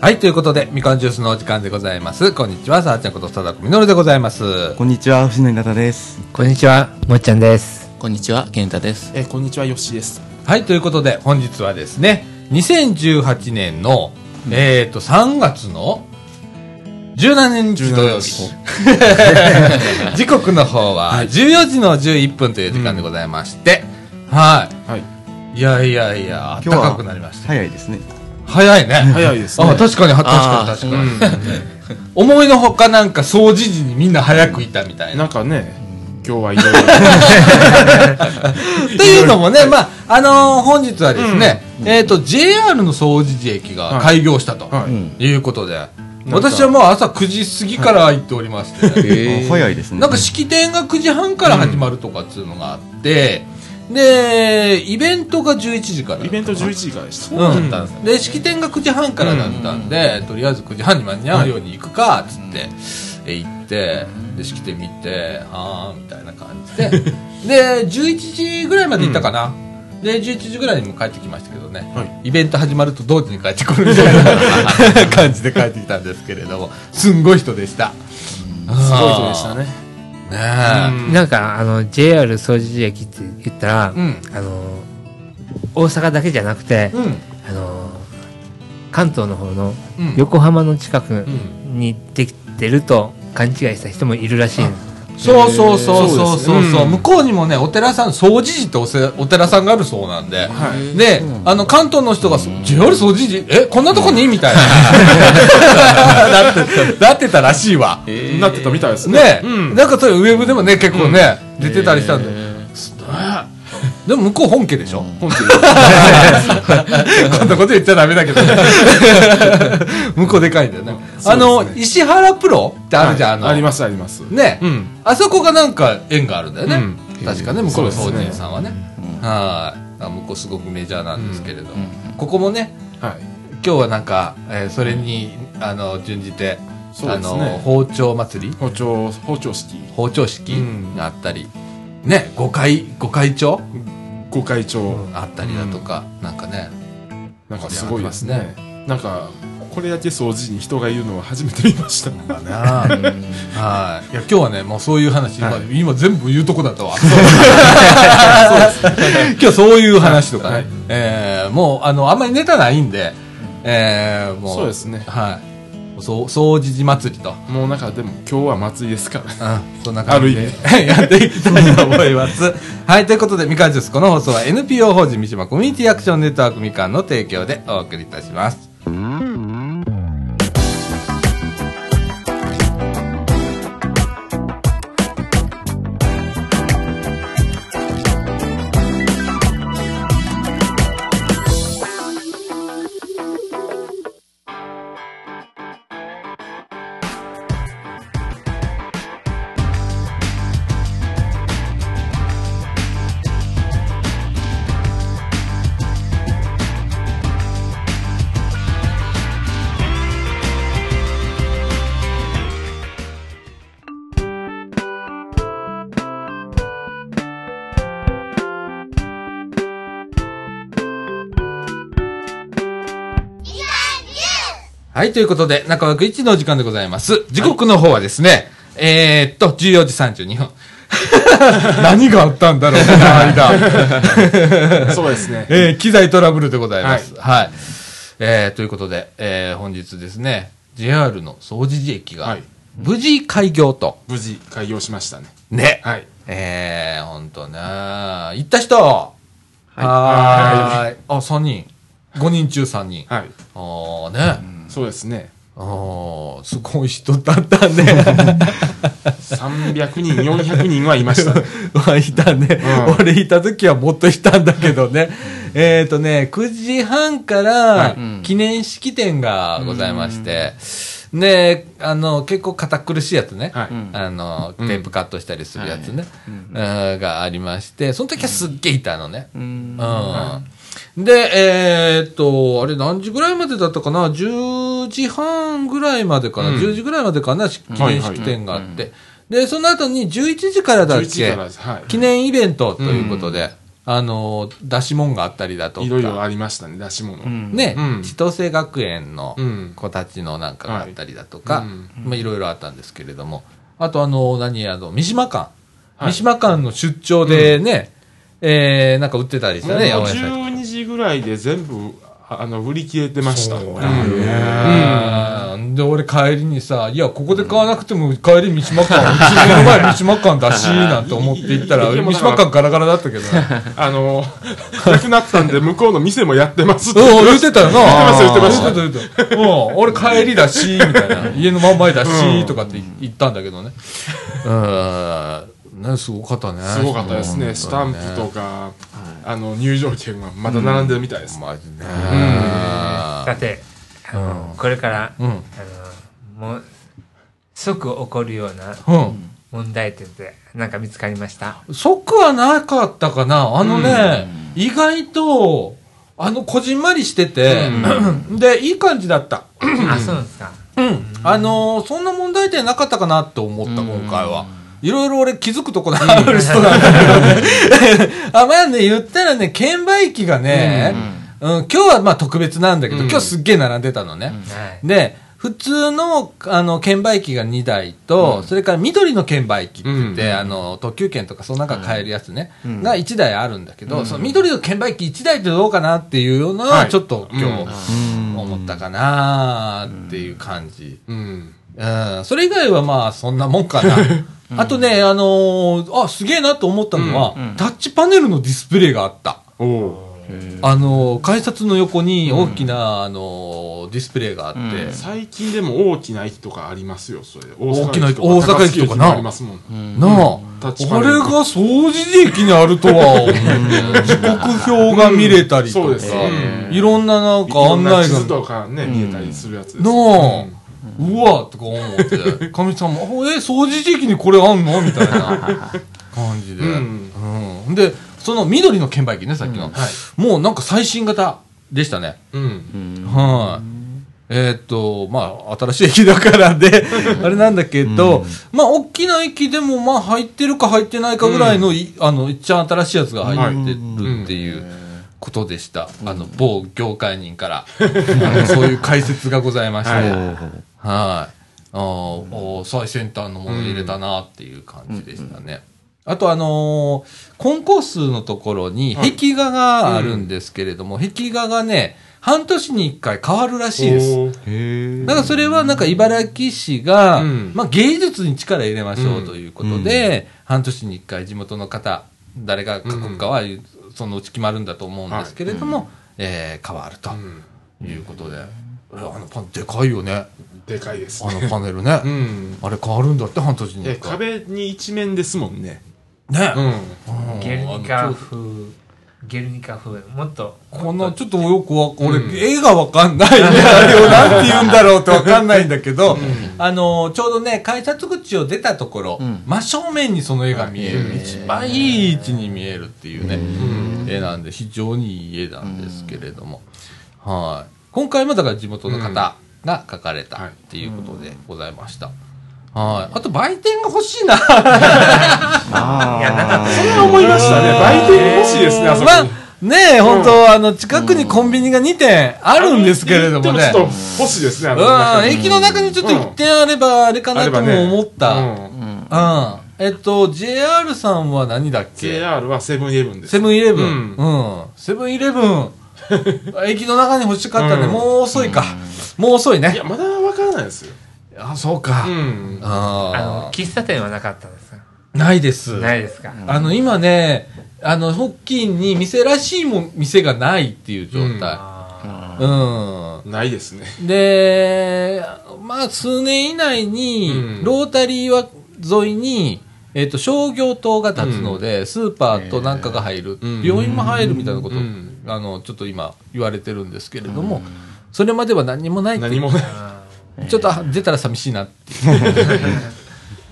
はい、ということで、みかんジュースのお時間でございます。こんにちは、さあちゃんこと貞子みのるでございます。こんにちは、藤野稲田です。こんにちは、もっちゃんです。こんにちは、健太です。えーこんにちは、よっしーです。はい、ということで、本日はですね、2018年の、えっ、と、3月の17日土曜日。時刻の方は14時の11分という時間でございまして、はい。はい。いやいやいや、今日は暖かくなりました。早いですね。早いね。早いですねあ、確かに、確かに、確かに。思いのほかなんか掃除時にみんな早くいたみたいな。なんかね、今日はいろいろ。というのもね、まあ、あのー本日はですね、えっ、と、JR の掃除時駅が開業したとはい。いうことで、か私はもう朝9時過ぎから行っておりまして、あ早いですね。なんか式典が9時半から始まるとかっていうのがあって、で、イベントが11時から。イベント11時からでした。うん、で式典が9時半からだったんで、とりあえず9時半に間に合うように行くかっつって、え行ってで式典見てああみたいな感じで。で11時ぐらいまで行ったかな、で11時ぐらいにも帰ってきましたけどね、はい。イベント始まると同時に帰ってくるみたいな 感じで帰ってきたんですけれどもすんごい人でした、すごい人でしたね。ね。なんか、あの、JR 掃除時駅って言ったら、うん。あの、大阪だけじゃなくて、うん。あの、関東の方のうん。横浜の近くん。にできてると勘違いした人もいるらしいんですそうそうそうそうそうそう、うん向こうにもねお寺さん掃除寺っておせお寺さんがあるそうなんで、はい。で、あの、関東の人が、JR 掃除時、え、こんなとこに？みたいな。なって、なってたらしいわ。ねなってたみたいですね。うん。なんかそういうウェブでもね、結構ね、出てたりしたんで。でも向こう本家でしょ？本当に。こんなこと言っちゃダメだけどね。向こうでかいんだよね。あの、石原プロってあるじゃん、あの。あります、あります。ね、うん。あそこがなんか縁があるんだよね。うん確かね、向こうの掃除そうですね員さんはね。はい。あ向こうすごくメジャーなんですけれどここもね、はい。今日はなんか、えーそれに、あの、準じて、あの、包丁祭り？包丁、包丁式。包丁式うんがあったり、ね、御会、御会長？ご会長。あったりだとか、なんかね、なんかすごいですね。なんか、これだけ掃除に人がいるのは初めて見ました。はい。いや、今日はね、もうそういう話、今はい今全部言うとこだったわ。今日そういう話とかね、はいえーもう、あの、あんまりネタないんで、えーもう、そうですねはい。そう、掃除時祭りと。もうなんかでも今日は祭りですから。うん、そんな感じであ やっていきたいと思います。はい、ということで、みかんジュース、この放送は NPO 法人三島コミュニティアクションネットワークみかんの提供でお送りいたします。ということで、中枠1のお時間でございます。時刻の方はですね、えー、っと、14時32分。何があったんだろう、この間。そうですね。えー、機材トラブルでございます。はい。えー、ということで、えー、本日ですね、JR の掃除寺駅がはい、無事開業と。無事開業しましたね。ね。はい。えー、ほんとね。行った人はーい。あ、3人。5人中3人。はい。あーね。そうですね。あーすごい人だったね。300人、400人はいましたね。はいたね、うん俺いた時はもっといたんだけどね。えっとね、9時半からい記念式典がございまして、で、あの、結構堅苦しいやつね。はい。あの、テうんープカットしたりするやつね。うんがありまして、その時はすっげえいたのね。うんうん。で、えーっと、あれ何時ぐらいまでだったかな ?10 時半ぐらいまでかな、うん ?10 時ぐらいまでかな？記念式典があって。で、その後に11時からだっ11時け。はい。記念イベントということで、あの、出し物があったりだとか。いろいろありましたね、出し物。うんね、うん千歳学園のうん子たちのなんかがあったりだとか、はいうんまあいろいろあったんですけれども、あとあの、何あの、三島館。はい三島館の出張でね、えー、なんか売ってたりしたね、八百屋さん12時ぐらいで全部、ああの、売り切れてました。そううんうんで、俺帰りにさ、いや、ここで買わなくても帰り三島館、うちの前三島館だし、なんて思って行ったら、三島館ガラガラだったけどね。あの、なくなったんで、向こうの店もやってますってうん、言ってたよな。言ってました言ってた、言ってた。うん、俺帰りだし、みたいな。家の真ん前だし、とかって言ったんだけどね。うん、ね、すごかったね。すごかったですね。スタンプとか、あの、入場券はまだ並んでるみたいです。マジね。さて、あの、これから、うん。あの、もう、即起こるようなうん。問題点ってなんか見つかりました？即はなかったかな。あのね、意外と、あの、こじんまりしてて、で、いい感じだった。あ、そうなんですか。うん。あのーそんな問題点なかったかなって思った、今回は。いろいろ俺気づくとこがある人なんだけどね。あ、まあね、言ったらね、券売機がね、うん、今日はまあ特別なんだけど、今日すっげえ並んでたのね。はい。で、普通の、あの、券売機が2台と、それから緑の券売機って言って、うんあの、特急券とかその中買えるやつね、が1台あるんだけど、その緑の券売機1台ってどうかなっていうような、はいちょっと今日、うん思ったかなっていう感じ。うん。うん。それ以外はまあ、そんなもんかな。あとね、あのーあ、すげえなと思ったのは、タッチパネルのディスプレイがあった。あのー改札の横に大きな、あのーディスプレイがあって、最近でも大きな駅とかありますよ、それ。大きな駅大阪駅とか大阪駅とかな？もありますもん。なあ、あれが掃除時駅にあるとは思う、時刻表が見れたりとか、そうです。うんいろんななんか案内が、地図とかね、見えたりするやつです。なあ、うわとか思って、かみさんも、あえ、掃除時期にこれあんの？みたいな。感じで。うん。うん。で、その緑の券売機ね、さっきの。もうなんか最新型でしたね。うん。はい。えーっと、まあ、新しい駅だからで、あれなんだけど、まあ、大きな駅でも、まあ、入ってるか入ってないかぐらいの、いあの、一番新しいやつが入ってるっていうことでした。あの、某業界人から、あのそういう解説がございまして、はいはい。あーお最先端のもの入れたなっていう感じでしたね。あとあのーコンコースのところに壁画があるんですけれども、壁画がね、半年に一回変わるらしいです。だからそれはなんか茨城市が、うん。まあ芸術に力入れましょうということで、半年に一回地元の方、誰が書くかは、そのうち決まるんだと思うんですけれども、えー変わるとうんいうことで、えあのパンでかいよね。でかいですあね。のパネルね。うん。あれ変わるんだって半年に。壁に一面ですもんね。ね。うん。うんゲルニカ風、ゲルニカ風、もっと、このちょっとよくわ、俺、うん絵がわかんないんだよ。なんて言うんだろうってわかんないんだけど、あの、ちょうどね、改札口を出たところ、真正面にその絵が見える。一番いい位置に見えるっていうね、絵なんで、非常にいい絵なんですけれども。はい。今回もだから地元の方が描かれたっていうことでございました。はい。あと売店が欲しいな。あいやなかったそれは思いましたね。売店欲しいですね、あそこまあに。、ねえ、本当あの、近くにコンビニが2店あるんですけれどもね。ちょっと欲しいですね、あのうん、駅の中にちょっと1点あればあれかなとも思った。うん。うんえっと、JR さんは何だっけ？JR はセブンイレブンです。セブンイレブン。うんうん。セブンイレブン。駅の中に欲しかったね。うんもう遅いか。もう遅いね。いや、まだわからないですよ。あ、そうか。うん。ああの、喫茶店はなかったんです。ないです。ないですか？あの、今ね、あの、ホッキンに店らしいもん店がないっていう状態。あうん。ないですね。で、まあ、数年以内に、うんロータリーは沿いに、えっ、と、商業棟が建つので、スーパーとなんかが入る、うん病院も入るみたいなこと、うんあの、ちょっと今言われてるんですけれども、それまでは何もないって何もない。ーちょっとあ出たら寂しいなっていう。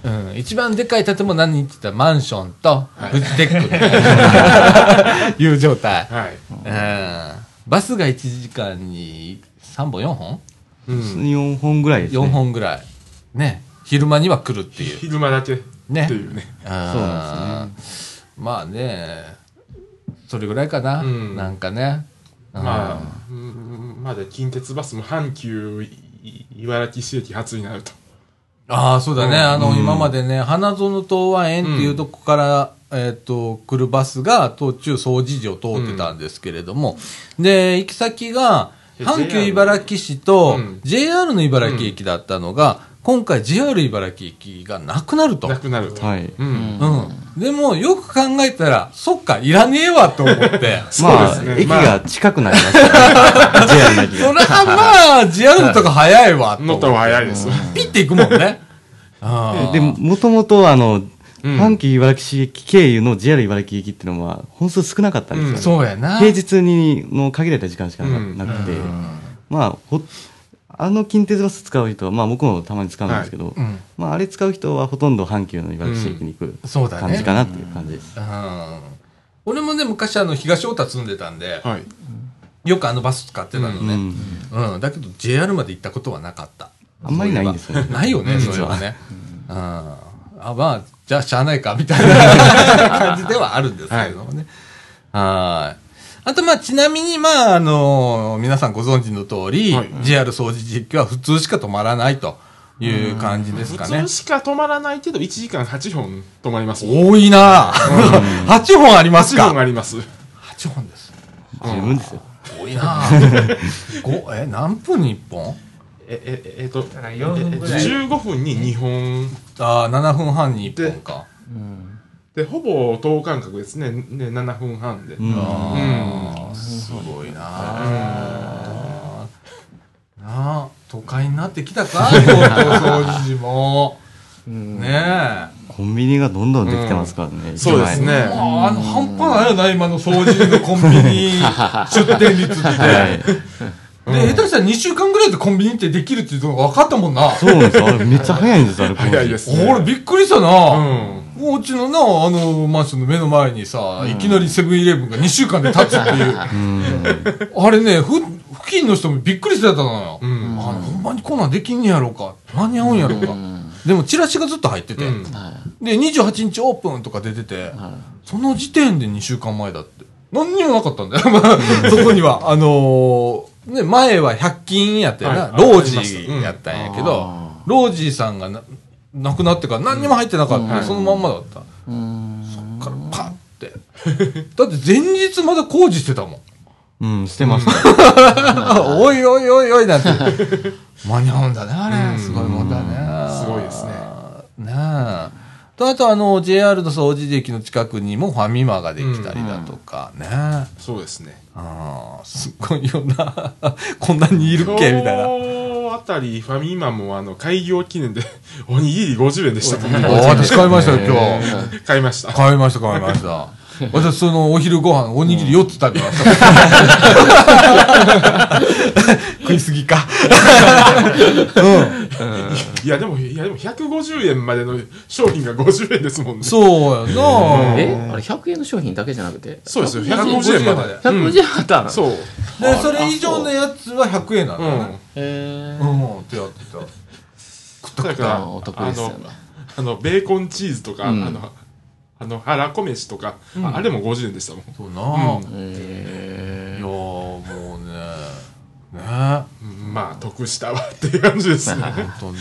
うん、一番でかい建物何って言ったらマンションとフジテックいう状態。はい。うんバスが1時間に3本4本？うん。4本ぐらいですね。4本ぐらい。ね。昼間には来るっていう。昼間だけ。ねっていうね。そうなんですね。まあね、それぐらいかな。うんなんかね。まあ、うんまだ近鉄バスも阪急い茨城市駅初になると。ああ、そうだね。うん。あの、今までね、花園東和園っていうとこから、えっ、と、来るバスが途中総除寺を通ってたんですけれども、で、行き先が、え阪急茨城市とうん。JR の茨城駅だったのが、今回 JR 茨城駅がなくなると。なくなると。はい。うん。うん。でも、よく考えたら、そっか、いらねえわと思って。まあ駅まあが近くなりましたから。JR の駅そが。れはまあ、JR のとこ早いわと思って。乗った方が早いです。ピッて行くもんね。で、もともとあの、うん阪急茨城市駅経由の JR 茨城駅っていうのは本数少なかったんですよね。そうやな。平日にの限られた時間しかなくて、まあ、ほあの近鉄バス使う人は、まあ僕もたまに使うんですけど、うん。まああれ使う人はほとんど阪急の茨城市駅に行くそうだね。感じかなっていう感じです。うん。俺もね、昔あの、東太田住んでたんで、はい。よくあのバス使ってたのうね。ん。うん。だけど JR まで行ったことはなかった。あんまりないんですよね。ないよね、それはね。うん。あ、まあ、じゃあしゃあないか、みたいな感じではあるんですけれどもね。はい。あと、まあ、ちなみに、まあ、あの皆さんご存知の通り、はい JR 掃除実況は普通しか止まらないという感じですかね普通。しか止まらないけど、1時間8本止まります。8多いな8本ありますか？本あります。8本です。十分ですよ。多いなごえ、何分に1本？え、え、えっと、ら4分ぐらい15分に2本。ああ、7分半に1本か。で、ほぼ等間隔ですね。ね、7分半で。うんああ、すごいなあなあ、都会になってきたか？東京掃除時も。ねえ。コンビニがどんどんできてますからね。そうですね。ああ、あの、半端ないよな、今の掃除のコンビニ 出店率って。はい。で、下手したら2週間ぐらいでコンビニってできるっていうのが分かったもんな。そうなんですよ。あれめっちゃ早いんですよ、あれ。早いですね。俺びっくりしたな。うん。もううちのな、あの、マンションの目の前にさ、いきなりセブンイレブンが2週間で経つっていう。あれね、ふ、付近の人もびっくりしてたのよ。うん。あほんまにこんなんできんねやろうか。間に合うんやろうか。でもチラシがずっと入ってて。うんで、28日オープンとか出てて、その時点で2週間前だって。何にもなかったんだよ。まあそこには。あのーね、前は100均やったよな。はいロージーやったんやけど、ロージーさんがな亡くなってから何にも入ってなかった。そのまんまだった。そっからパッて。だって前日まだ工事してたもん。うん、してます。おいおいおいおいなんて。間に合うんだね、あれ。すごいもんだね。すごいですね。ねえ。と、あとあの、JR の掃除駅の近くにもファミマができたりだとかね。そうですね。ああ、すっごいよな。こんなにいるっけみたいな。あたりファミマもあの開業記念で おにぎり50円でしたね。お私買いましたよ、今日。買いました。買いました、買いました。私、その、お昼ご飯、おにぎり4つ食べました。食いすぎか。いやでも、いやでも150円までの商品が50円ですもんね。そうやな。え？あれ100円の商品だけじゃなくて？そうですよ、150 150円まで。150円あったの？そう。で、それ以上のやつは100円なんだうん。ね。へうん、ってやってた。だから、あお得ですよねあの、あの、ベーコンチーズとか、うんあの、あの、腹こ飯とか、ああれも50円でしたもん。そうな。えいやーもうね、ねうんまあ、得したわっていう感じですね。ほんとね、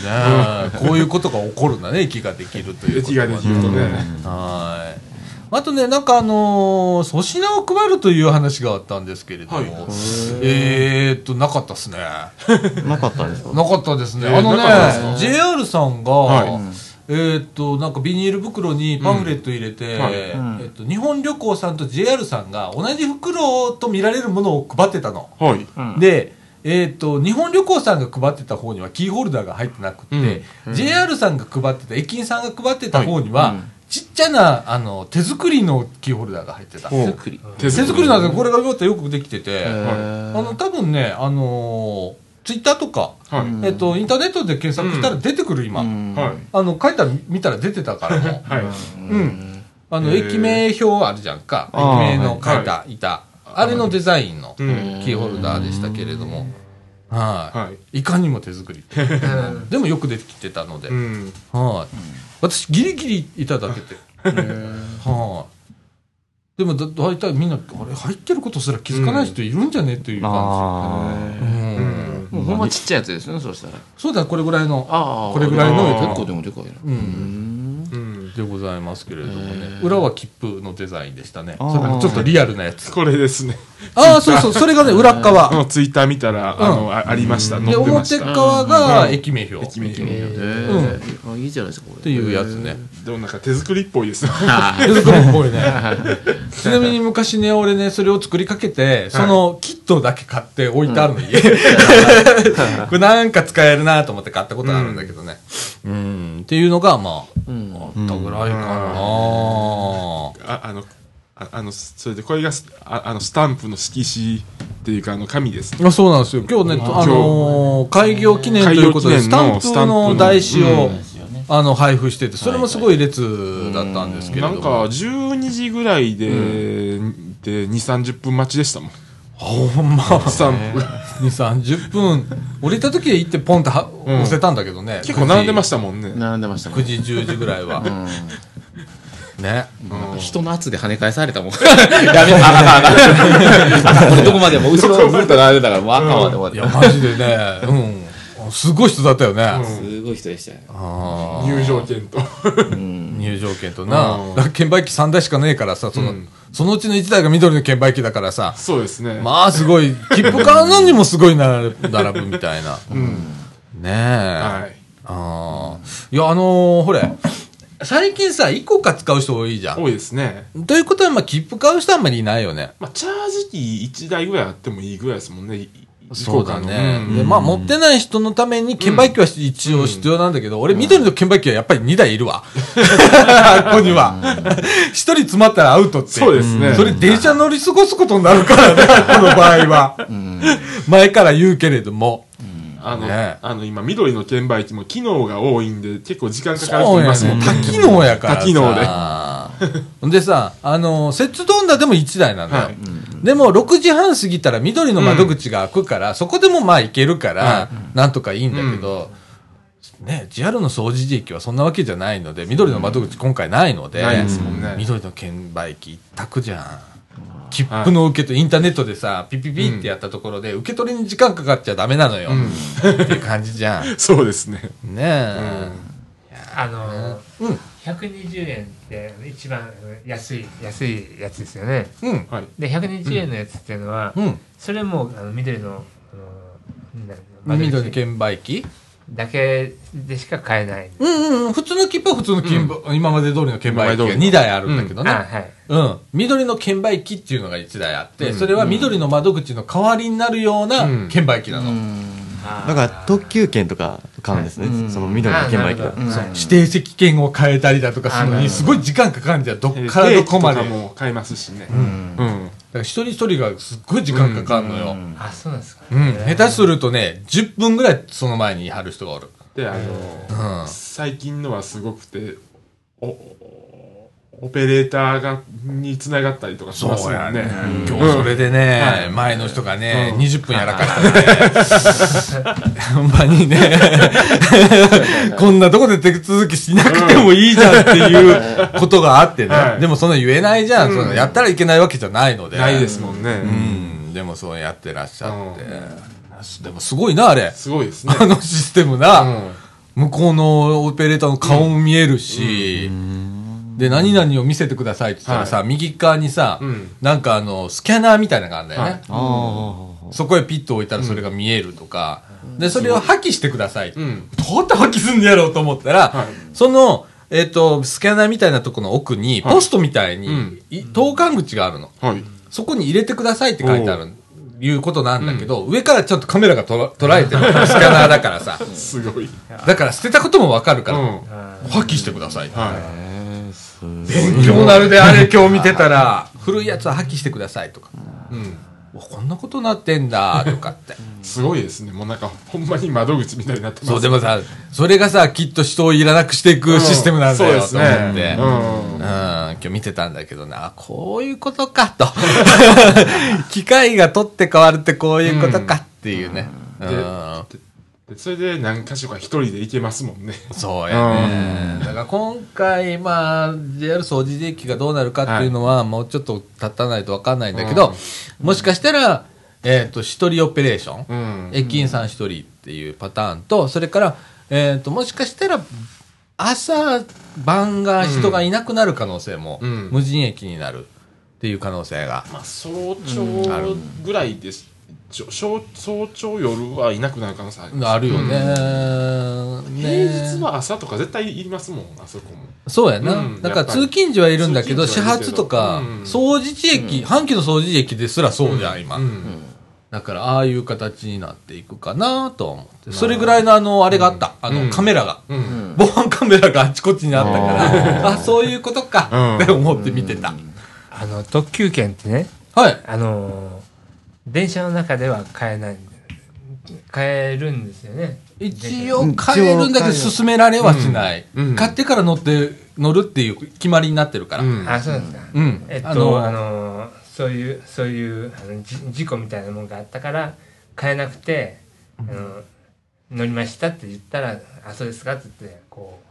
こういうことが起こるんだね、駅ができるということ駅ができるとね。はい。あとね、なんかあのー粗品を配るという話があったんですけれども、はいえーっと、なかったっすね。なかったですか？なかったですね。えーあのね、JR さんが、はいえーっと、なんかビニール袋にパンフレット入れて、うん。はい。えーっと、日本旅行さんと JR さんが同じ袋と見られるものを配ってたの。はい。で、えーっと、日本旅行さんが配ってた方にはキーホルダーが入ってなくて、JR さんが配ってた、駅員さんが配ってた方には、ちっちゃな、あの、手作りのキーホルダーが入ってた。ほう作り。手手作りなんで、これがよくできてて、ああの、多分ね、あのツイッターとか、はい。えっと、インターネットで検索したら出てくる、今。はい。あの、書いたら見たら出てたからも。はい。うん。あの、駅名表あるじゃんか。駅名の書いた、いた。あれのデザインのキうんーホルダーでしたけれども。ははい。い。いかにも手作り。でもよくできてたのでう。ん。はい。私、ギリギリいただけて。はい。でもだ大体みんな、あれ入ってることすら気づかない人いるんじゃね？っていう感あじ。うん。もうほんまちっちゃいやつですね、そしたら。そうだ、これぐらいの。ああ。これぐらいの結構でもでかいな。うん。うん。でございますけれどもね。裏は切符のデザインでしたね。ちょっとリアルなやつ。これですね。ああ、そうそう、それがね、裏っ側。うんツイッター見たら、あの、あありました。載で、ってました。表側がうん駅名表。っ駅名表ええ。あいいじゃないですか、これ。ていうやつね。でもなんか手作りっぽいですね。手作りっぽいね。ちなみに昔ね、俺ね、それを作りかけて、そのキットだけ買って置いてあるの、家。これなんか使えるなと思って買ったことあるんだけどね。うん。っていうのが、まあ、うん。あったぐらいかな。ああの、ああの、それで、これがスああのスタンプの色紙っていうか、あの、紙です。あそうなんですよ。今日ね、あのー開業記念ということで、開スタンプの台紙をうん、あの、配布してて、それもすごい列だったんですけれども。なんか、12時ぐらいで、で、2、30分待ちでしたもん。ほんま。スタンプ。2、30分。降りた時へ行ってポンとは押せたんだけどね。結構並んでまししたもんね。並んでましたね9。時、10時ぐらいは。ね。人の圧で跳ね返されたもん。やめ、あかんあかんあかん。俺どこまでも後ろずっと並んでたから、もうあかんわって思っていや、。マジでね。うん。すごい人だったよね。すごい人でしたよ。入場券と。入場券となうん。券売機3台しかねえからさ、その、そのうちの1台が緑の券売機だからさ。そうですね。まあ、すごい、切符買うのにもすごい並ぶ並ぶみたいな。ねえ。はい。ああ。いや、あのーほれ、最近さ、1個か使う人多いじゃん。多いですね。ということは、まあ、切符買う人あんまりいないよね。まあ、チャージ機1台ぐらいあってもいいぐらいですもんね。いそうだね。うんで、まあ、持ってない人のために券売機は一応必要なんだけど、俺、緑の券売機はやっぱり2台いるわ。ここには。一人詰まったらアウトって。そうですねそれ電車乗り過ごすことになるからね、この場合は。前から言うけれども。あの、ねあの、今、緑の券売機も機能が多いんで、結構時間かかると思いますもん。多機能やからさ。多機能で でさ、あの、セッツドンダでも1台なんだよ。はいでも、6時半過ぎたら緑の窓口が開くから、そこでもまあ行けるから、はなんとかいいんだけど、ね、JR の掃除駅はそんなわけじゃないので、緑の窓口今回ないので、ないですもんね緑の券売機一択じゃん。切符の受け取り、インターネットでさ、ピピピってやったところで、受け取りに時間かかっちゃダメなのよ。っていう感じじゃん。ね そうですね。え。あのうんー、120円って一番安い、安いやつですよね。うん。はい。で、120円のやつっていうのは、うん。それもあの緑の、あの緑の券売機？だけでしか買えない。うんうん、普通の切符は普通の券売、今まで通りの券売機が今まで通りの2台あるんだけどね。あ、はい。うん。緑の券売機っていうのが1台あって、それは緑の窓口の代わりになるようなうん券売機なの。だから特急券とか買うんですね、その緑の券売機が指定席券を変えたりだとかするのにすごい時間かかるんじゃん。どっからどこまで。も買えますしね。うん。ら一人一人がすっごい時間かかるのよ。あ、そうなんですか。うん。下手するとね、10分ぐらいその前に貼る人がおる。で、あの、うん。最近のはすごくて、お、オペレーターが、に繋がったりとかしますもんね。今日それでね、はい前の人がね、うん20分やらかしたね。ほんまにね、こんなとこで手続きしなくてもいいじゃんっていうことがあってね。はいでもそんな言えないじゃん。そのやったらいけないわけじゃないので。ないですもんね。うん。でもそうやってらっしゃって。でもすごいな、あれ。すごいですね。あのシステムな。うん向こうのオペレーターの顔も見えるし、で、何々を見せてくださいって言ったらさ、右側にさ、うんなんかあの、スキャナーみたいなのがあるんだよね。はいあそこへピッと置いたらそれが見えるとか、で、それを破棄してください。どううん。やって破棄すんのやろうと思ったら、はいその、えっ、と、スキャナーみたいなとこの奥に、はいポストみたいに、投函口があるの。はい。そこに入れてくださいって書いてある、いうことなんだけど、上からちょっとカメラがとら捉えてるのスキャナーだからさ。すごい。だから捨てたこともわかるから、うん。破棄してください。はい勉強なるであれ今日見てたら、古いやつは破棄してくださいとか。い。うん。こんなことなってんだ、とかって。すごいですね。もうなんか、ほんまに窓口みたいになってます。そう、でもさ、それがさ、きっと人をいらなくしていくシステムなんだよ、と思って。ね。うん、うん。今日見てたんだけどな、あこういうことか、と。機械が取って変わるってこういうことかっていうね。うん。でそれで何箇所か一人で行けますもんね。そうやね。だから今回、まあ、JR 掃除駅がどうなるかっていうのは、もうちょっと経たないとわかんないんだけど、もしかしたら、えっ、と、一人オペレーション、うん。駅員さん一人っていうパターンと、それから、えっ、と、もしかしたら、朝晩が人がいなくなる可能性も、うん無人駅になるっていう可能性が。まあ、早朝ぐらいです。ちょ早早朝夜はいなくなる可能性あるよね。ね平日は朝とか絶対いりますもん、あそこも。そうやな。うんだから通勤時はいるんだけど、始発とか、うん掃除地駅、阪急の掃除駅ですらそうじゃん、今。うん。だから、ああいう形になっていくかなと思って。それぐらいのあの、あれがあった。あの、うんカメラが。うん。防犯カメラがあちこちにあったから、あそういうことか、うんって思って見てた。あの、特急券ってね、はい。あのー電車の中では買えない買えるんですよね。一応買えるんだけど、勧められはしない。うんうん買ってから乗って、乗るっていう決まりになってるから。うんあ、そうですか。うん。えっと、あのあのーそういう、そういうあのじ事故みたいなものがあったから、買えなくて、あの乗りましたって言ったら、あ、そうですかって言って、こう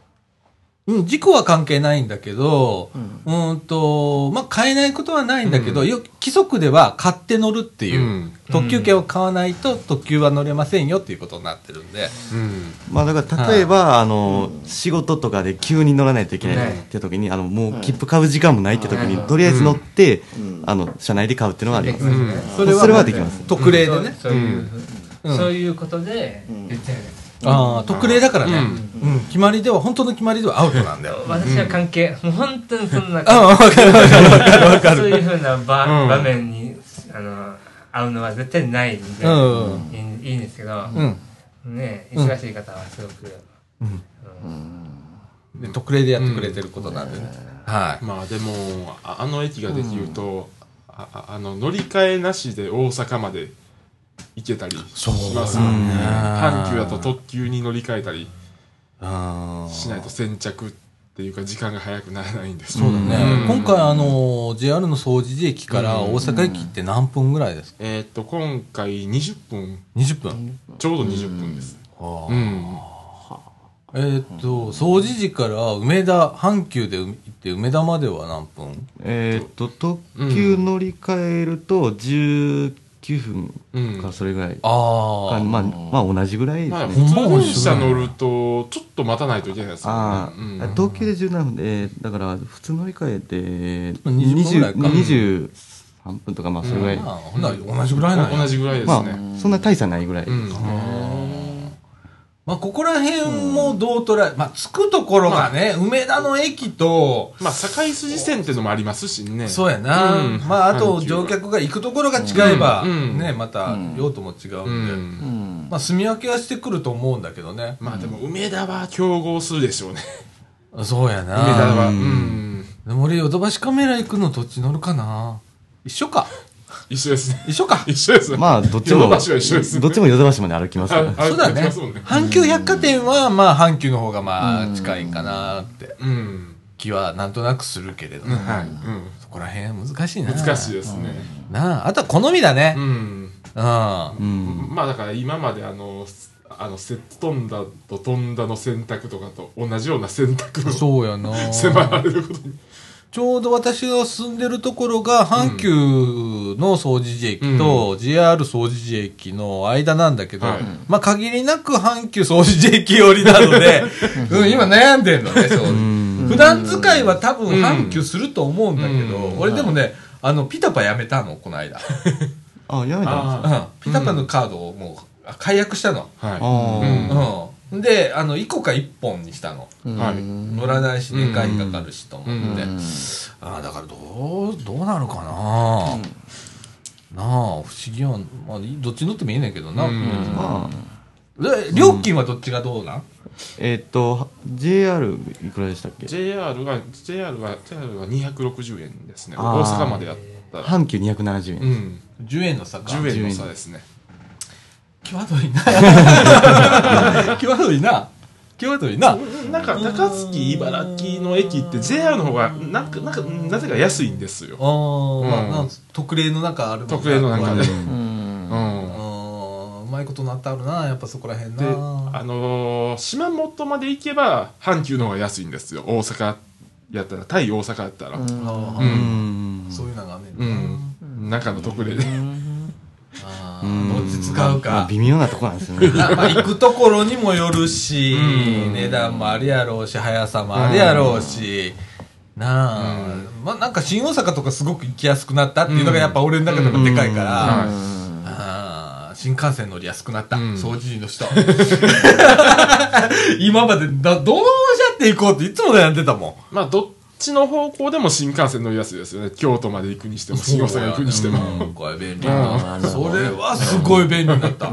ん、事故は関係ないんだけど、うん、と、まあ、買えないことはないんだけど、よ規則では買って乗るっていう、うん。特急券を買わないと特急は乗れませんよっていうことになってるんで、うん。まあだから例えば、あの、仕事とかで急に乗らないといけないって時に、あの、もう切符買う時間もないって時に、とりあえず乗って、あの、車内で買うっていうのはあります。うん。それはそれはできます。特例でね。そういう、うんそういうことで言ってる。んです。ああ、特例だからね、ううん。決まりでは、本当の決まりではアウトなんだよ。私は関係、もう本当にそんな、ああ、わかるわかるわかるわかる。そういうふうな場,、うん場面に、あの、会うのは絶対ないんで、うんいいいいんですけど、うん。ね、忙しい方はすごく、で特例でやってくれてることなんでね。はい。まあでも、ああの駅ができると、あああの、乗り換えなしで大阪まで行けたりしますもんね。阪急だと特急に乗り換えたりあしないと先着っていうか時間が早くならないんですそうだね。うん今回、あの、JR の掃除駅から大阪駅って何分ぐらいですか？えーっと、今回20分、?20 分？ちょうど20分です。うん。えーっと、掃除時から梅田、阪急で行って梅田までは何分？えーっと、特急乗り換えると19分うんかそれぐらい。ああ。まあ、まあ同じぐらいですまあ、ね。普通電車乗ると、ちょっと待たないといけないですよあね。うんあ、東急で17分で、えーだから普通乗り換えて、20分ぐらいか20 23分とか、まあそれぐらい。あほんなら同じぐらいな同じぐらいですまね。あ、そんな大差ないぐらい。うん。まあ、ここら辺もどう捉え、まあ、着くところがね、梅田の駅と、まあ、堺筋線っていうのもありますしね。そうやな。うんまあ、あと乗客が行くところが違えば、うんね、また用途も違うんで、うん。まあ、住み分けはしてくると思うんだけどね。まあでも、梅田は競合するでしょうね。そうや梅田な。は。うん。でも俺、ヨドバシカメラ行くのどっち乗るかな？一緒か。一緒ですね。一緒か。一緒ですね。まあ、どっちも、ヨドバシは一緒ですねどっちもヨドバシまで歩きますから。あそうだね。阪急百貨店は、まあ、阪急の方がまあ、近いかなってうん。気はなんとなくするけれど、はい。うそこら辺難しいな。ん。難しいですね。なあ、あとは好みだねう。ん。うん。うん。まあだから今まであの、あの、セット飛んだと飛んだの選択とかと同じような選択をそうやな。迫られることに。ちょうど私が住んでるところが、阪急の掃除時駅と JR 掃除時駅の間なんだけど、はいまあ限りなく阪急掃除時駅寄りなので、うん、今悩んでんのね、そう。普段使いは多分阪急すると思うんだけど、うん俺でもね、あの、ピタパやめたの、この間。あ、やめたんですか？うん。ピタパのカードをもう、解約したの。はあうん。で、あの、1個か1本にしたの。い。はい。乗らないし、年会費かかるしと思って。ああ、だからどう、どうなるかな、なあ、不思議やん。まあ、どっち乗ってもいいねんけどな。うんまあ、で料金はどっちがどうなん、えーっと、JR いくらでしたっけ？JR が、JR が、JR が260円ですね。大阪までやったら。阪急270円。うん。?10 円の差か。10円の差ですね。際どいな。際どいな。際どいな。なんか、高槻、茨城の駅って JR の方が、なんか、なんか、なぜか安いんですよ。特例の中ある特例の中で。ううん。ん。まいことなってあるなやっぱそこらへんなで、あのー島本まで行けば、阪急の方が安いんですよ。大阪やったら、対大阪やったら。あうーんそういうのがねんうな、ん。中の特例で。どっち使うか、まあ微妙なとこなんですよね。あ まあ、行くところにもよるし、うん。値段もあるやろうし速さもあるやろうし、なあ、まあなんか新大阪とかすごく行きやすくなったっていうのがやっぱ俺の中でもでかいから、新幹線乗りやすくなった、うん。掃除時の人。今までだどうやって行こうっていつも悩んでたもん。い。まあ、どっちの方向でも新幹線乗りやすいですよね。京都まで行くにしても、新大阪行くにしても。うん。これ便利な。それはすごい便利になった、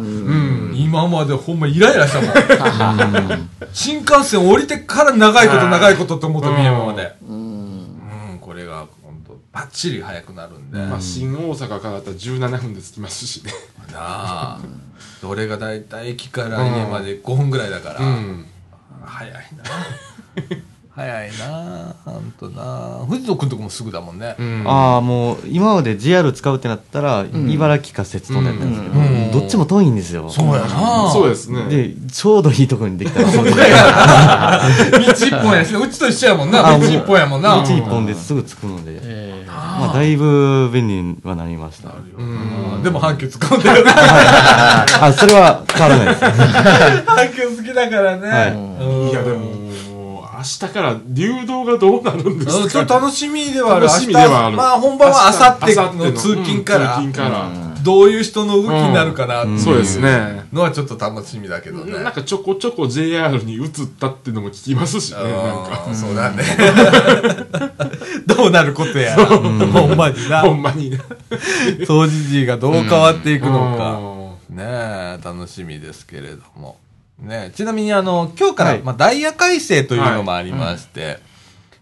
今までほんまイライラしたもん。新幹線降りてから長いこと長いことって思ったうん宮山までうん。これが本当バッチリ速くなるんで、まあ、新大阪からだったら17分で着きますしね。なあ。どれが大体駅から家まで5分ぐらいだから、うん。早いな早いなほんとな。藤野君とこもすぐだもんね、うん。ああもう今まで JR 使うってなったら、茨城か摂津とだったんですけど、うん。どっちも遠いんですよ。そうやな。そうですね。でちょうどいいところにできたらそうです。道一本やしな。うちと一緒やもんな。あ道一本やもんな。道一本ですぐ着くので、ええ。まあ、だいぶ便利にはなりました。うん。でも阪急使うんだよね。あそれは変わらないです。阪急好きだからね、はい。うん。いや、でも、明日から流動がどうなるんですか？楽しみではある。楽しみではある。まあ本番は明後日の明後通勤から、うん通勤から。どういう人の動きになるかなっていうそうですね。のはちょっと楽しみだけどね。なんかちょこちょこ JR に移ったっていうのも聞きますしね、なんか。うんそうだね。どうなることや。らほんまにな。ほんまにね。掃除時がどう変わっていくのか、うん。ねえ、楽しみですけれども。ねえちなみにあの、今日から、はい。まあ、ダイヤ改正というのもありまして、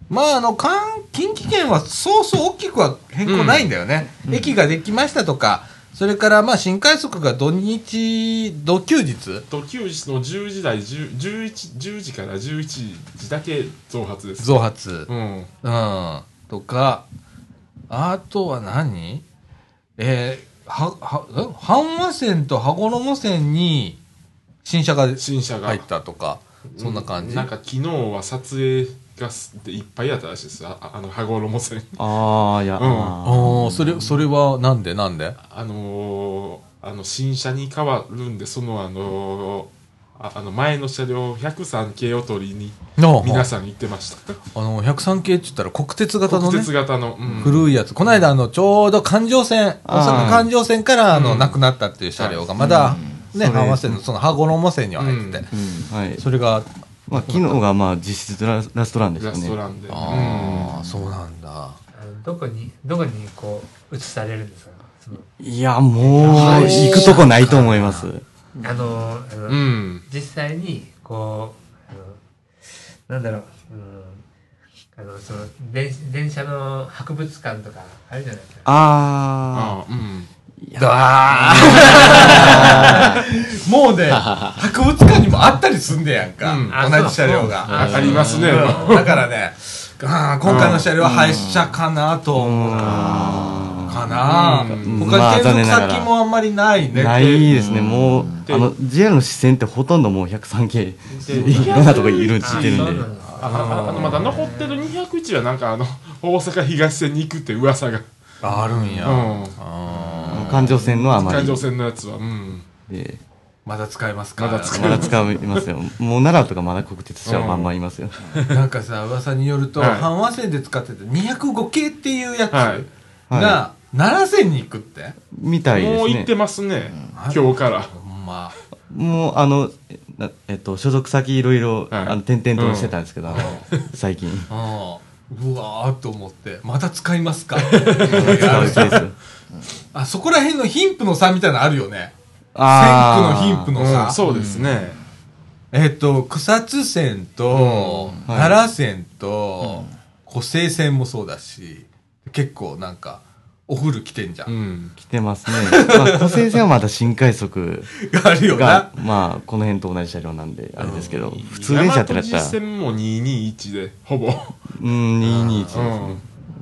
まあ、あの、関近畿圏はそうそう大きくは変更ないんだよね。駅ができましたとか、それから、まあ、新快速が土日、土休日。と休日の10時台10 11 10時から11時だけ増発です増発。うん。うん。とか、あとは何？えー、は、は、え阪和線と羽衣線に新車が新車が。入ったとか、そんな感じ？なんか昨日は撮影がいっぱいやったらしいです。ああの羽衣線ああいや、うん。あああ、それ、それはなんでなんで？あのー、あの新車に変わるんでそのあのーああの前の車両103系を取りに皆さん行ってました。あの、103系って言ったら国鉄型のね国鉄、型の、うん。古いやつ。この間、あの、ちょうど環状線、大阪環状線から、あの、うん。なくなったっていう車両が、まだ、ね、それ阪和線の、その羽衣線には入ってて、あはい。それが、まあ、昨日がまあ実質ララストランですラよねストランで、ああ、そうなんだ。あのどこにどこにこう移されるんですか？いやもう行くとこないと思います。あのあの、うん、うん実際にこうあのなんだろう、うん、あのその電電車の博物館とかあるじゃないですか。ああうん もうね、博物館にもあったりすんでやんか。うん。同じ車両が。あありますね、うん。だからね、あー今回の車両は廃車かなと思うな。かな。うん。他継先もあんまりないね。あないですね。もうであの JR の視線ってほとんどもう103系でいろんなとこいる知ってるんで。あのまだ残ってる201はなんかあの大阪東線に行くって噂が、あるんや。うん、あ環状線のあまり。環状線のやつは、うん、でーまだ使えますか？まだ使まだ使いますよ。もう奈良とかまだ国鉄車はまんまいますよ。なんかさ、噂によると、はい。阪和線で使ってた205系っていうやつはい。が、奈良線に行くって？みたいですね。もう行ってますね、今日から。ほんま。もうあのえなえっと所属先いろいろはい。あの転々としてたんですけど、あの最近。うわーっと思って、また使いますか？使うう。ちですよあ、そこら辺の貧富の差みたいなのあるよね。あー。線区の貧富の差。うんそうですね、えっと、草津線と、うん。はい。奈良線と、湖西線もそうだし、結構なんか、お風呂来てんじゃ。うん。ん来てますね、まあ、湖西線はまだ新快速 があるよな。が。まあこの辺と同じ車両なんであれですけど、普通電車ってなったら線も221でほぼ。うん221ですね、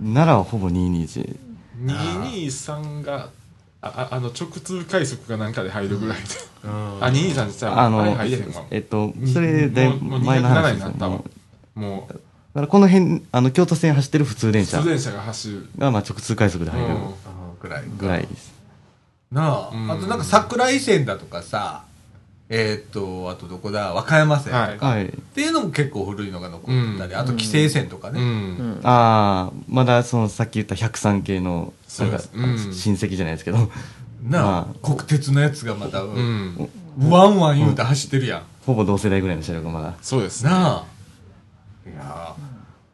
奈良はほぼ221 223があああの直通快速かなんかで入るぐらいで、あ223ってさあの入れへんわ。えっとそれだいぶもうもう前の話207ですよもうもうだからこの辺あの京都線走ってる普通電車。普通電車が走る、がまあ直通快速で入るうん。ぐらいぐらいです。なあ、うん。あとなんか桜井線だとかさえーっとあとどこだ？和歌山線。とか、はい。っていうのも結構古いのが残ってたり、あと規制線とかうね、ん。ああまだそのさっき言った103系のなんかそうです。うん。親戚じゃないですけど。なあ、まあ。国鉄のやつがまた、うん。ワンワン言うて走ってるやん、ほぼ同世代ぐらいの車両がまだ。そうですね。なあ。いやー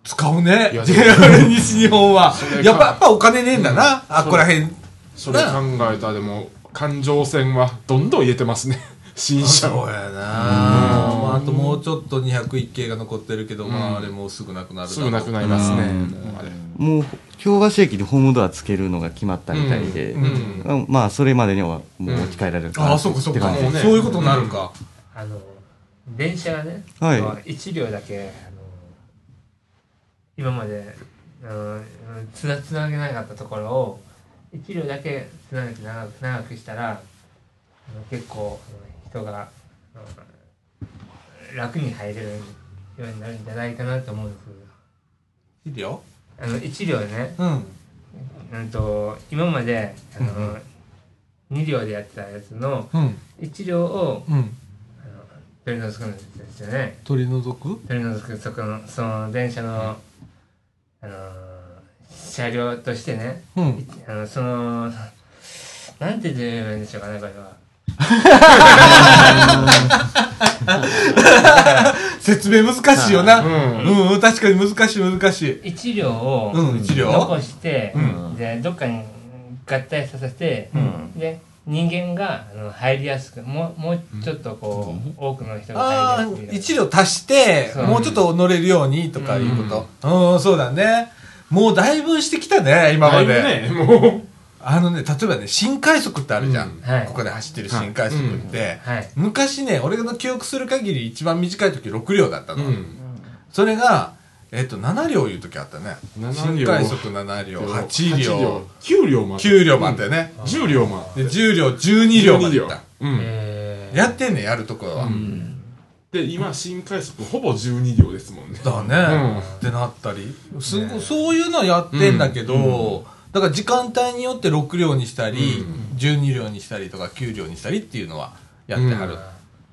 使うね。いや JR 西日本は。れやっぱやっぱお金ねえんだな、あっこらへんそれ考えたらでも環状線はどんどん入れてますね新車をそうやなまあ、あともうちょっと201系が残ってるけど、まああれもうすぐなくなるすぐなくなりますね。うん。もうあれ。もう京橋駅でホームドアつけるのが決まったみたいで、うん。うん。まあそれまでにはもう置き換えられるかなああそうかそうか、って感じもうね。そういうことになるか、あの電車がね、はい。まあ1両だけあの今まであのつなつなげなかったところを1両だけつなげて長く長くしたらあの結構人があの楽に入れるようになるんじゃないかなと思うんですいいよあの1両ね、うん。うんと今まであの、2両でやってたやつのうん。1両をうん。あの取り除くんですよね。取り除く？取り除くそこのその電車の、あの車両としてね、うん。いあのそのなんて言えばいいんでしょうかねこれは。説明難しいよな、うん。うん、確かに難しい難しい。一両をうん一両。残して、うん。でどっかに合体させて、で人間があの入りやすくもうもうちょっとこう、多くの人が入りやすく。一両足してもうちょっと乗れるようにとかいうこと。うん、そうだね。もうだいぶしてきたね今まで、だいぶねもうあのね例えばね新快速ってあるじゃん、うん。はい。ここで走ってる新快速って、はい。昔ね俺の記憶する限り一番短い時6両だったの、うん。それがえっと7両いう時あったね。7新両快速7両8両。9両。もあった。9両もあったよね、10両もあった。で10両12両までいった。やってんねんやるところは、で今新快速ほぼ12両ですもんね。だね、ってなったり。すごそういうのやってんだけど、だから時間帯によって6両にしたり、12両にしたりとか9両にしたりっていうのはやってはる。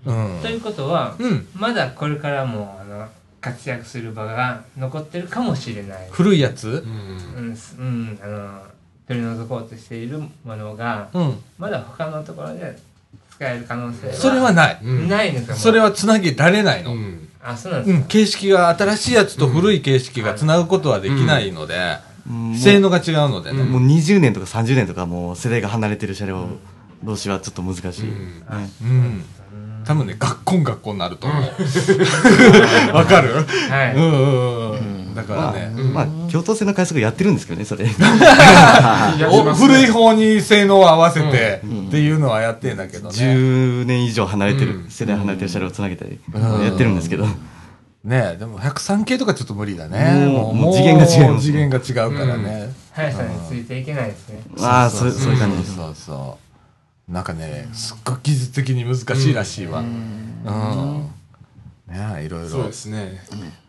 うん、ということは、うん。まだこれからもあの活躍する場が残ってるかもしれない。古いやつ？うん。うん、すうん、あの取り除こうとしているものが、うん。まだ他のところで使える可能性はそれはない、うん。ないんですよ。それははつなげられないの、うん。うんあそうなんですか？形式が新しいやつと古い形式がつなぐことはできないので、性能が違うのでね、もう20年とか30年とかもう世代が離れてる車両同士はちょっと難しい、うん。ね。うん。多分ね学校学校になると思う。わかる？はい。うんうんうんだからまあ、ね、まあ京都線の快速やってるんですけどねそれ。古い方に性能を合わせてっていうのはやってんだけどね。10年以上離れてる、うん。世代離れてる車両をつなげたり、うん。やってるんですけど、ねえでも103系とかちょっと無理だね。もうもう次元が違う次元が違うからね。速さについていけないですね。ああそうそういう感じです、そうそう。なんかね、すっごい技術的に難しいらしいわ。うん。ねえいろいろそうで。すね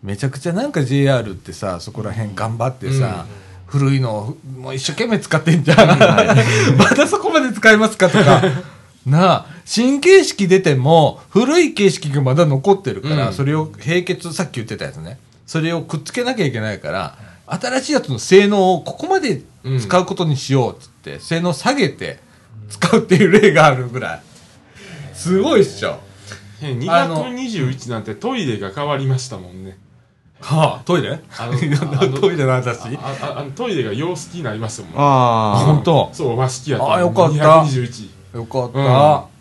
めちゃくちゃなんか JR ってさ、そこら辺頑張ってさ、古いのをもう一生懸命使ってんじゃん。まだそこまで使いますかとか。なあ、新形式出ても、古い形式がまだ残ってるから、うん。それを並結、さっき言ってたやつね。それをくっつけなきゃいけないから、新しいやつの性能をここまで使うことにしようっつって、性能下げて使うっていう例があるぐらい。すごいっしょ。えあの221なんてトイレが変わりましたもんね。はあ、トイレ？あの トイレの話？あのトイレが洋式になりますよもんああ本当。そう和式やったあよかった。221よかった、うん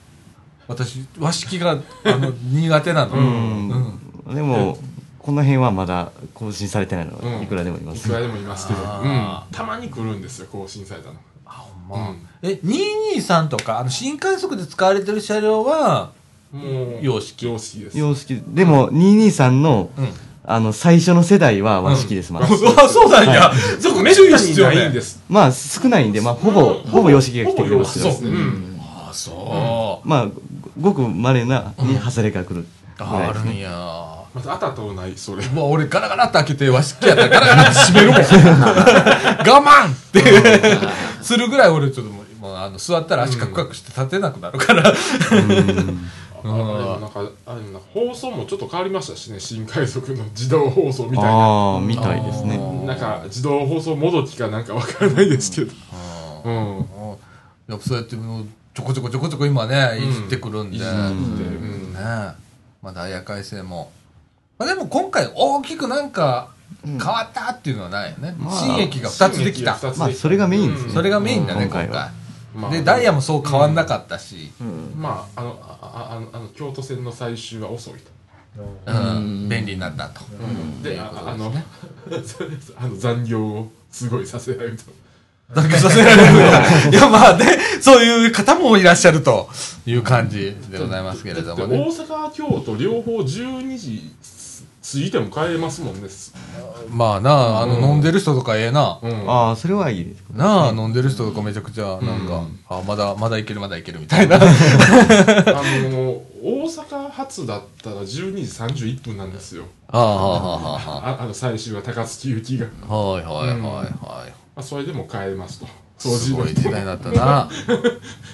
私和式があの 苦手なの、うん。うん。でもこの辺はまだ更新されてないの。うん。いくらでもいます、いくらでもいますけど、う。ん。あ、たまに来るんですよ更新されたの。あほん。ま、うんえ223とかあの新快速で使われてる車両はもう洋式。洋式です。洋式。でも223のうん。あの、最初の世代は和式です、まだ。あ、そうなんや。そこ注意必要ねないんです。まあ、少ないんで、まあ、ほぼ、ほぼ洋式が来てくれますよ。ほぼ洋式。ですねうんあ、そう。まあ、ごく稀なに外れが来るぐああらいですね。るんや。またあたとない、それ。もう俺ガラガラって開けて和式やったらガラガラって閉めるもん。我慢ってするぐらい俺ちょっともう、もうあの座ったら足カクカクして立てなくなるから。あでもなんか、あの放送もちょっと変わりましたしね、新海賊の自動放送みたいな。ああ、みたいですね。なんか、自動放送もどきかなんかわからないですけど。うん。やっぱそうやってもうちょこちょこちょこちょこ今ね、いじってくるんで。うんねまだ綾改正も。まあでも今回大きくなんか変わったっていうのはないよね。まあ新駅が2つできた。まあ、それがメインですね。それがメインだね、今回うん今回は。まあで、ダイヤもそう変わんなかったし、まあ、あの、あああの、あの京都線の最終は遅いと。うん、便利になったと。で、ああの、あの残業をすごいさせられると。だけさせられるの。いや、まあね、そういう方もいらっしゃるという感じでございますけれどもで大ね。阪、京都両方12時過ぎても帰れますもんね。まあな、あの、飲んでる人とかええな。うん。ああ、それはいいです。なあ、飲んでる人とかめちゃくちゃ、なんか、あ、まだ、まだいける、まだいけるみたいな。あの、大阪発だったら12時31分なんですよ。ああ、はあ、はあ、はああの最終は高槻行きが。あ。はい、はい、はい、はい。まあ、それでも帰れますと。掃すごい時代 になったな。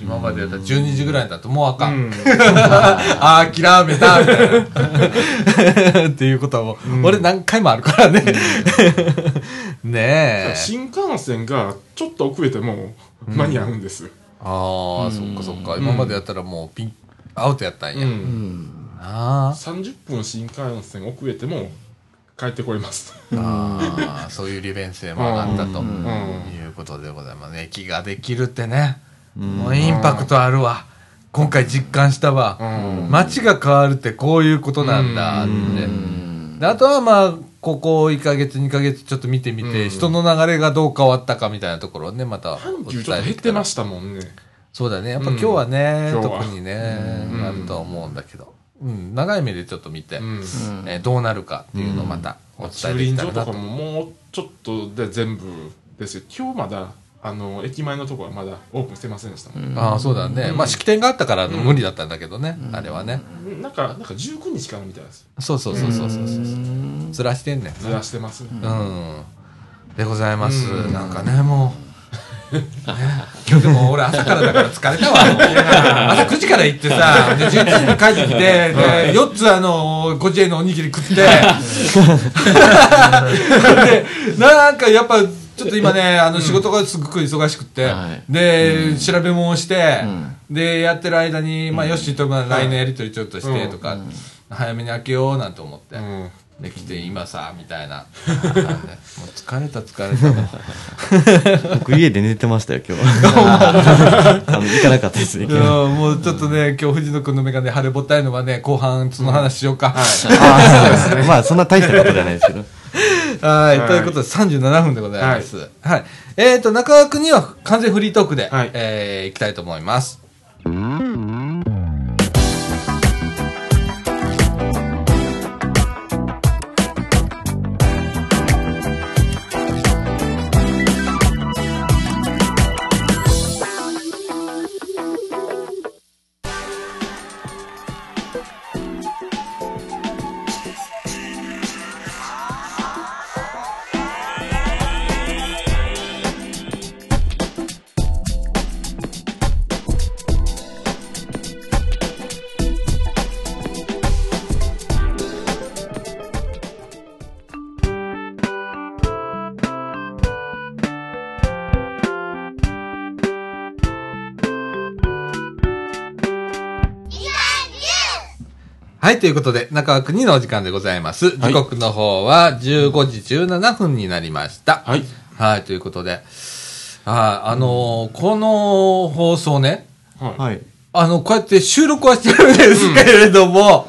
今までだったら12時ぐらいだともうあかん。うん。あー、諦めた、みたいな。っていうことはもう、俺何回もあるからね。ねえ。新幹線がちょっと遅れても間に合うんです。ああ、そっかそっか。今までやったらもうピン、アウトやったんや。うんあ30分新幹線遅れても帰ってこれます。ーあー、そういう利便性も上がったとうんいうことでございますね。駅ができるってね。もうインパクトあるわ。今回実感したわ。うん街が変わるってこういうことなんだって。であとはまあ、ここ1ヶ月、2ヶ月ちょっと見てみて、うん人の流れがどう変わったかみたいなところをね、またお阪急ちょっと減ってましたもんね。そうだね。やっぱ今日はね、うん今日は特にね、うんあるとは思うんだけど。うん、長い目でちょっと見て、うん。えーどうなるかっていうのをまたお伝え駐でき輪場とかたらなと。ももうちょっとで全部ですよ。今日まだ、あの、駅前のところはまだオープンしてませんでしたもん。ああ、そうだね。まあ、式典があったから無理だったんだけどね、あれはね。なんか、なんか19日からみたいです。そうそうそうそうそうそう。ずらしてんねんずらしてます。うん。でございます。うんなんかね、もう。ね今日でも俺朝からだから疲れたわ。朝9時から行ってさ、で11時に帰ってきて、で、4つあの、50円のおにぎり食って、で、なんかやっぱ、ちょっと今ね、あの、仕事がすごく忙しくって、はい。で、調べ物をして、で、やってる間に、まあ、よしと、まあ、来年やりとりちょっとして、とか、早めに開けようなんて思って。うん。できて今さみたいなもう疲れた疲れた僕家で寝てましたよ、今日は。あの、行かなかったですね、もうちょっとね今日藤野君の眼鏡腫れぼったいのはね後半その話しようか、ああ、そうですね。まあ、そんな大したことじゃないですけど。はい、はいということで37分でございます。はい。えっ、と、中川君には完全フリートークで、はいえー、いきたいと思います。はい、ということで、中川国のお時間でございます。時刻の方は15時17分になりました。はい。はい、ということで、はい、あのーこの放送ね、はい。はい。あの、こうやって収録はしてるんですけれども、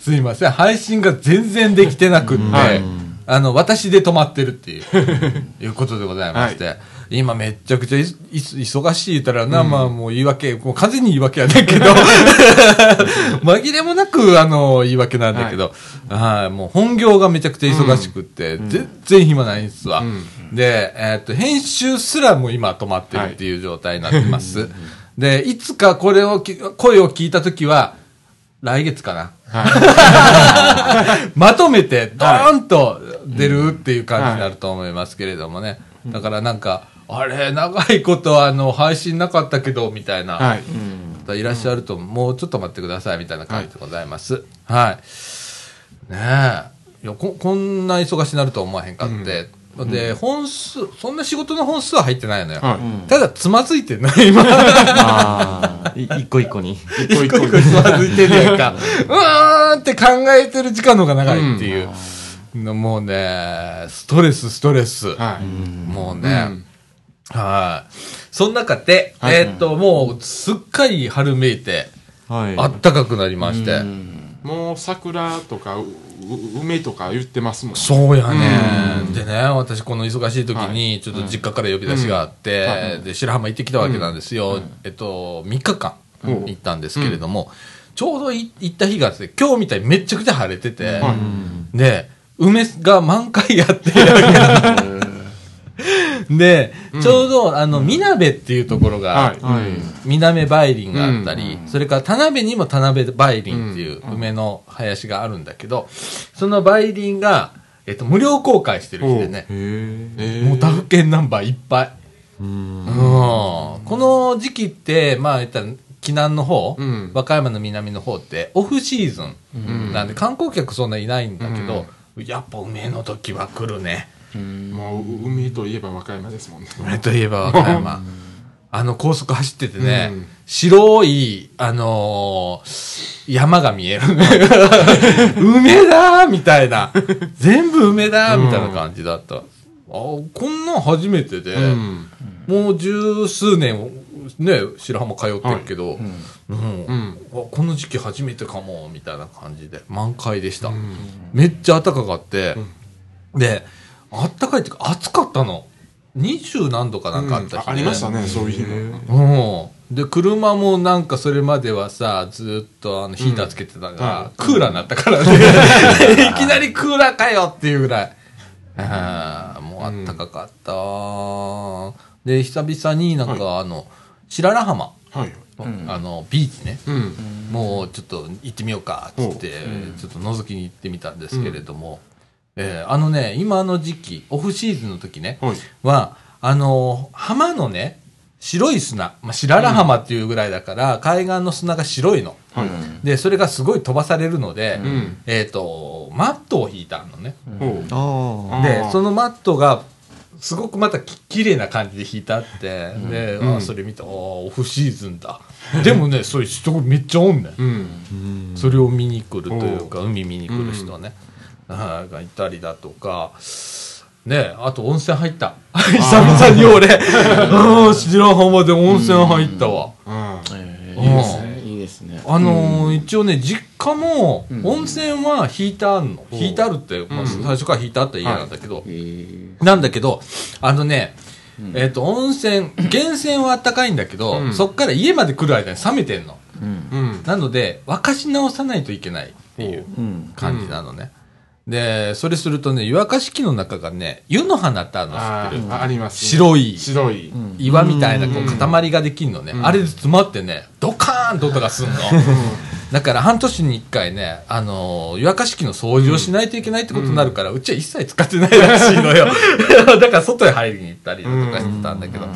すいません、配信が全然できてなくって、はいあの、私で止まってるっていう、いうことでございまして、今めっちゃくちゃいい忙しい言ったらな、まあもう言い訳、もう完全に言い訳やねんけど、紛れもなく、あの、言い訳なんだけど、はい、もう本業がめちゃくちゃ忙しくって、全然暇ないんですわ。で、えっと、編集すらも今止まってるっていう状態になってます。で、いつかこれをき、声を聞いたときは、来月かな。まとめて、ドーンと出るっていう感じになると思いますけれどもね。だからなんか、あれ、長いことあの、配信なかったけど、みたいな。はい。方いらっしゃると、もうちょっと待ってくださいみたいな感じでございます。はい。ねえ。いやこ、こんな忙しになるとは思わへんかって。で、本数、そんな仕事の本数は入ってないのよ。はいただ、つまずいてんの、今。ああ、い一個一個に。一個一個つまずいてんねやんか。うーんって考えてる時間の方が長いっていう。のもうね、ストレス、ストレス。はい。もうね、うんはい。その中で、はい。えーっと、もう、すっかり春めいて、はい。あったかくなりまして。もう桜とかうう梅とか言ってますもん。そうやね、でね、私この忙しい時に、ちょっと実家から呼び出しがあって、うん。はい。で、白浜行ってきたわけなんですよ。えっと、3日間うん。行ったんですけれども、ちょうどい行った日がですね、今日みたいにめっちゃくちゃ晴れてて、はで、梅が満開やって、で、ちょうど、あの、みなべっていうところが。みなめ梅林があったり、それから田辺にも田辺梅林っていう梅の林があるんだけど、その梅林が、えっと、無料公開してる日でね、へえ。えもう他府県ナンバーいっぱい。うん。うん。この時期って、まあ言ったら、紀南の方、うん和歌山の南の方ってオフシーズンなんで観光客そんないないんだけど、やっぱ梅の時は来るね。もう海といえば和歌山ですもんね。梅といえば和歌山。あの高速走っててね、うん白い、あのー山が見える。梅だーみたいな。全部梅だーみたいな感じだった。あこんなん初めてで、うん。もう十数年、ね、白浜通ってるけど、うんうん。あこの時期初めてかも、みたいな感じで、満開でした。めっちゃ暖かかって、で、暖かいっていうか暑かったの。二十何度かなんかあった日、あありましたね、そういう日も。うん。で、車もなんかそれまではさ、ずっとあのヒーターつけてたから、クーラーになったからね。いきなりクーラーかよっていうぐらい。あーもうあったかかったわで、久々になんかあの、白良浜、はい。あの、ビーチね。うん。もうちょっと行ってみようか、つって、ちょっと覗きに行ってみたんですけれども、えーあのね、今の時期、オフシーズンの時ね、はい。は、あのー浜のね、白い砂、まあ、白良浜っていうぐらいだから、海岸の砂が白いの。はい。で、それがすごい飛ばされるので、うん。えっ、と、マットを引いたのね。ほうあでそのマットが、すごくまたき綺麗な感じで引いてあって、で、うんあそれ見て、ああ、オフシーズンだ。でもね、そういう人めっちゃおんねん。うん。それを見に来るというか、海見に来る人ね、はいがいたりだとか、ねあと温泉入った。久々に俺、うん、白浜で温泉入ったわ。いいですね。いいですね。あのー一応ね、実家も、温泉は引いてあんの。引いてあるって、まあ、最初から引いてあった家なんだけど、えーなんだけど、あのね、えっ、と、温泉、源泉はあったかいんだけど、うんそっから家まで来る間に冷めてんの。うん。うん。なので、沸かし直さないといけないっていううん。感じなのね。で、それするとね、湯沸かし器の中がね、湯の花ってあるの知ってる？ありますね。白い白い。岩みたいなこう塊ができるのね。あれで詰まってね、ドカーンと音がすんの。だから半年に一回ね、あのー湯沸かし器の掃除をしないといけないってことになるから、うちは一切使ってないらしいのよ。だから外へ入りに行ったりだとかしてたんだけど、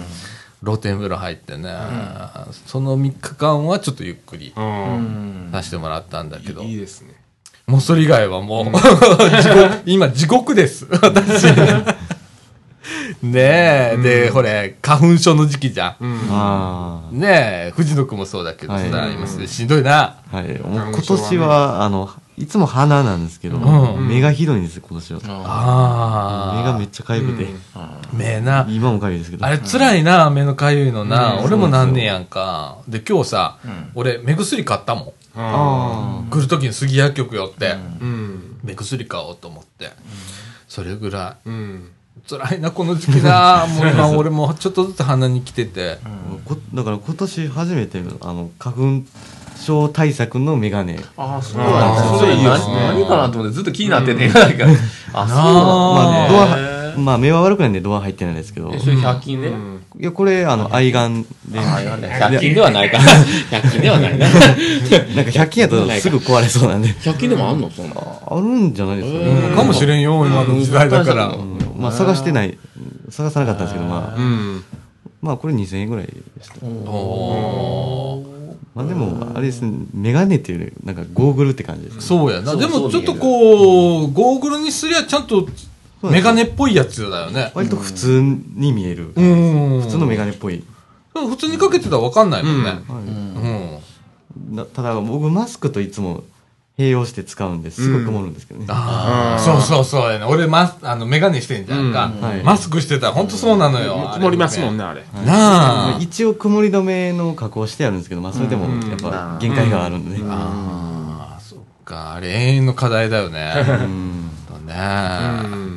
露天風呂入ってね、その3日間はちょっとゆっくりうん。させてもらったんだけど、いいですね。もうそれ以外はもう、地獄、今地獄です、私。ねえ、で、ほれ、花粉症の時期じゃん。うん。あねえ、藤野くんもそうだけどさ、はい今すぐしんどいな。あ。はい。もう今年は、あの、いつも鼻なんですけど、うん目がひどいんです、今年は。ああ。目がめっちゃかゆくて。目な。今もかゆいですけど。あれ辛いな、目のかゆいのな。うん俺もなんねやんか。で、今日さ、俺、目薬買ったもん。ああ来るときに杉薬局寄って、ーうん。目薬買おうと思って。それぐらい。うん。辛いな、この時期だ。もう今俺もちょっとずつ鼻に来てて。こだから今年初めてあの花粉症対策のメガネああ、そうなんですね。何かなと思ってずっと気になってて、なん。か、あ、そうなあまあドアへーまあ目は悪くないんでドア入ってないんですけど。え、それ100均で？うんいやこれあの愛眼で。ああ、100均。ではないか。100均ではないな。なんか100均やとすぐ壊れそうなんで。100均でもあんの？そんな。あるんじゃないですかね、うん。かもしれんよ、今の時代だから。うん。まあ探してない。探さなかったんですけどまあ。うん。まあこれ2000円ぐらいでした。まあでもあれですね。メガネっていうよりなんかゴーグルって感じですね。そうやな。でもちょっとこう、ゴーグルにすりゃちゃんとメガネっぽいやつだよね。割と普通に見えるうん。普通のメガネっぽい普通にかけてたらわかんないもんね。はいうん。なただ僕マスクといつも併用して使うんですごく曇るんですけどね、ああ、そうそうそうやね。俺マス、あの、メガネしてんじゃんか。うんはいマスクしてたらほんとそうなのよ。曇りますもんね。ね、あれ。なあ。一応曇り止めの加工してあるんですけどまあそれでもやっぱ限界があるんでねああ、そっか。あれ永遠の課題だよね。うんとうね。ん。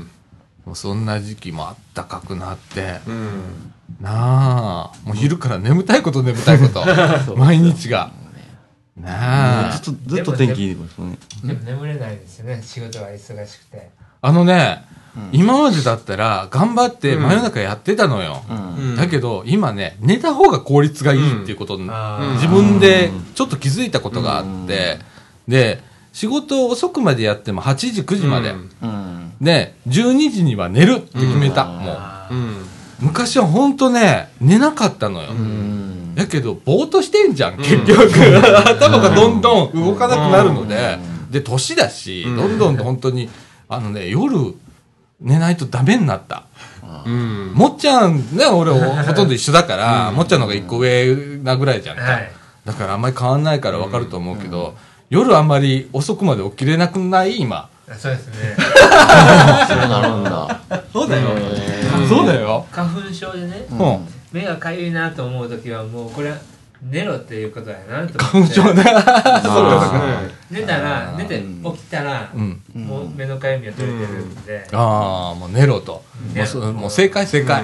もうそんな時期もあったかくなって。うん。なあ。もう昼から眠たいこと眠たいこと。毎日が。なあ。ずっとずっと天気いいですよねでも眠れないですよね仕事が忙しくてあのね、今までだったら頑張って真夜中やってたのよ。うんだけど今ね、寝た方が効率がいいっていうことに、あー自分でちょっと気づいたことがあって、で、仕事遅くまでやっても8時、9時まで。うんうん。で、12時には寝るって決めた。もう。うん。昔はほんとね、寝なかったのよ。うん。だけど、ぼーっとしてんじゃん、結局。頭がどんどん動かなくなるので、で、年だし、うんどんどん本当に、あのね、夜寝ないとダメになった。うん。もっちゃんね、俺ほとんど一緒だから、もっちゃんの方が一個上なぐらいじゃんか。はいだからあんまり変わんないからわかると思うけど、夜あんまり遅くまで起きれなくない今？あそうですね そうなるんだ。そうだよ。へそうだよ。花粉症でねうん。目がかゆいなと思う時はもうこれは寝ろっていうことやなと花思って粉症ね。あ寝たら寝て起きたらうん。もう目のかゆみは取れてるんでああ、もう寝ろと。もうそもう正解正解。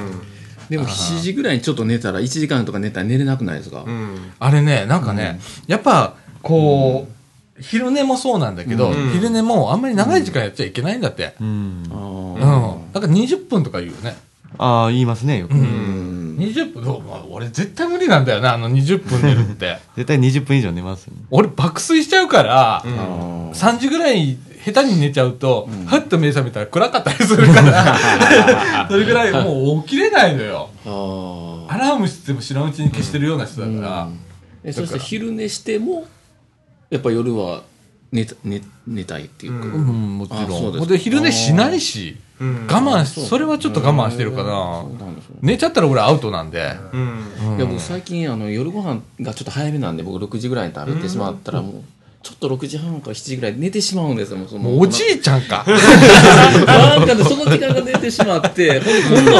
でも7時ぐらいにちょっと寝たら、1時間とか寝たら寝れなくないですか？うん。あれね、なんかね、やっぱ、こう、昼寝もそうなんだけど、うん昼寝もあんまり長い時間やっちゃいけないんだって。うんあうん。ーだから20分とか言うよね。ああ言いますねよく、うんうん。20分、どうまあ俺絶対無理なんだよな、あの20分寝るって。絶対20分以上寝ますよね俺爆睡しちゃうから、うんあー3時ぐらい下手に寝ちゃうと、ふっと目覚めたら暗かったりするから、それぐらいもう起きれないのよ。アラームしても知らんうちに消してるような人だから。えそして昼寝してもやっぱ夜は寝た寝寝たいっていうか、うんうん、もちろん。あそうですかで昼寝しないし、うん我慢し、それはちょっと我慢してるかなそう。なんですよ寝ちゃったら俺アウトなんで。うん。いや僕最近あの夜ご飯がちょっと早めなんで僕6時ぐらいに食べてしまったらもうちょっと6時半から7時ぐらいで寝てしまうんですよもうそのもうおじいちゃんか。なんかねその時間が寝てしまってほんで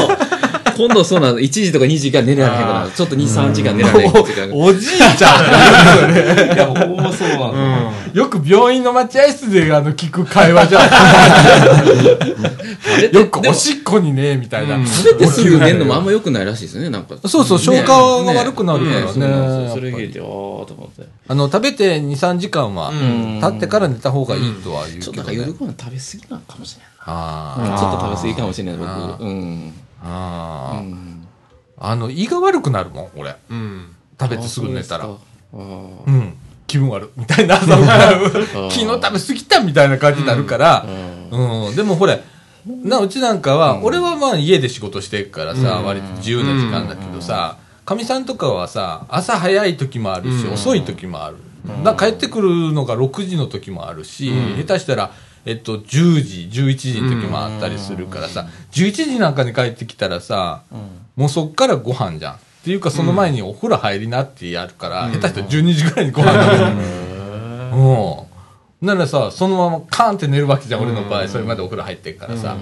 今度そうなの1時とか2時が寝られへんくな。るちょっと23時間寝られへん時間がおじいちゃんいやほんまそうなの、よく病院の待合室であの聞く会話じゃん。よくおしっこにね、みたいな。うん。食べてすぐ寝るのもあんま良くないらしいですね。なんか。そうそう消化が悪くなるからね。そうなんですよ。それ聞いてああと思って。あの、食べて2、3時間は、ん。経ってから寝た方がいいとは言うちょっと。なんか夜ご飯食べ過ぎなのかもしれあな。い、ー。ちょっと食べ過ぎかもしれないあ僕うんあー。うんあの、胃が悪くなるもん、俺。うん。食べてすぐ寝たら。うん。気分悪い。みたいな、昨日食べ過ぎたみたいな感じになるから、うん。でもほれ、な、うちなんかは、俺はまあ家で仕事してるからさ、割と自由な時間だけどさ、かみさんとかはさ、朝早い時もあるし、うん遅い時もある。だ帰ってくるのが6時の時もあるし、下手したら、えっと、10時、11時の時もあったりするからさ、11時なんかに帰ってきたらさ、もうそっからご飯じゃん。っていうか、その前にお風呂入りなってやるから、下手したら12時ぐらいにご飯食べる。うん。ならさ、そのままカーンって寝るわけじゃん、俺の場合。それまでお風呂入ってるからさ。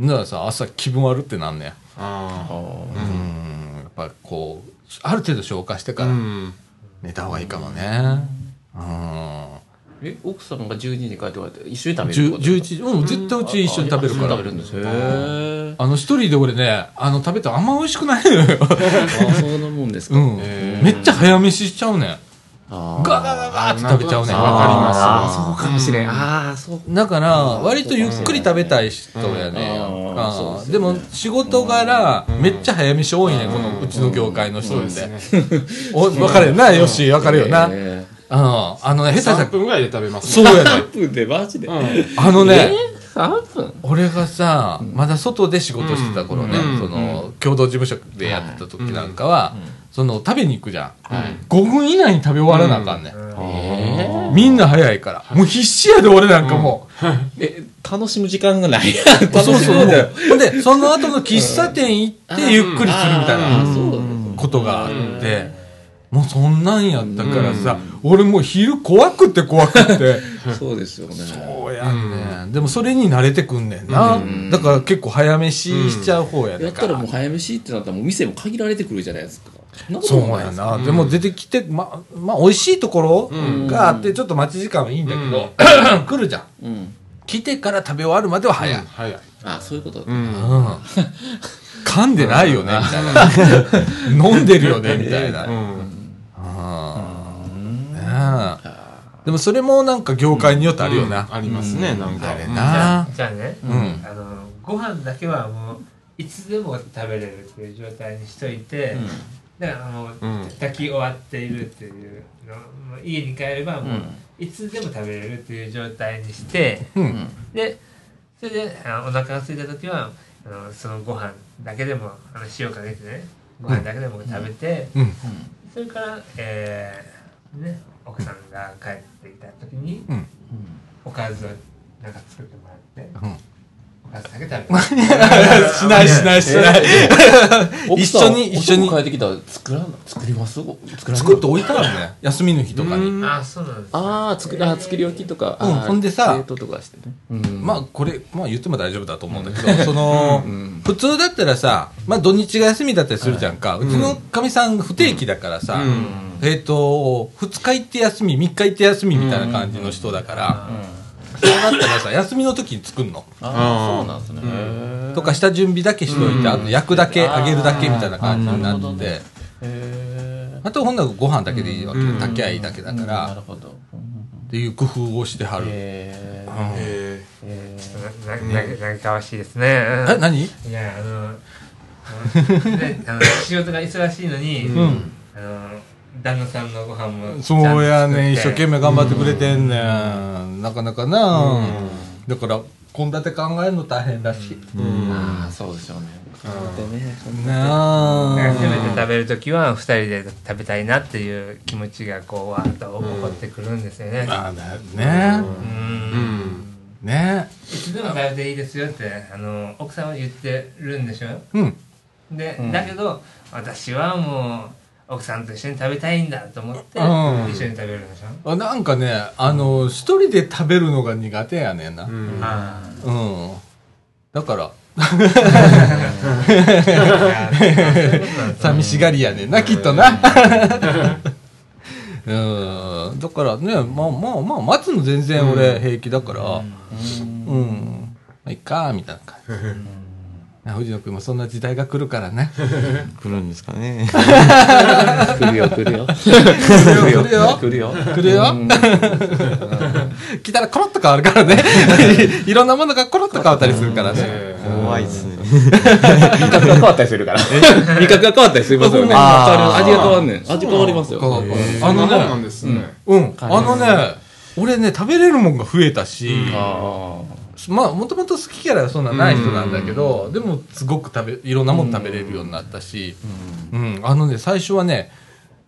ならさ、朝気分悪ってなんねん。あうん。やっぱこう、ある程度消化してあ。からうん。寝た方がいいかもね。うん。え奥さんが12時に帰ってこられて一緒に食べる10 11時うん絶対うち一緒に食べるから。食べるんですへえあの一人で俺ねあの食べたらあんま美味しくないのよ。あそんなもんですか？うん。めっちゃ早飯しちゃうねん。あー。ガガガガって食べちゃうねん。わかります。あーそうかもしれん。ああそうだから割とゆっくり食べたい人やね。うん。うですでも仕事柄めっちゃ早飯多いねんこのうちの業界の人そうってですね。お分かるよなよし分かるよな。うんえあのね下手した3ら分ぐらいで食べますそうやね。ー3分でマジで？うん。あのねえ？ー、3分？俺がさまだ外で仕事してた頃ねうん。その共同事務所でやってた時なんかはその食べに行くじゃん。はい。5分以内に食べ終わらなあかんねん。えみんな早いから。もう必死やで俺なんかもう。ー、え楽しむ時間がない。楽そうそう。うしもだよ。ほんでその後の喫茶店行ってゆっくりするみたいなことがあってもうそんなんやったからさ俺もう昼怖くて怖くて。そうですよね。そうやんねん。でもそれに慣れてくんねんな。だから結構早飯しちゃう方やねんから。やったらもう早飯ってなったらもう店も限られてくるじゃないですか。そうやな、でも出てきてままあ美味しいところがあってちょっと待ち時間はいいんだけど、来るじゃん。うん。来てから食べ終わるまでは早い、早い。あそういうこと。うん。うん。噛んでないよねみたいな。飲んでるよねみたいな、うんでもそれもなんか業界によってあるよな、ありますねなんか。あれな。あじゃあね、うん。あのご飯だけはもういつでも食べれるっていう状態にしといて、だからもう、うん。炊き終わっているっていうのもう家に帰ればもう、うんいつでも食べれるっていう状態にしてうん。でそれであのお腹が空いた時はあのそのご飯だけでもあの塩かけてねご飯だけでも食べて、うん。それから、えーね、奥さんが帰ってきた時に、うん。おかずをなんか作ってもらって、うんおかずだけ食べる。しないしないしない、一緒に一緒に。帰ってきたら作らん作ります？作らん作っておいたらね 休みの日とかに、あそうなんですああ作りあ作り置きとか、うんほんでさ冷凍とかしてね、うん。まあこれ、まあ言っても大丈夫だと思うんだけど、その、ん普通だったらさ、まあ土日が休みだったりするじゃんか。うちのかみさん不定期だからさ、えっ、と、2日行って休み、3日行って休みみたいな感じの人だから、そうなったらさ、休みの時に作るの？ああそうなんですね、とか下準備だけしといて、あと焼くだけ、揚げるだけみたいな感じになって。あとほんならご飯だけでいいわけ。うん。炊きゃいいだけだかーなら、るほど。っていう工夫をしてはる。へー。えへななななんかわしいですね。え、何？いやあのあのねあの仕事が忙しいのに、うん。あの旦那さんのご飯もそうやね、一生懸命頑張ってくれてんねん。なかなかな、だから、献立考えるの大変だし。うん。ああそうでしょうね。でね。なあ。初めて食べる時は二人で食べたいなっていう気持ちがこうわーっと起こってくるんですよね、まあね。うん。うん。ね。いつでも食べていいですよってあの奥さんは言ってるんでしょ？うん。で、だけど私はもう奥さんと一緒に食べたいんだと思って、うん一緒に食べるんでしょ、あなんかね、あの、一人で食べるのが苦手やねんな。ううん。だから、寂しがりやねんな、きっとな。うん。だからね、まあまあまあ、待つの全然俺平気だから、うん。まあ、いっか、みたいな感じ。藤野君もそんな時代が来るからね。来るんですかね。来るよ来るよ来るよ。来るよ来るよ。来たらコロッと変わるからね。いろんなものがコロッと変わったりするからね。怖いっすね。味覚が変わったりするから味覚が変わったりするますよね味が変わんねん味変わりますよああのねうん。あのね、俺ね、食べれるもんが増えたし、あまあ、もともと好き嫌いはそんなない人なんだけど、でも、すごく食べ、いろんなもの食べれるようになったし、うん。あのね、最初はね、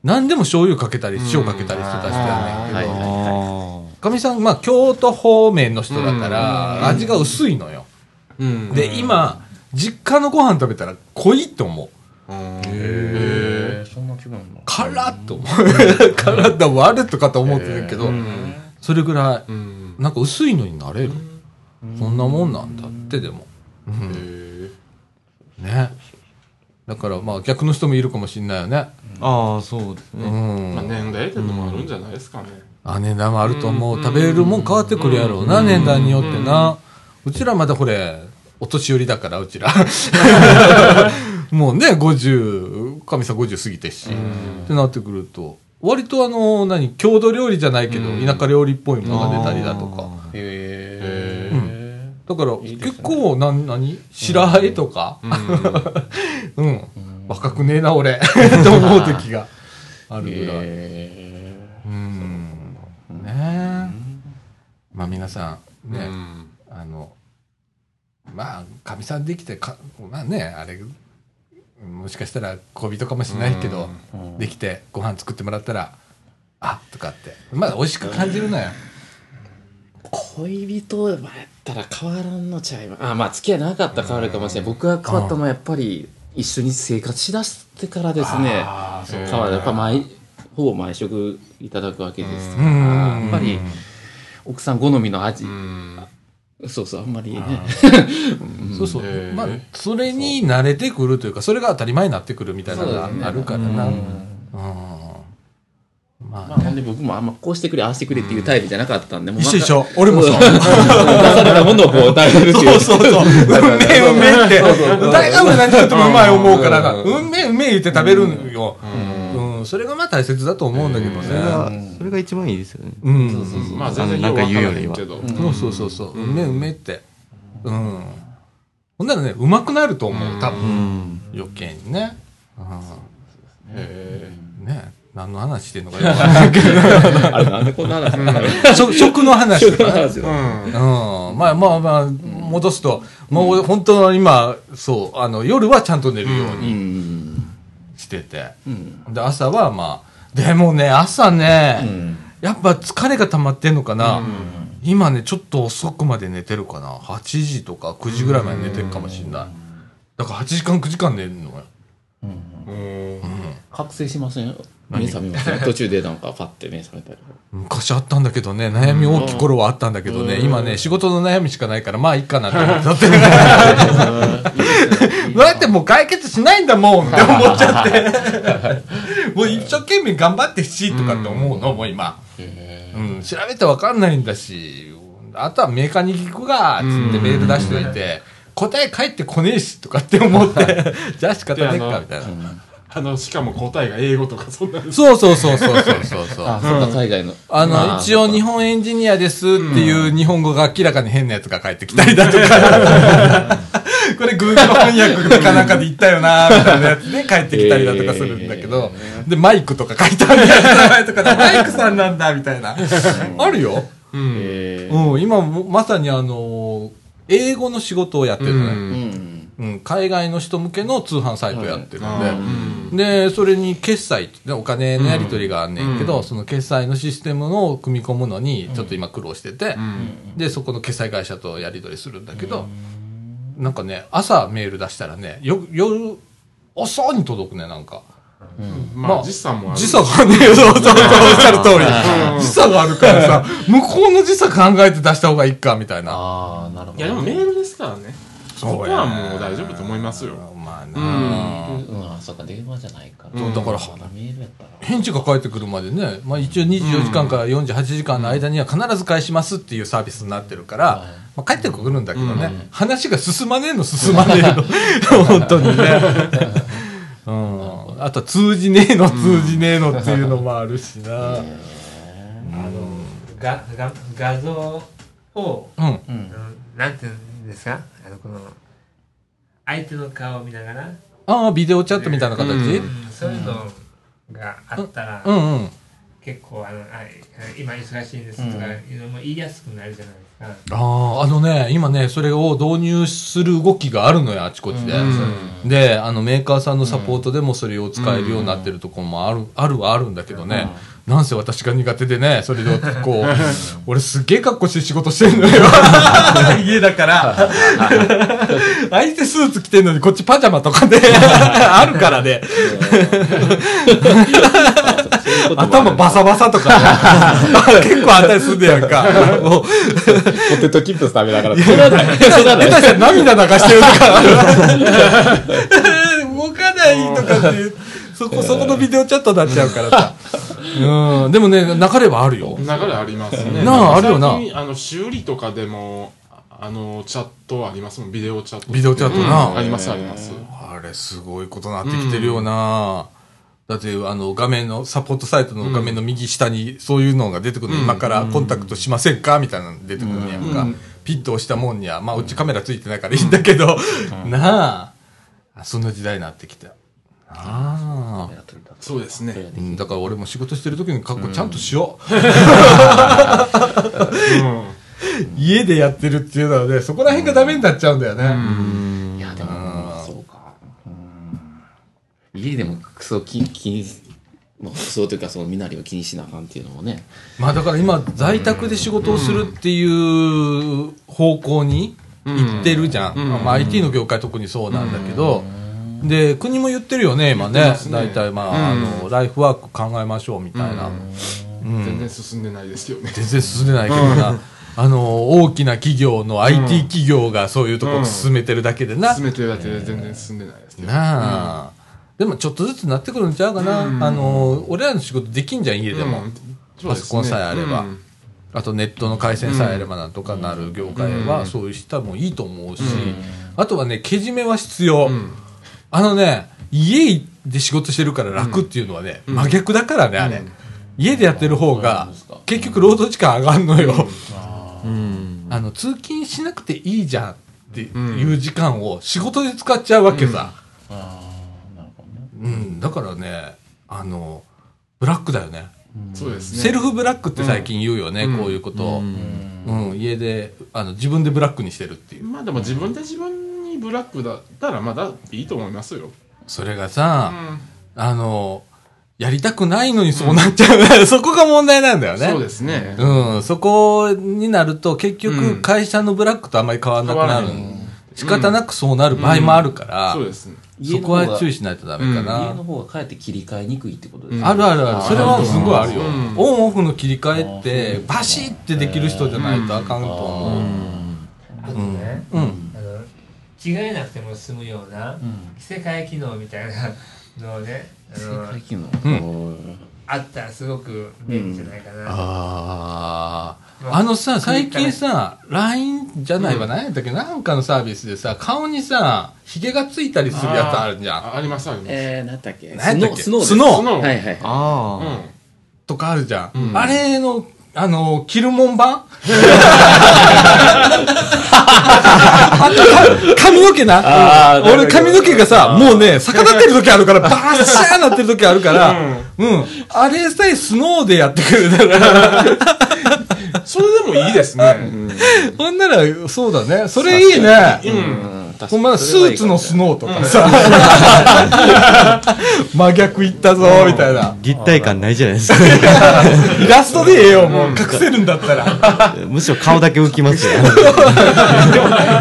何でも醤油かけたり、塩かけたりしてた人やねんけど、あかみさん、まあ、京都方面の人だから、味が薄いのよ。うん。で、今、実家のご飯食べたら濃いって思う。うん。へえそんな違うんだ辛っと思う。辛っと割るとかと思ってるけど、それぐらい、うんなんか薄いのになれる。そんなもんなんだって、でも。うんへね。だからまあ逆の人もいるかもしんないよね。あ。ああ、そうですうね。ん。まあ年齢ってのもあるんじゃないですかね。あ、値段もあると思う。食べれるもん変わってくるやろうな、年代によってな。うちらまだこれ、お年寄りだから、うちら。もうね、50、神さん50過ぎてし、ってなってくると、割とあの、何、郷土料理じゃないけど、田舎料理っぽいものが出たりだとか。へだから、いいですね。結構、な、何白あえとか、うん、若くねえな、俺、と思う時が。あるぐらい。えうん。ねえ。まあ皆さん、ね、うん。あの、まあ、かみさんできてか、まあね、あれ、もしかしたら恋人かもしれないけど、できてご飯作ってもらったら、あとかって、まあ美味しく感じるのよ。恋人まあやったら変わらんのちゃいますあまあ付き合いなかったら変わるかもしれない。僕が変わったのはやっぱり一緒に生活しだしてからですね。あーそう変わる。やっぱ毎ほぼ毎食いただくわけですから。うん。やっぱり奥さん好みの味。うんそうそうあんまりねそうそう。まあ、それに慣れてくるというか、それが当たり前になってくるみたいなのがあるからな。うん。まあまあ、ほんで僕もあんまこうしてくれああしてくれっていうタイプじゃなかったんでもう一緒一緒。俺もそう。出されたものをこう食べるっていうそうそうそう。うんめえうんめえって。誰が何作ってもうまい思うからな。うんめえうんめえ言って食べるんよ。うん。それがまあ大切だと思うんだけどそれがね。それが一番いいですよねうん。まあ全然よくわからないけど。そうそうそうそう。うんめえうんめえって。うん。ほんならね、うまくなると思う。多う分。ん余計にね。へうん。ね何の話してんのかよくわからないけど。あれなんでこんな話なの？食食の話うん。まあまあまあ、戻すと、もう本当は今、そう、あの、夜はちゃんと寝るよううにんしてて。うんで、朝はまあ、でもね、朝ね、うんやっぱ疲れが溜まってんのかな。今ね、ちょっと遅くまで寝てるかな。8時とか9時ぐらいまで寝てるかもしれない。だから8時間9時間寝るのよ。え。覚醒しません？目覚めません 途中でなんかパッて目覚めたり昔あったんだけどね、悩み大きい頃はあったんだけどね、今ね、仕事の悩みしかないから、まあいいかなって思っちゃって。だってもう解決しないんだもんって思っちゃって。もう一生懸命頑張ってしとかって思うの、もう今。うん、調べてわかんないんだし、あとはメーカーに聞くが、つってメール出しといて、答え返ってこねえしとかって思って、じゃあ仕方ねえかみたいな。あの、しかも答えが英語とかそんな。そうそうそうそうそうそうそう。あそうか海外のあの、ま一応日本エンジニアですっていう日本語が明らかに変なやつが返ってきたりだとか、これ Google 翻訳かなんかで言ったよなみたいなやつで返ってきたりだとかするんだけど、で、マイクとか書いてあるやつ名前とかで、マイクさんなんだみたいな。あるよ。うん。えーうん、今もまさにあの、英語の仕事をやってるのね。うんうんうん、海外の人向けの通販サイトやってるんで、うんで、それに決済ってね、お金のやり取りがあんねんけど、その決済のシステムを組み込むのに、ちょっと今苦労してて、で、そこの決済会社とやり取りするんだけど、なんかね、朝メール出したらね、よ夜、遅に届くね、なんか。まあ、まあ時差もある。時差がね、そうそうそう、おっしゃる通り。時差があるからさ、向こうの時差考えて出した方がいいか、みたいな。ああなるほどいや、でもメールですからね。そこはもう大丈夫と思いますよ。まあな、うん。あそうか電話じゃないから。だから返事が返ってくるまでね、まあ、一応24時間から48時間の間には必ず返しますっていうサービスになってるから、まあ、帰ってくるんだけどね、話が進まねえの 進まねえの 本当にね、うん、あと通じねえの通じねえのっていうのもあるしな、がが画像を、うん。あのなんていうんですか？あのこの相手の顔を見ながら、ああビデオチャットみたいな形、うんうんそういうのがあったら、うん。うん結構あのあ今忙しいんですとかいうのも言いやすくなるじゃないですか。ああ、あのね、今ね、それを導入する動きがあるのよ、あちこちで。で、あの、メーカーさんのサポートでもそれを使えるようになってるところもある、あるはあるんだけどね、なんせ私が苦手でね、それで、こう、俺すっげえ格好して仕事してんのよ。家だから。相手スーツ着てんのにこっちパジャマとかね、あるからね。頭バサバサとかね、結構あったりすんねやんか。もうポテトチップス食べながら下手したら涙流してるとか、動かないとかっていう、そこ、そこのビデオチャットになっちゃうからさ。うん、でもね、流れはあるよ。流れありますね。なああるよな。あの、修理とかでも、ああの、チャットありますもん、ビデオチャット。ビデオチャットな。うん。あります、あります。あれ、すごいことになってきてるよな、だって、あの、画面の、サポートサイトの画面の右下に、そういうのが出てくるの、今からコンタクトしませんか？みたいなの出てくるんやんか。ピッと押したもんには、まあ、うちカメラついてないからいいんだけど、なあ、そんな時代になってきた。ああ。そうですね。うん、だから俺も仕事してる時に格好ちゃんとしよう。うん。家でやってるっていうのはね、そこら辺がダメになっちゃうんだよね。いやでもそうかうん家でもクソ気気にまあクソというかその身なりを気にしなあかんっていうのもねまあだから今、在宅で仕事をするっていう方向に行ってるじゃん。まあ IT の業界特にそうなんだけど、で、国も言ってるよね、今ね。大体まあ、あの、ライフワーク考えましょうみたいな。全然進んでないですよね。全然進んでないけどな。あの、大きな企業の IT 企業がそういうとこ進めてるだけでな。進めてるだけで全然進んでないですね。なあ。でもちょっとずつなってくるんちゃうかな。あの、俺らの仕事できんじゃん、家でも。うんパソコンさえあれば。うんあとネットの回線さえあればなんとかなる業界はそういう人もいいと思うし、あとはね、けじめは必要。あのね、家で仕事してるから楽っていうのはね、真逆だからね、あれ。家でやってる方が、結局労働時間上がんのよ。あの、通勤しなくていいじゃんっていう時間を仕事で使っちゃうわけさ。うん、だからね、あの、ブラックだよね。そうですね。セルフブラックって最近言うよね、こういうことを。うん、家で、あの、自分でブラックにしてるっていう。まあでも自分で自分にブラックだったらまだいいと思いますよ。それがさ、あの、やりたくないのにそうなっちゃう。そこが問題なんだよね。そうですね。うん、そこになると結局会社のブラックとあんまり変わらなくなる。変わらない仕方なくそうなる場合もあるから、そうですね。そこは注意しないとダメか家な。の方がかえって切り替えにくいってことですあるあるある。それはすごいあるよ。うんオンオフの切り替えって、バシッてできる人じゃないとあかんと思う。あとね、うん。着替えなくても済むような着せ替え機能みたいなのをねあの最近のうん。あったらすごく便利じゃないかな、ああ。あのさ、最近さ、LINE じゃないわ、何やったっけ、なんかのサービスでさ、顔にさ、ヒゲがついたりするやつあるじゃん。あありますあります。えー、何やったっけ？スノースノーその、はいはいああ、うん。とかあるじゃん。あれの、あの、着るもん版 髪の毛な。俺髪の毛がさ、もうね、逆立ってる時あるから、バーシャーなってる時あるから、うん。あれさえスノーでやってくれたら、それでもいいですね。ほんなら、そうだね。それいいね。うんほんまスーツのスノーとかさ、真逆いったぞ、みたいな。立体感ないじゃないですか。イラストでええよ、もう隠せるんだったら。むしろ顔だけ浮きますよ。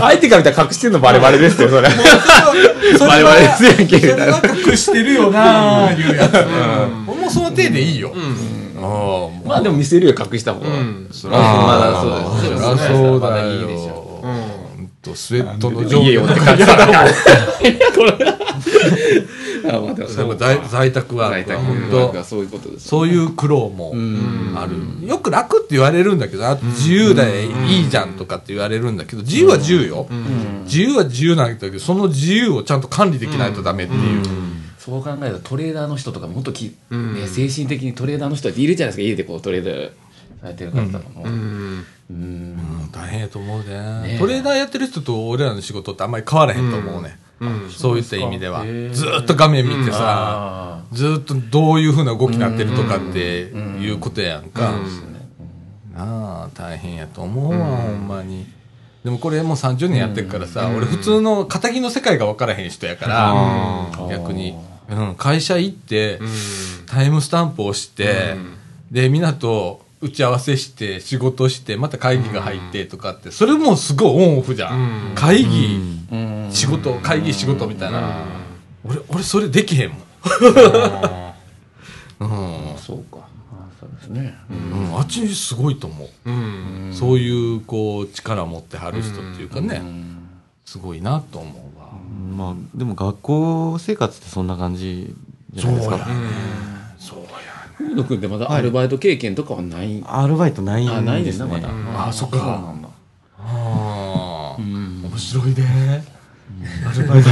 相手から見たら隠してんのバレバレですよそれそれバレバレですやんけそれは隠してるよなーいうやつ。俺もその手でいいよ。ああ、もうまあでも見せるよ隠した方がうん。そりゃそうまだそうですそうだまだよ。いいでしょとスウェットの上家下を って感じだからあまあ在在宅ワークは本当そういうことです。そういう苦労もある。よく楽って言われるんだけど、あと自由でいいじゃんとかって言われるんだけど、自由は自由よ。自由は自由なんだけど、その自由をちゃんと管理できないとダメっていう。そう考えるとトレーダーの人とかもっとき、ね、精神的にトレーダーの人っているじゃないですか。家でこうトレーダーされてる方とかも、うん。うん。大変やと思うねねトレーダーやってる人と俺らの仕事ってあんまり変わらへんと思うね。うん。そういった意味では。ずーっと画面見てさ、あずーっとどういう風な動きになってるとかっていうことやんか。なあ、大変やと思うわ、ほんまに。でもこれもう30年やってるからさ、俺普通の仇の世界が分からへん人やから、逆に。うん、会社行って、タイムスタンプをして、で、みんなと打ち合わせして、仕事して、また会議が入ってとかって、それもすごいオンオフじゃん。会議、ーうん仕事、会議仕事みたいな。俺、俺それできへんもん。うん。そうかあそうですねうん、あっちすごいと思う。うん。そういう、こう、力持ってはる人っていうかね、すごいなと思うわ。まあ、でも学校生活ってそんな感じじゃないですか。そ野君ってまだアルバイト経験とかはない、アルバイトないんですね。あないねんなまだ、あそっか。そうなんだ。ああ、ん。面白いね。アルバイト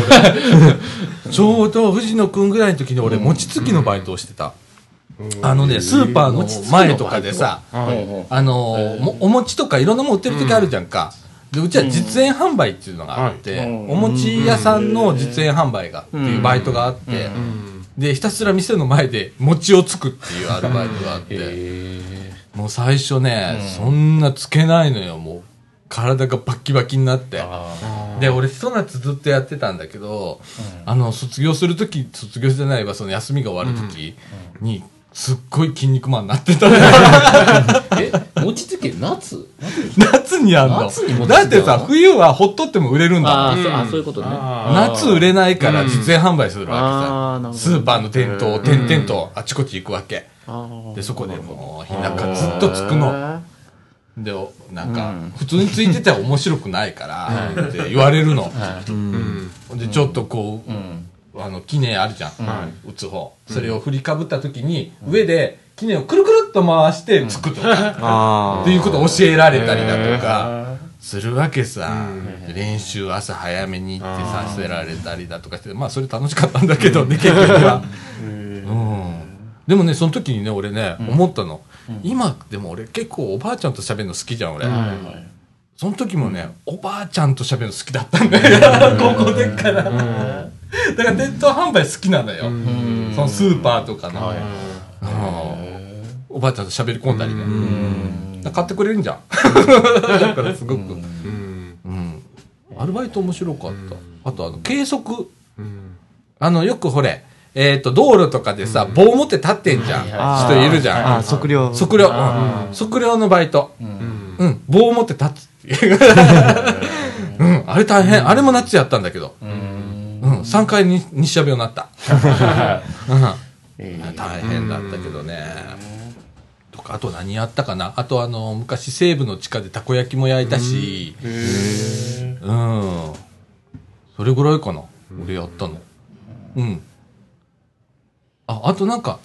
俺 ちょうど藤野くんぐらいの時に俺、餅つきのバイトをしてた。あのね、スーパーの前とかでさ、はいあのお餅とかいろんなもん売ってる時あるじゃんか。でうちは実演販売っていうのがあって、うん。お餅屋さんの実演販売がっていうバイトがあって、で、ひたすら店の前で餅をつくっていうアルバイトがあって、へもう最初ね、そんなつけないのよ、もう。体がバッキバキになって。で、俺、ひと夏ずっとやってたんだけど、あの、卒業するとき、卒業じゃないわ、その休みが終わるときに、すっごい筋肉マンになってたのよ。え餅つき夏？夏にやんの？夏に餅つきだってさ、冬はほっとっても売れるんだもん。あうあそういうことね。あ夏売れないから実演販売するあわけさ。ーなるほど。スーパーの店頭、点々とあちこち行くわけ。で、そこでもう、日中ずっとつくの。で、おなんか、普通についてては面白くないから、って言われるの。で、ちょっとこう、あの、キネあるじゃん。打つ方。それを振りかぶった時に、上で、キネをくるくるっと回してつくとか、あっていうことを教えられたりだとか、するわけさ。練習朝早めに行ってさせられたりだとかして、まあそれ楽しかったんだけどね、結局は。うん。でもね、その時にね、俺ね、思ったの。今でも俺結構おばあちゃんと喋るの好きじゃん、俺。その時もね、おばあちゃんと喋るの好きだったんだよ。高校でっから。だからネット販売好きなのよ。そのスーパーとかの。うんおばあちゃんと喋り込んだりね。買ってくれるんじゃん。だからすごく。うん。アルバイト面白かった。あとあの、計測。あの、よくほれ、えっと、道路とかでさ、棒持って立ってんじゃん。あ人いるじゃん。測量測量。うん測量のバイト。うん。棒を持って立つっていう。うん。あれ大変。あれも夏やったんだけど。うん。3回に日射病になった。うん。大変だったけどね。とか、あと何やったかな。あとあの、昔西部の地下でたこ焼きも焼いたし。うん。それぐらいかな。俺やったの。うん。あ、あとなんか、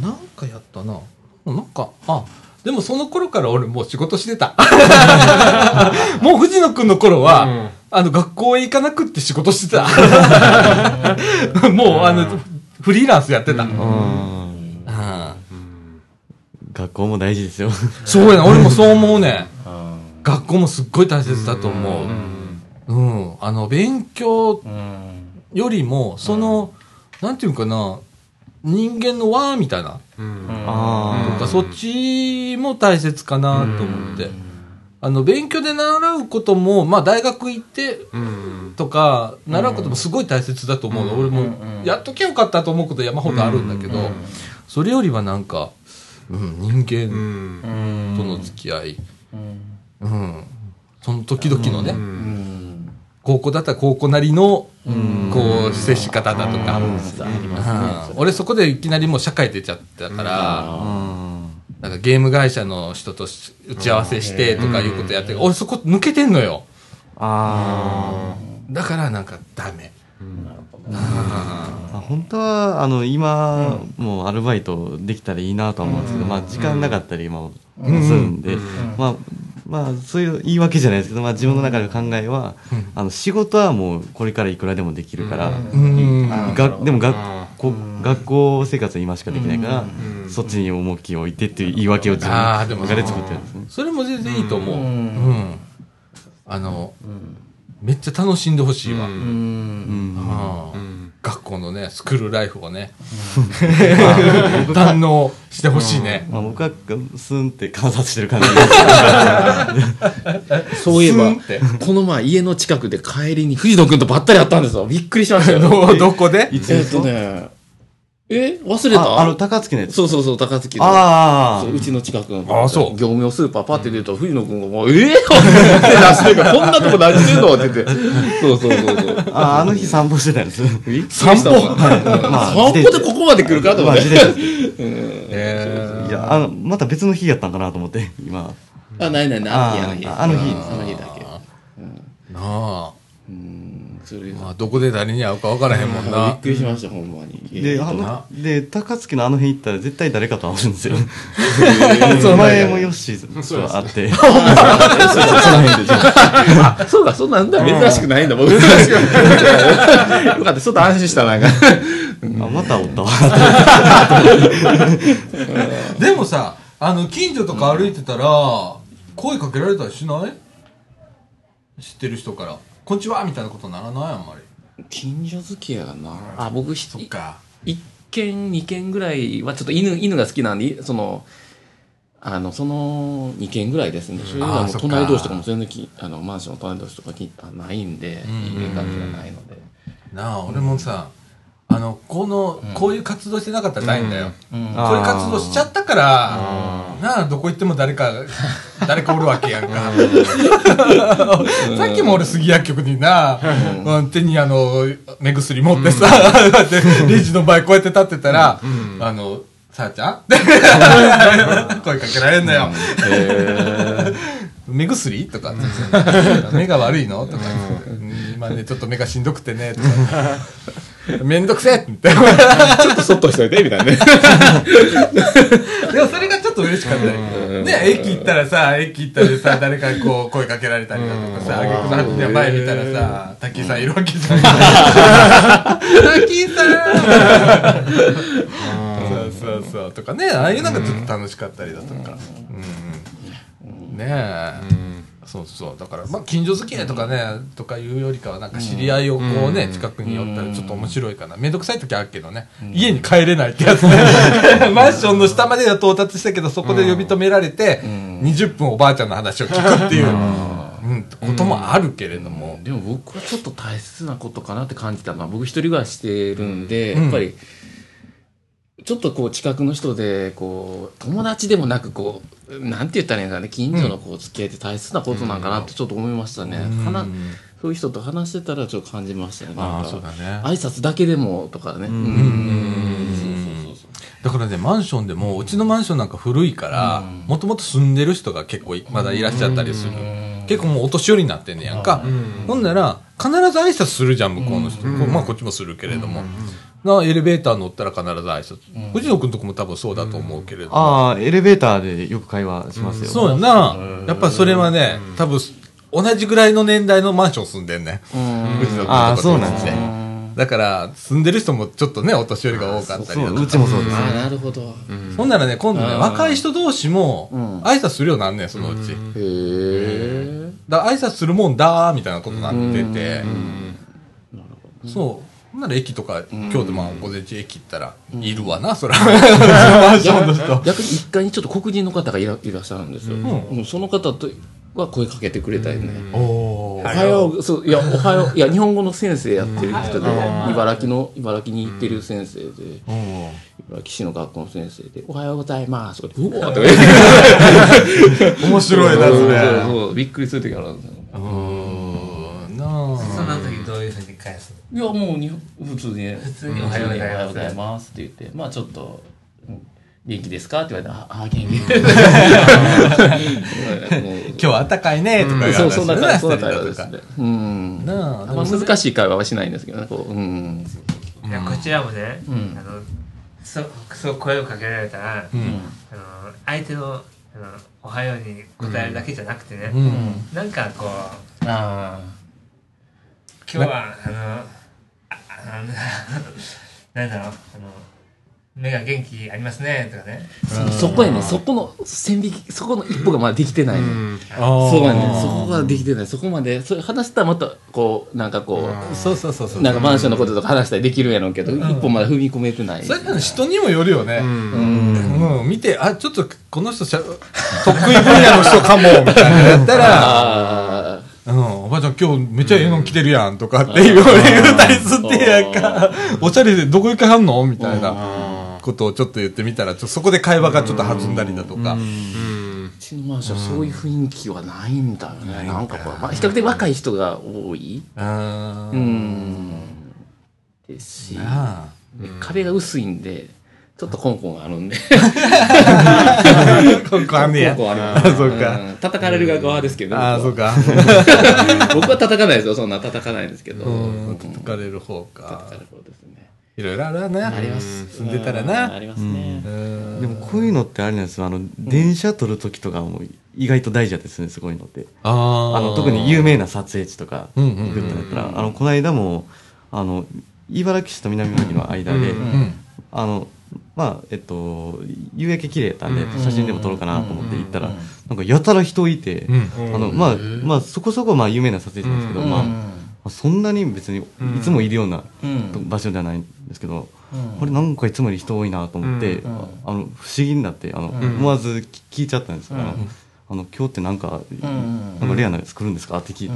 なんかやったな。なんか、あ、でもその頃から俺もう仕事してた。もう藤野くんの頃は、あの、学校へ行かなくって仕事してた。もう、あの、フリーランスやってた。学校も大事ですよそうやな、俺もそう思うね。学校もすっごい大切だと思う。うん。あの、勉強よりも、その、なんていうかな、人間の輪みたいな。あとか、そっちも大切かなと思って。あの、勉強で習うことも、まあ、大学行ってとか、習うこともすごい大切だと思うの。俺も、やっときゃよかったと思うこと山ほどあるんだけど、それよりはなんか、うん、人間との付き合い、うん、その時々のね、高校だったら高校なりの、こう、接し方だとか、うん。俺そこでいきなりもう社会出ちゃったから、なんかゲーム会社の人とし打ち合わせしてとかいうことやって、俺そこ抜けてんのよ。あだからなんかダメ。あ本当はあの今、もうアルバイトできたらいいなとは思うんですけど、まあ時間なかったり今するんで、まあまあそういう言い訳じゃないですけど、まあ自分の中での考えは、あの仕事はもうこれからいくらでもできるから、うん。がでも学校学校生活は今しかできないから、そっちに重きを置いてっていう言い訳を自分あーでもがで作ってるんですね。それも全然いいと思う。うん。あの、めっちゃ楽しんでほしいわ。うん学校のね、スクールライフをね、堪能してほしいね。まあ僕はスンって観察してる感じです。そういえばこの前家の近くで帰りに藤野くんとばったり会ったんですよ。びっくりしましたよ。ど どこで？えっとね、え忘れた？ああの高槻のやつ。そうそうそう、高槻の。あそううちの近くの。あそう業務用スーパーパって出たら、藤野くんがもう、えぇ、って出してるから、こんなとこ何してんの？って言って。そうそうそうそう。あああの日散歩してたんです。散歩？まあ 散歩でここまで来るか？と思まあって。自転車えいやあのまた別の日やったんかなと思って今。あ、ないないない、あの日、あの日。ああの日あの日だけ。ー、なあ。それまあ、どこで誰に会うか分からへんもん びっな。くりしました、ほんまに。で、えーあの、で、高槻のあの辺行ったら絶対誰かと会うんですよ。前もヨッシーと会って。あ、そうか、そんなんだ。珍しくないんだ、僕。よかった、ちょっと安心した、なんか。あ、またおったわ。でもさ、あの、近所とか歩いてたら、声かけられたりしない？知ってる人から。こんにちはみたいなことならないあんまり。近所付き合いがな。あ、僕、ひそっか。一軒、二軒ぐらいは、ちょっと犬、犬が好きなんで、その、あの、その二軒ぐらいですね。それ以外もあーそっか隣同士とかも全然き、あの、マンションの隣同士とかきあないんで、うんいい感じがないので。なあ、俺もさ、あの、この、こういう活動してなかったらないん。だよ。こういう活動しちゃったから、なあ、どこ行っても誰か、誰かおるわけやんか。さっきも俺杉薬局にな、うん。手にあの、目薬持ってさ、でレジの前こうやって立ってたら、あの、さあちゃん？声かけられんのよ。目薬？とか。目が悪いの？とか。今ね、ちょっと目がしんどくてね、とか。めんどくせえって。ちょっとそっとしといて、みたいなね。でもそれがちょっと嬉しかったよ。ね、駅行ったらさ、駅行ったらさ、誰かにこう声かけられたりだとかさ、あげくの果てに前見たらさ、滝井さんいるわけじゃん。滝井さんそうそうそう。とかね、ああいうのがちょっと楽しかったりだとか。うん。ねえ。そうそう。だから、まあ、近所付き合いとかね、とかいうよりかは、なんか知り合いをこうね、近くに寄ったらちょっと面白いかな。めんどくさい時あるけどね。家に帰れないってやつね。マンションの下までは到達したけど、そこで呼び止められて、20分おばあちゃんの話を聞くっていう、うん、こともあるけれども。でも僕はちょっと大切なことかなって感じたのは僕一人暮らししてるんで、うんやっぱりちょっとこう近くの人でこう友達でもなくこうなんて言ったらいいんだかね近所のこう付き合いって大切なことなんかなってちょっと思いましたね、話そういう人と話してたらちょっと感じましたねなんか。そうだね。挨拶だけでもとかね。だからね、マンションでも、うちのマンションなんか古いから、もともと住んでる人が結構いまだいらっしゃったりする。結構もうお年寄りになってんねやんか。ほんなら、必ず挨拶するじゃん、向こうの人。まあこっちもするけれども。なエレベーター乗ったら必ず挨拶。藤野くんとこも多分そうだと思うけれども。ああ、エレベーターでよく会話しますよ。そうやな。やっぱそれはね、多分、同じぐらいの年代のマンション住んでんね。藤野くんとこああ、そうなんですね。ね。だから、住んでる人もちょっとね、お年寄りが多かったりそう、だとかうちもそうです。ああなるほど、ほんならね、今度ね、若い人同士もん、挨拶するようになんねん、そのうち。へえだから挨拶するもんだー、みたいなことになってて。そう。ほんなら駅とか、今日でまあ午前中駅行ったら、いるわな、そら。マンションの人。逆に一階にちょっと黒人の方がいらいらっしゃるんですよ、うん。その方とは声かけてくれたりね、おおはよう、そう、い。や、おはよう、いや、日本語の先生やってる人で、茨城の、茨城に行ってる先生で、茨城市の学校の先生で、おはようございます。とか言って。うわー。とか言って面白いな、それ。そう、びっくりする時あるんですよ。いや、もうに、普通にね、普通におはようございますって言って、まあちょっと、うん元気ですかって言われたら、あ、あ元気。今日は暖かいね、とかいうそう、話そんな感じ、そんな会話ですね。うん。なああんま難しい会話はしないんですけどね、こう、うん。いやこちらもね、んあのそそう声をかけられたら、うん。あの相手のあの「おはよう」に答えるだけじゃなくてね、うん。なんかこうあ今日はあのああのなんだろうあの目が元気ありますねとかねあ。そこやね、そこの線引き、そこの一歩がまだできてないね。そそうやね、そこができてない。そこまで、それ話したらまた、こう、なんかこう、そうそうそうそう。なんかマンションのこととか話したりできるんやろうけど、一歩まだ踏み込めてない。それってね人にもよるよね。うん。うん、見て、あ、ちょっとこの人しゃ、得意分野の人かも、みたいなやったら、ゃん今日めっちゃええの着てるやんとかって言われたりすってやんか、おしゃれでどこ行かはんのみたいなことをちょっと言ってみたら、ちょそこで会話がちょっと弾んだりだとか。あ、うちのマンションそういう雰囲気はないんだよね。なんかこう、まあ、比較的若い人が多い。うん。うん。ですし、壁が薄いんで、ちょっと香港があるんで。ここあんねや香。港あります。あそうかん叩かれる側ですけど。ああ、そうか。か。僕は叩かないですよ。そんな叩かないんですけど。うん、叩かれる方か叩か。れる方ですね。いろいろあるわな。あります。住んでたらうんなあ。りますね。うんでもこういうのってあれなんですよあの電車撮る時とかも意外と大事だったりするんですこういうのってあーあの特に有名な撮影地とかうんうん行くってなったらあのこの間もあの茨城市と南茨城の間で、うん。あのまあえっと夕焼け綺麗だったんで写真でも撮ろうかなと思って行ったらなんかやたら人いて、うん。あのまあまあそこそこまあ有名な撮影地なんですけど、うん。まあそんなに別にいつもいるようなうん。場所じゃないんですけど、これなんかいつもより人多いなと思って、うん。あの不思議になってあの、思わず聞いちゃったんですよ、あのあの今日ってなんか、なんかレアなやつ来るんですか？って聞いた、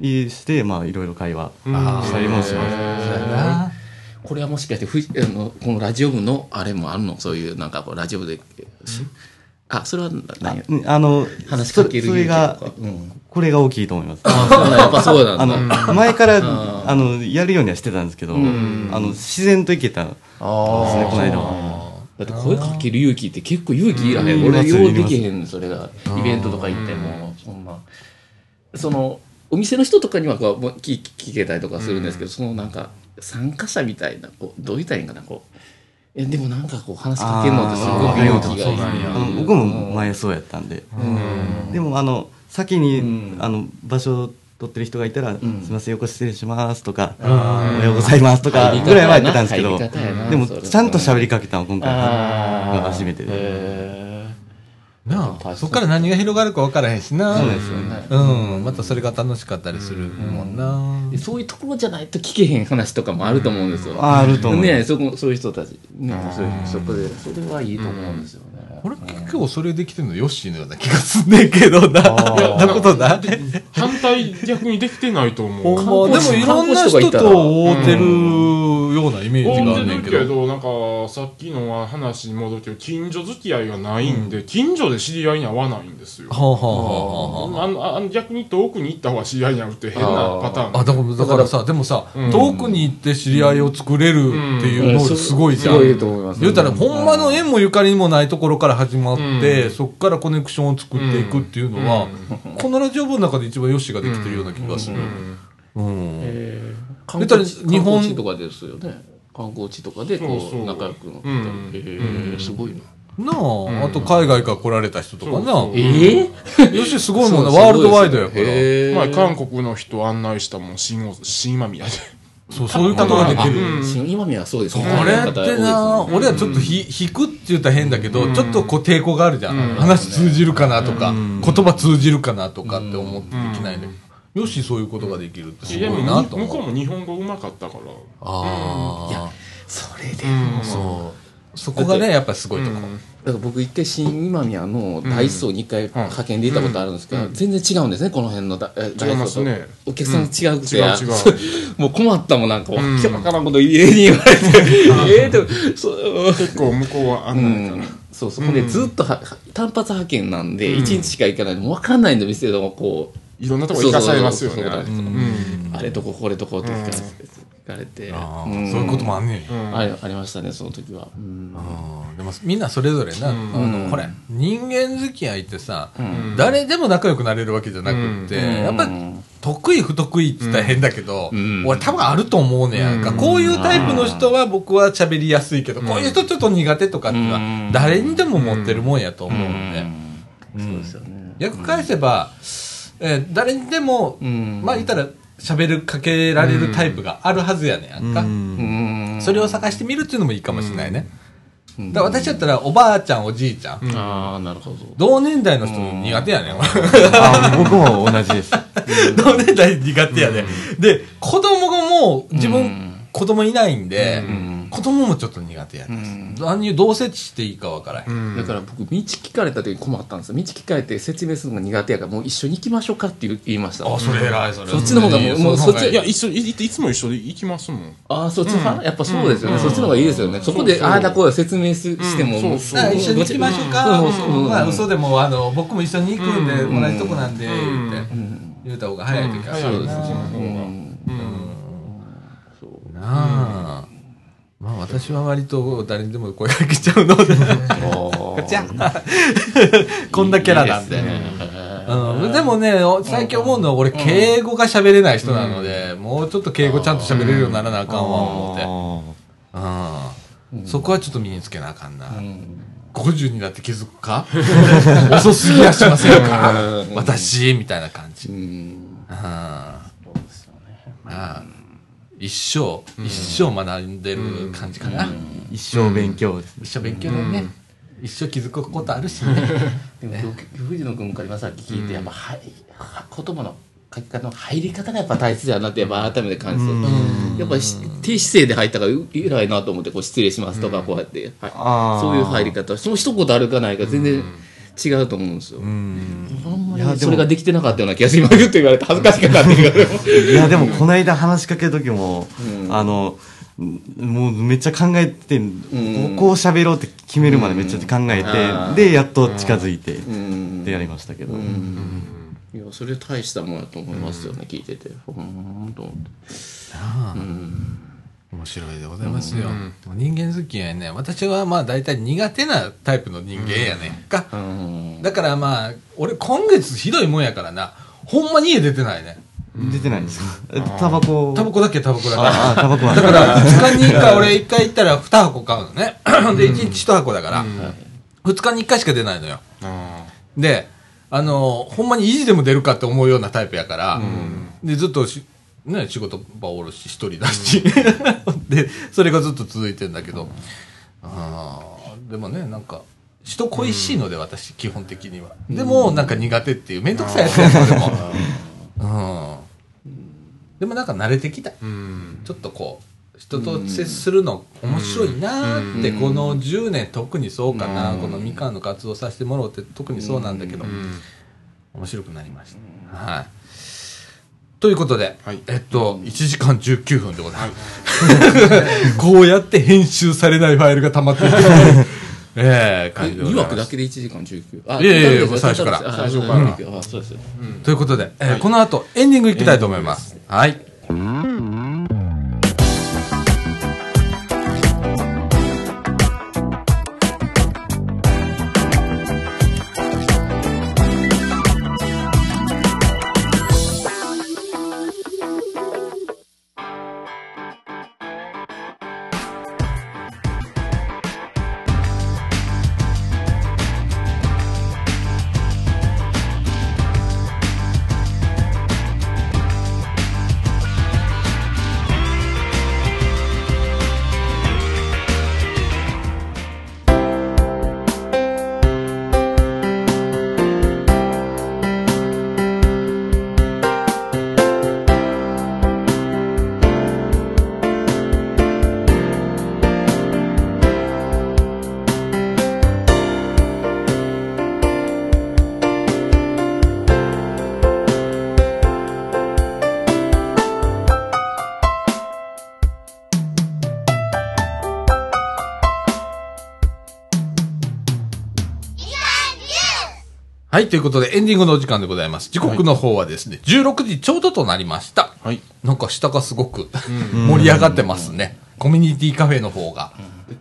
いしてまあいろいろ会話したりもします。これはもしかしてふいあのこのラジオ部のあれもあるの？そういうなんかこうラジオ部で、あそれは何？やうんあの話しかけるそそれがうん。これが大きいと思います。あそうなんややっぱそうなんだ。あの前からん。あのやるようにはしてたんですけど、あの自然といけたですねこの間は。だって声かける勇気って結構勇気いらへん、うん。俺ようできへんそれが。イベントとか行っても。そん。なそのお店の人とかにはこう聞聞けたりとかするんですけど、そのなんか参加者みたいなこうどう言ったらいいんかなこう。えでもなんかこう話しかけるのってすごく勇気がいる僕も前そうやったんで、でもあの先に、うん。あの場所を取ってる人がいたら「んすみません横失礼します」とか「おはようございます」とかぐらいは言ってたんですけど。でもちゃんと喋りかけたのは今回。あが初めてで。へなあ、そっから何が広がるか分からへんしな。そうですよね。うん。またそれが楽しかったりするもんな。ーそういうところじゃないと聞けへん話とかもあると思うんですよ、ああると思う、ねそこそういう人たち、ね、そういうそこでそれはいいと思うんですよね、俺結構それできてるのヨッシーのような気がすんねんけどな。そんなことない？反対逆にできてないと思う。でもいろんな人と会うてるようなイメージがあ思ってん。ねん。けど。るけど、なんか、さっきの話に戻るけど、近所付き合いがないんで、近所で知り合いに会わないんですよ。逆に遠くに行った方が知り合いに会うって変なパターン。あ、だからだからさ、でもさ、うん。遠くに行って知り合いを作れるっていう能力すごいじゃん。すごいと思います。言うたら、ほんまの縁もゆかりもないところから始まって、そっからコネクションを作っていくっていうのは、このラジオ部の中で一番ヨッシーができてるような気がする。うん。観言ったら日本観光地とかですよね。観光地とかでこそう仲良くなったうん。えすごいな。なあ、あと海外から来られた人とかな。そうそう。ええヨッシーすごいもんな、ワールドワイドやから。前、韓国の人案内したもん、新大新今宮で。そう、そういうことができる。新今宮はそうですねこれってな、俺はちょっとひ引くって言ったら変だけど、ちょっとこう抵抗があるじゃん。話通じるかなとか、言葉通じるかなとかって思ってできないんだけど。よし、そういうことができるってすごいなと向こう。も日本語うまかったから。ああ。それでそう。そこがね、やっぱりすごいとこ。だから僕行って新今宮のダイソーに一回派遣で行ったことあるんですけど、全然違うんですねこの辺のダえダイソーと、お客さん違くて、違う違うそう。もう困ったもんなんかわけわからんこと家に言われて、ええ結構向こうは案う内かな。ん。そうそこでずっとは、単発派遣なんで、一日しか行かない。のも分かんないんで店のこう。いろんなとこ行かされますよね。あれとここれとこって聞かれて,、聞かれて。あうん。ーそういうこともあんねん。ありありましたねその時は、うん。でもみんなそれぞれな、あのほれ人間付き合いってさ、ん。誰でも仲良くなれるわけじゃなくって、うん。やっぱり得意不得意って言ったら変だけど、ん。俺多分あると思うねやんか、うん。こういうタイプの人は僕は喋りやすいけど、こういう人ちょっと苦手とかっていうのはうん。誰にでも持ってるもんやと思うので、そうですよね。逆返せば、えー誰にでも、ん。まあ言ったら喋るかけられるタイプがあるはずやねやんか、うん。それを探してみるっていうのもいいかもしれないね。だから私だったらおばあちゃんおじいちゃん、ああなるほど。同年代の人苦手やねん。あ僕も同じです。同年代苦手やね、ん。で、子供がもう自分、子供いないんで、子供もちょっと苦手やね、ん。何にどう接していいかわからへん。だから僕道聞かれた時に困ったんですよ。道聞かれて説明するのが苦手やからもう一緒に行きましょうかって言う言いました。あ、それ偉い、それ。そっちの方がもうもうそっちいや、一緒に、いいつも一緒で行きますもん。ああそっち派、やっぱそうですよね、そっちの方がいいですよね。そこでああだこうだ説明ししても、もうそうあ一緒に行きましょうか。そうそうそうまあ、嘘でも、あの、僕も一緒に行くんで、同じとこなんで、言って、言うた方が早い時は。早いです、その方が。うん。なあ。まあ私は割と誰にでも声かけちゃうので。じゃあ。こんなキャラなんで。うん、でもね最近思うのは俺敬語が喋れない人なので、もうちょっと敬語ちゃんと喋れるようにならなあかんわ思って、うん。そこはちょっと身につけなあかんな、50になって気づくか？遅すぎやしませんか？私？みたいな感じ、うん。うん。まあ一生、一生学んでる感じかな、一生勉強ですね。一生勉強だね、一生気づくことあるしね。でも今日藤野君から今さっき聞いて、やっぱは言葉の書き方の入り方がやっぱ大切だなってやっぱ改めて感じて、やっぱ低姿勢で入ったからう偉いなと思ってこう失礼しますとかこうやって、はいそういう入り方。その一言あるかないか全然違うと思うんですよ、それができてなかったような気がする今言って言われて恥ずかしくなってるからいや、でも、この間話しかける時も、あの、もうめっちゃ考えて、こうこう喋ろうって決めるまでめっちゃ考えて、で、やっと近づいて、うん。でやりましたけど。いやそれ大したもんやと思いますよね、聞いてて。ほんと思って面白いでございますよ、人間好きやね私はまあ大体苦手なタイプの人間やねんか、うん。だからまあ俺今月ひどいもんやからな。ほんまに家出てないね出てないんですか？えタバコ。タバコだけタバコだけ。タバコは。だから2日に1回俺1回行ったら2箱買うのね。で1日1箱だから。2日に1回しか出ないのよ。あであのほんまに意地でも出るかって思うようなタイプやから、でずっとし、ね、仕事場おるし一人だし、でそれがずっと続いてんだけど、あーでもねなんか人恋しいので、私基本的には。でもなんか苦手っていう面倒くさいやつやんでも、うん、でもなんか慣れてきた。ちょっとこう人と接するの面白いなーって、この10年特にそうかな、このみかんの活動させてもらおうって特にそうなんだけど、面白くなりました。はい。ということで、はい。えっと、1時間19分でございます。こうやって編集されないファイルが溜まっていく。ええ感じでござい2ます。枠だけで1時間19あいやいやいや最初から。あ最初から。あそうです。ということで、えーこの後エンディングいきたいと思います。はい。ということでエンディングのお時間でございます。時刻の方はですね、16時ちょうどとなりました。はいなんか下がすごく盛り上がってますね。コミュニティカフェの方が。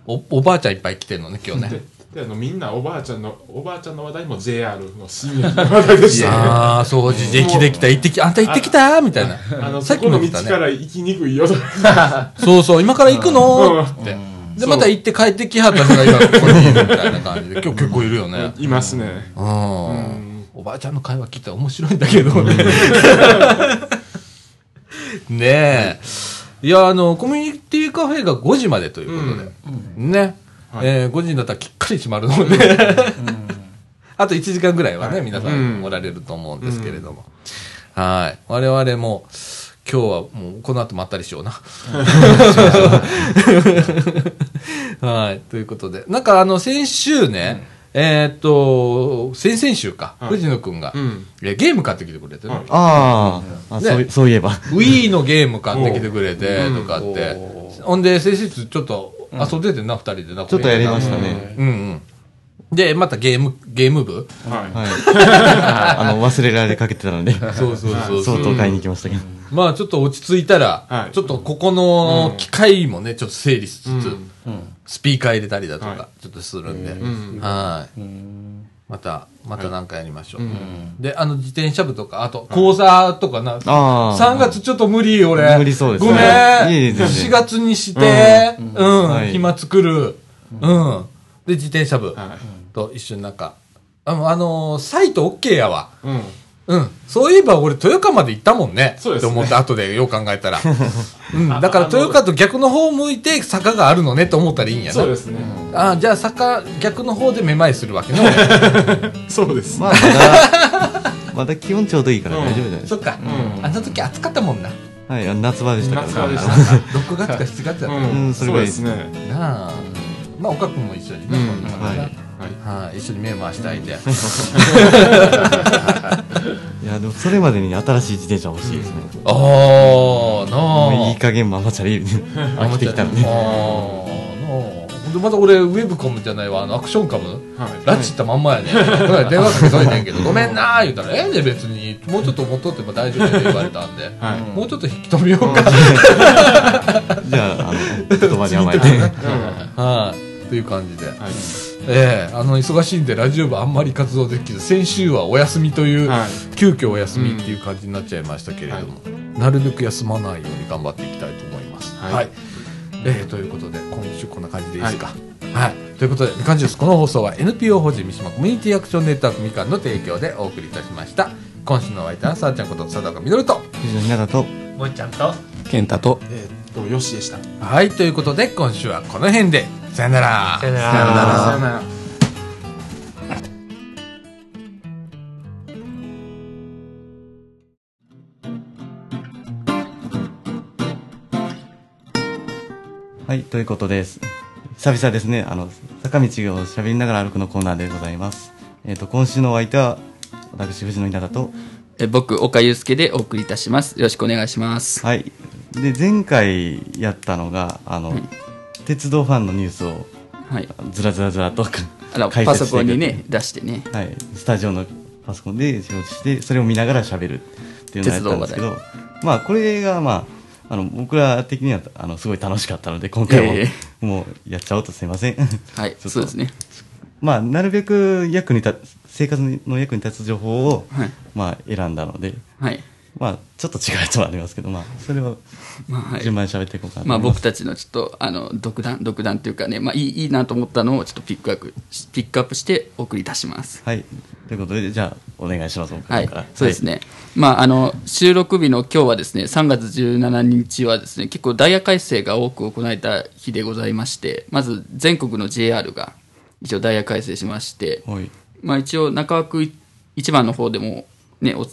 お、おばあちゃんいっぱい来てるのね、今日ね。であのみんなおばあちゃんのおばあちゃんの話題も JR の新駅の話題でしたねああ、掃除できできた、行ってき、あんた行ってきた？みたいな。あのさっきも言ったね。道から行きにくいよ そうそう、今から行くの？うんって。で、また行って帰ってきはった人が今ここにいるみたいな感じで、今日結構いるよね。いますねうん。おばあちゃんの会話聞いたら面白いんだけどね。ねえ。いや、あの、コミュニティカフェが5時までということで。ね。えー5時になったらきっかり閉まるので。あと1時間ぐらいはね、皆さんおられると思うんですけれども。はい。我々も、今日はもうこの後まったりしような。はい。ということで。なんかあの、先週ね、えーっと、先々週か、はい藤野くんが、うんえゲーム買ってきてくれてね。はいあーあ、ねそういそういえば。Wii のゲーム買ってきてくれて、うんとかって。ほんで、先日ちょっと遊んでてな、二人でな。ちょっとやりましたね。うんうん。で、またゲーム、ゲーム部？はいはい。あの、忘れられかけてたので、そうそうそうそう。相当買いに行きましたけど。まあちょっと落ち着いたら、はい。ちょっとここの機械もね、ちょっと整理しつつ、うん。スピーカー入れたりだとか、はちょっとするんで、ん。はい。また、また何かやりましょう。うん。で、あの自転車部とか、あと、講座とかな、あー。3月ちょっと無理、俺。無理そうですごめん。いえいえ全然4月にして、うん、はい。暇作る。うん。で、自転車部はと一緒になんか、あの、あのーサイト OK やわ。い。うん。うん。そういえば俺、豊川まで行ったもんね。そうですねって思って、後でよう考えたら。うん。だから、豊川と逆の方を向いて坂があるのねって思ったらいいんやな。そうですね。ああ、じゃあ坂、逆の方でめまいするわけね。そうです。まあ、まだ、まだ気温ちょうどいいから大丈夫じゃないですそっか。あの時暑かったもんな。か。はい、あ夏場でしたから夏場でした6月か7月だったうよん。それぐらいそうですね。なあ。まあ、岡君も一緒にね、うんはいはい。はい、一緒に目回したいんで。いや、でもそれまでに新しい自転車欲しいですね。ああ、なあ。いい加減ママチャリ飽きてきたんああ、で。なあ。ほんで、また俺、ウェブコムじゃないわ、あの、アクションカム？はい。拉致ったまんまやね。電話かけといてんけど、ごめんなー言うたら、ええで別に、もうちょっと持っとっても大丈夫って言われたんで、はい。もうちょっと引き止めようか。じゃあ、あの、言葉に甘えて。はい。という感じで。はい。ええあの、忙しいんで、ラジオ部あんまり活動できず、先週はお休みという、はい。急遽お休みっていう感じになっちゃいましたけれども、なるべく休まないように頑張っていきたいと思います。は。はいいえーということで、今週こんな感じでいいですか？はい。ということで、みかんジュース、この放送は NPO 法人三島コミュニティアクションネットワークみかんの提供でお送りいたしました。今週のお相手は、さあちゃんこと佐藤みのると。藤野ひなたと、もっちゃんと健太とえーっと、よしでした。はい。ということで、今週はこの辺で、さよなら。さよならさよなら。はい、ということです。久々ですね、あの、坂道を喋りながら歩くのコーナーでございます。えっ、と、今週のお相手は、私、藤野ひなたと、え僕岡祐介でお送りいたしますよろしくお願いしますはい。で、前回やったのが、あの、鉄道ファンのニュースをはい。ずらずらずらとパソ説していくコンにね出してね。はい、スタジオのパソコンで仕事して、それを見ながら喋るっていうのをやったんですけど、まあ、これが、まあ、あの、僕ら的には、あの、すごい楽しかったので、今回も、えもう、やっちゃおうとすいません。はい。そうですね。まあ、なるべく役に立つ、生活の役に立つ情報を、はい。まあ、選んだので、はいまあ、ちょっと違うとはありますけど、まあ、それを順番に喋っていこうかなとまあ思います。僕たちのちょっとあの独断独断というかねまあいいいいなと思ったのをちょっとピックアップピックアップしてお送りいたしますはい。ということで、じゃあ、お願いします、僕はいそうですね、まあ、あの収録日の今日はですね3月17日はですね結構ダイヤ改正が多く行われた日でございましてまず全国の JR が一応ダイヤ改正しまして、はい。はい。まあ、一応中枠一番の方でもねお,、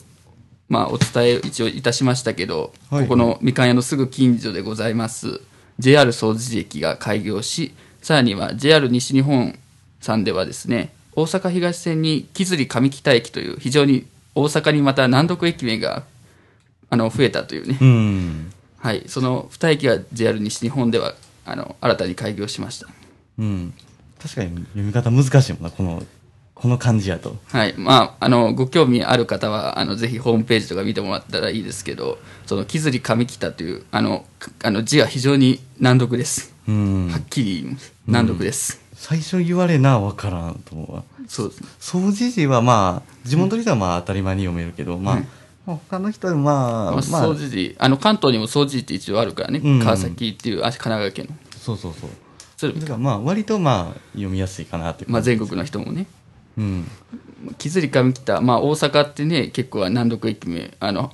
まあ、お伝え一応いたしましたけど、はいここのみかん屋のすぐ近所でございます JR 総除寺駅が開業しさらには JR 西日本さんではですね大阪東線に木釣上北駅という非常に大阪にまた難読駅名があの増えたというね、うん。はい、その2駅が JR 西日本ではあの新たに開業しましたうん。確かに読み方難しいもんな、この、この漢字やと。はい。まあ、あの、ご興味ある方は、あの、ぜひホームページとか見てもらったらいいですけど、その、木釣上北という、あの、かあの字は非常に難読です。うんは。っきり難読です。最初言われな、わからんと思うわ。そうですね。掃除時はまあ、地元の人はまあ当たり前に読めるけど、まあ、うんまあ他の人はまあ、まあ、まあ、掃除時、あの、関東にも掃除時って一応あるからね、うん川崎っていう、あ神奈川県の。そうそうそう。それだからまあ、割とまあ、読みやすいかなってまあ、感じ全国の人もね。うん。木釣上北、まあ、大阪ってね、結構は難読駅名、あの、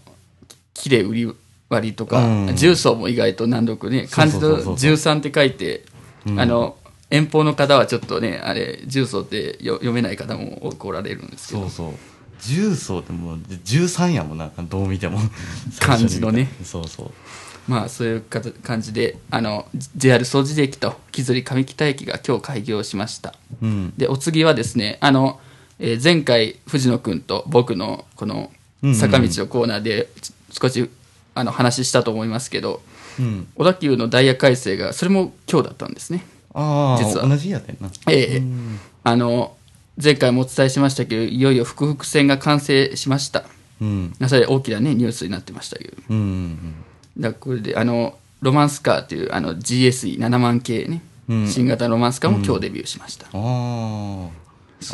きれい売り割りとか、うん重曹も意外と難読ね、漢字とそうそうそうそう13って書いて、うんあの、遠方の方はちょっとね、あれ、重曹ってよ読めない方も多くおられるんですけど、そうそう。重曹ってもう、13やもんな、どう見ても。漢字のね そうそう。まあ、そういう感じで、あの、JR 総除寺駅と木釣上北駅が今日開業しました。うん。で、お次はですね、あの、えー前回、藤野くんと僕のこの坂道のコーナーで少しあの話したと思いますけど、うん。小田急のダイヤ改正が、それも今日だったんですね。ああ、実は同じやったよな。ええうんあの、前回もお伝えしましたけど、いよいよ複々線が完成しました。うんそれ大きなねニュースになってましたけどうんうんだからこれであのロマンスカーというあの GSE7 万系ね、うん。新型ロマンスカーも今日デビューしました、ああ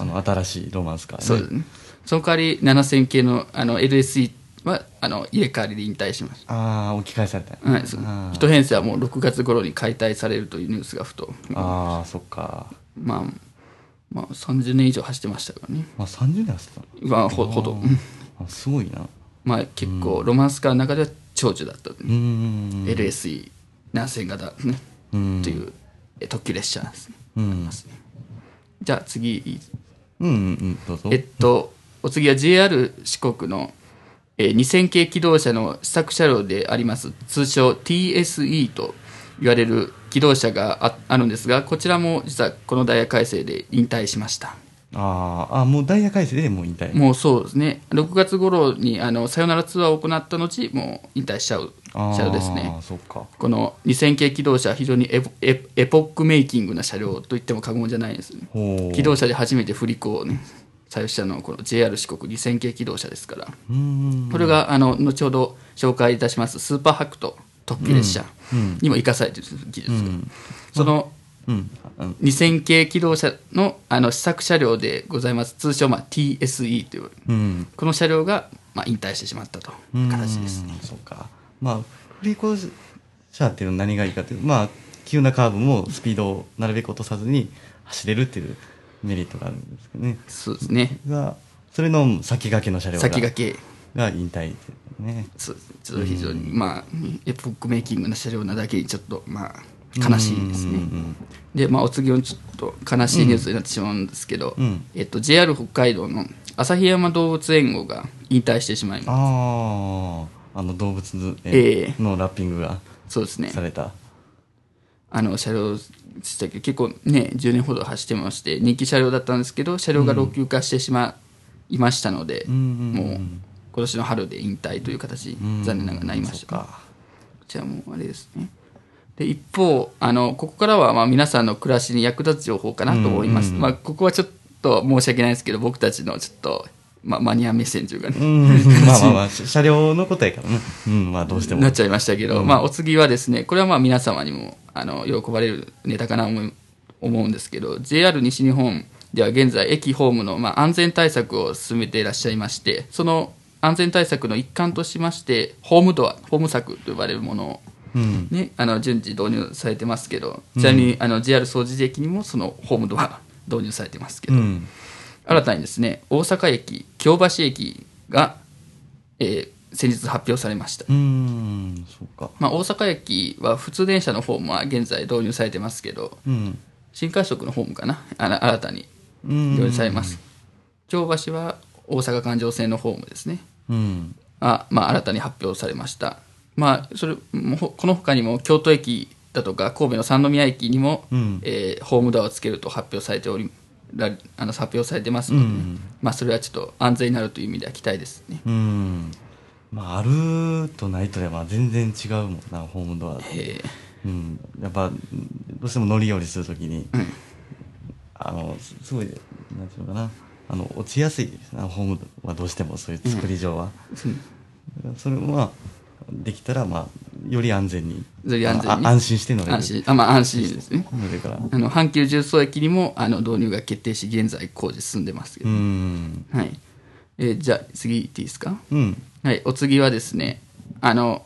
あの新しいロマンスカーね。そうですね。その代わり7000系のあの LSE はあの入れ替わりで引退しましああ置き換えされた。た、はい、そう。一編成はもう6月頃に解体されるというニュースがふとああそっか。まあまあ30年以上走ってましたからね。まあ30年走ってまあほほど。すごいな。まあ結構ロマンスカーの中では長寿だった、うーん LSE7000 型ね、うん。というえ特急列車ですね。うん。じゃあ次。うんうんえっと、お次は JR 四国の、えー2000系機動車の試作車両であります、通称 TSE と言われる機動車がああるんですが、こちらも実はこのダイヤ改正で引退しました。あーあもうダイヤ改正でもう引退。もうそうですね、6月頃にあのさよならツアーを行った後、もう引退しちゃう車両ですね。この2000系機動車は非常にエポエエポックメイキングな車両と言っても過言じゃないですね。機動車で初めて振り子をね、採用したのはこの JR 四国2000系機動車ですから。これがあの後ほど紹介いたしますスーパーハクト特急列車にも生かされている技術、そのうんうん。2000系機動車のあの試作車両でございます。通称まあ TSE といううん。この車両がまあ引退してしまったと。いう形です。ねうんそうか。まあ振り子車っていうのは何がいいかというとまあ急なカーブもスピードをなるべく落とさずに走れるっていうメリットがあるんですけどね。そうですね。がそれの先駆けの車両が先駆け。が引退ね。そうちょっと非常にまあエポックメイキングな車両なだけにちょっとまあ悲しいですね。うんでまあお次はちょっと悲しいニュースになってしまうんですけど、うん。えっと、JR 北海道の旭山動物園号が引退してしまいます。あの動物ええ。のラッピングがそうですね。された、あの車両でしたけ？ど結構ね10年ほど走ってまして人気車両だったんですけど車両が老朽化してしまいましたので、んうんうんもう今年の春で引退という形に残念ながらなりました、こちらもあれですねで一方あのここからはまあ皆さんの暮らしに役立つ情報かなと思います、まあ、ここはちょっと申し訳ないですけど僕たちのちょっと、まあ、マニア目線というかね、うんまあまあまあ車両のことやからね。うんまあどうしても。なっちゃいましたけど、まあ、お次はですね、これはまあ皆様にもあの喜ばれるネタかなと思い思うんですけど、JR 西日本では現在、駅ホームのまあ安全対策を進めていらっしゃいまして、その安全対策の一環としまして、ホームドア、ホーム柵と呼ばれるものを、うんね、あの順次導入されてますけど、ちなみにあの JR 総除寺駅にもそのホームドア導入されてますけど、うん新たにですね、大阪駅、京橋駅が、えー先日発表されました。うんそうかまあ、大阪駅は普通電車のホームは現在導入されてますけど、うん新快速のホームかな、あの新たにうん導入されます。京橋は大阪環状線のホームですね。うんあまあ、新たに発表されました。まあ、それこの他にも京都駅だとか神戸の三宮駅にも、うん。えーホームドアをつけると発表されておりらあの発表されてますのでね、うん。まあ、それはちょっと安全になるという意味では期待ですね。うん。まああるとないとでは全然違うもんなホームドアうん、やっぱどうしても乗り降りするときに、あのすすごいなんていうのかな。あの落ちやすいホームはどうしてもそういう作り上は、だからそれはできたらまあより安全により安全にあ安心して乗れる。安心。あ、まあ、安心ですね。乗れるから。あの阪急重曹駅にもあの導入が決定し現在工事進んでますけうど、ん。はい。えーじゃあ次いっていいですか？うん。はい。お次はですねあの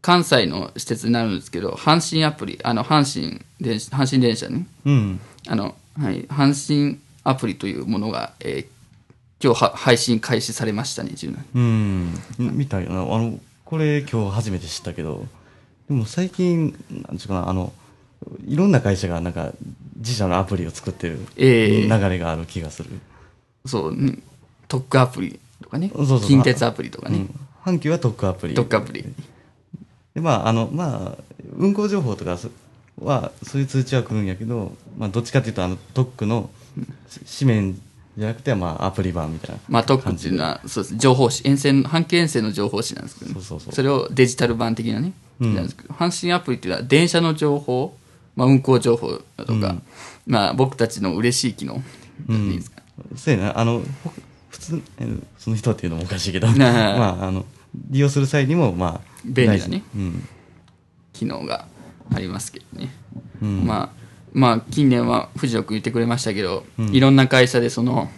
関西の施設になるんですけど阪神アプリあの阪神電車阪神電車ね。うん。あの、はい、阪神アプリというものが、えー今日は配信開始されましたね10年うん。みたいな。あのこれ今日初めて知ったけどでも最近なんちゅうかなあのいろんな会社がなんか自社のアプリを作ってるええ。流れがある気がする、そう、うん特化アプリとかね。そうそう近鉄アプリとかね、うん。阪急は特化アプリ。特化アプリ。でまああのまあ運行情報とかそはそういう通知は来るんやけど、まあ、どっちかっていうとあの特区のし紙面じゃなくてまあアプリ版みたいな。まあ、特区っていうのは、そうです。情報誌、沿線、阪急沿線の情報誌なんですけど、そうそうそう。れをデジタル版的なね、うん。なんですけど、阪神アプリっていうのは電車の情報、まあ、運行情報だとか、まあ、僕たちの嬉しい機能、うん。いいですか。そうやな。あのほ普普通えーその人っていうのもおかしいけど。まああの利用する際にもまあ便利だね。うん。機能がありますけどね、うん。まあまあ近年は藤野君言ってくれましたけど、いろんな会社でその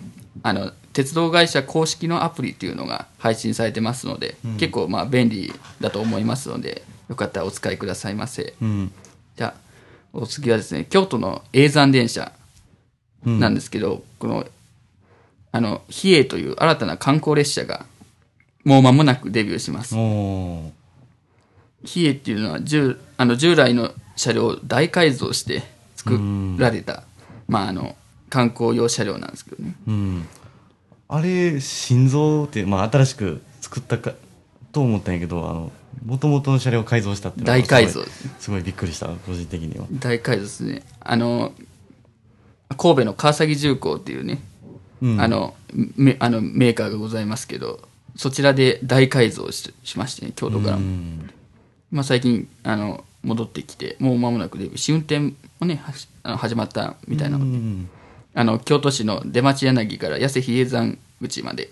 あの鉄道会社公式のアプリっていうのが配信されてますので、結構まあ便利だと思いますのでよかったらお使いくださいませ、うん。じゃあお次はですね京都の永山電車なんですけど、このあの比叡という新たな観光列車がもう間もなくデビューします。比叡っていうのは従あの従来の車両を大改造して作られた、まあ、あの観光用車両なんですけどね。うん。あれ心臓ってまあ新しく作ったかと思ったんやけどあの元々の車両を改造したっていうのが大改造。すごいびっくりした個人的には。大改造ですね。あの神戸の川崎重工っていうね、うん。あのめあのメーカーがございますけどそちらで大改造ししましてね京都からまあ、最近あの戻ってきてもう間もなくデビュー試運転もね始まったみたいなので、うん。あの京都市の出町柳から八瀬比叡山口まで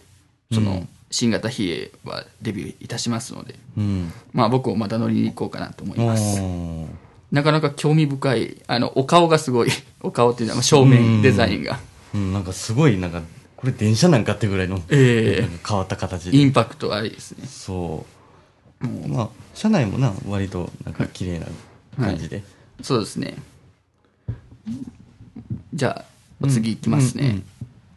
その新型比叡はデビューいたしますので、うん。まあ僕もまた乗りに行こうかなと思いおます。ー。なかなか興味深いあのお顔がすごい お顔っていうのは正面デザインが。うん。なんかすごいなんかこれ電車なんかってぐらいの、ええ。なんか変わった形で。インパクトありですね。そう。まあ車内もな割となんか綺麗な感じで、そうですねじゃあお次いきますね、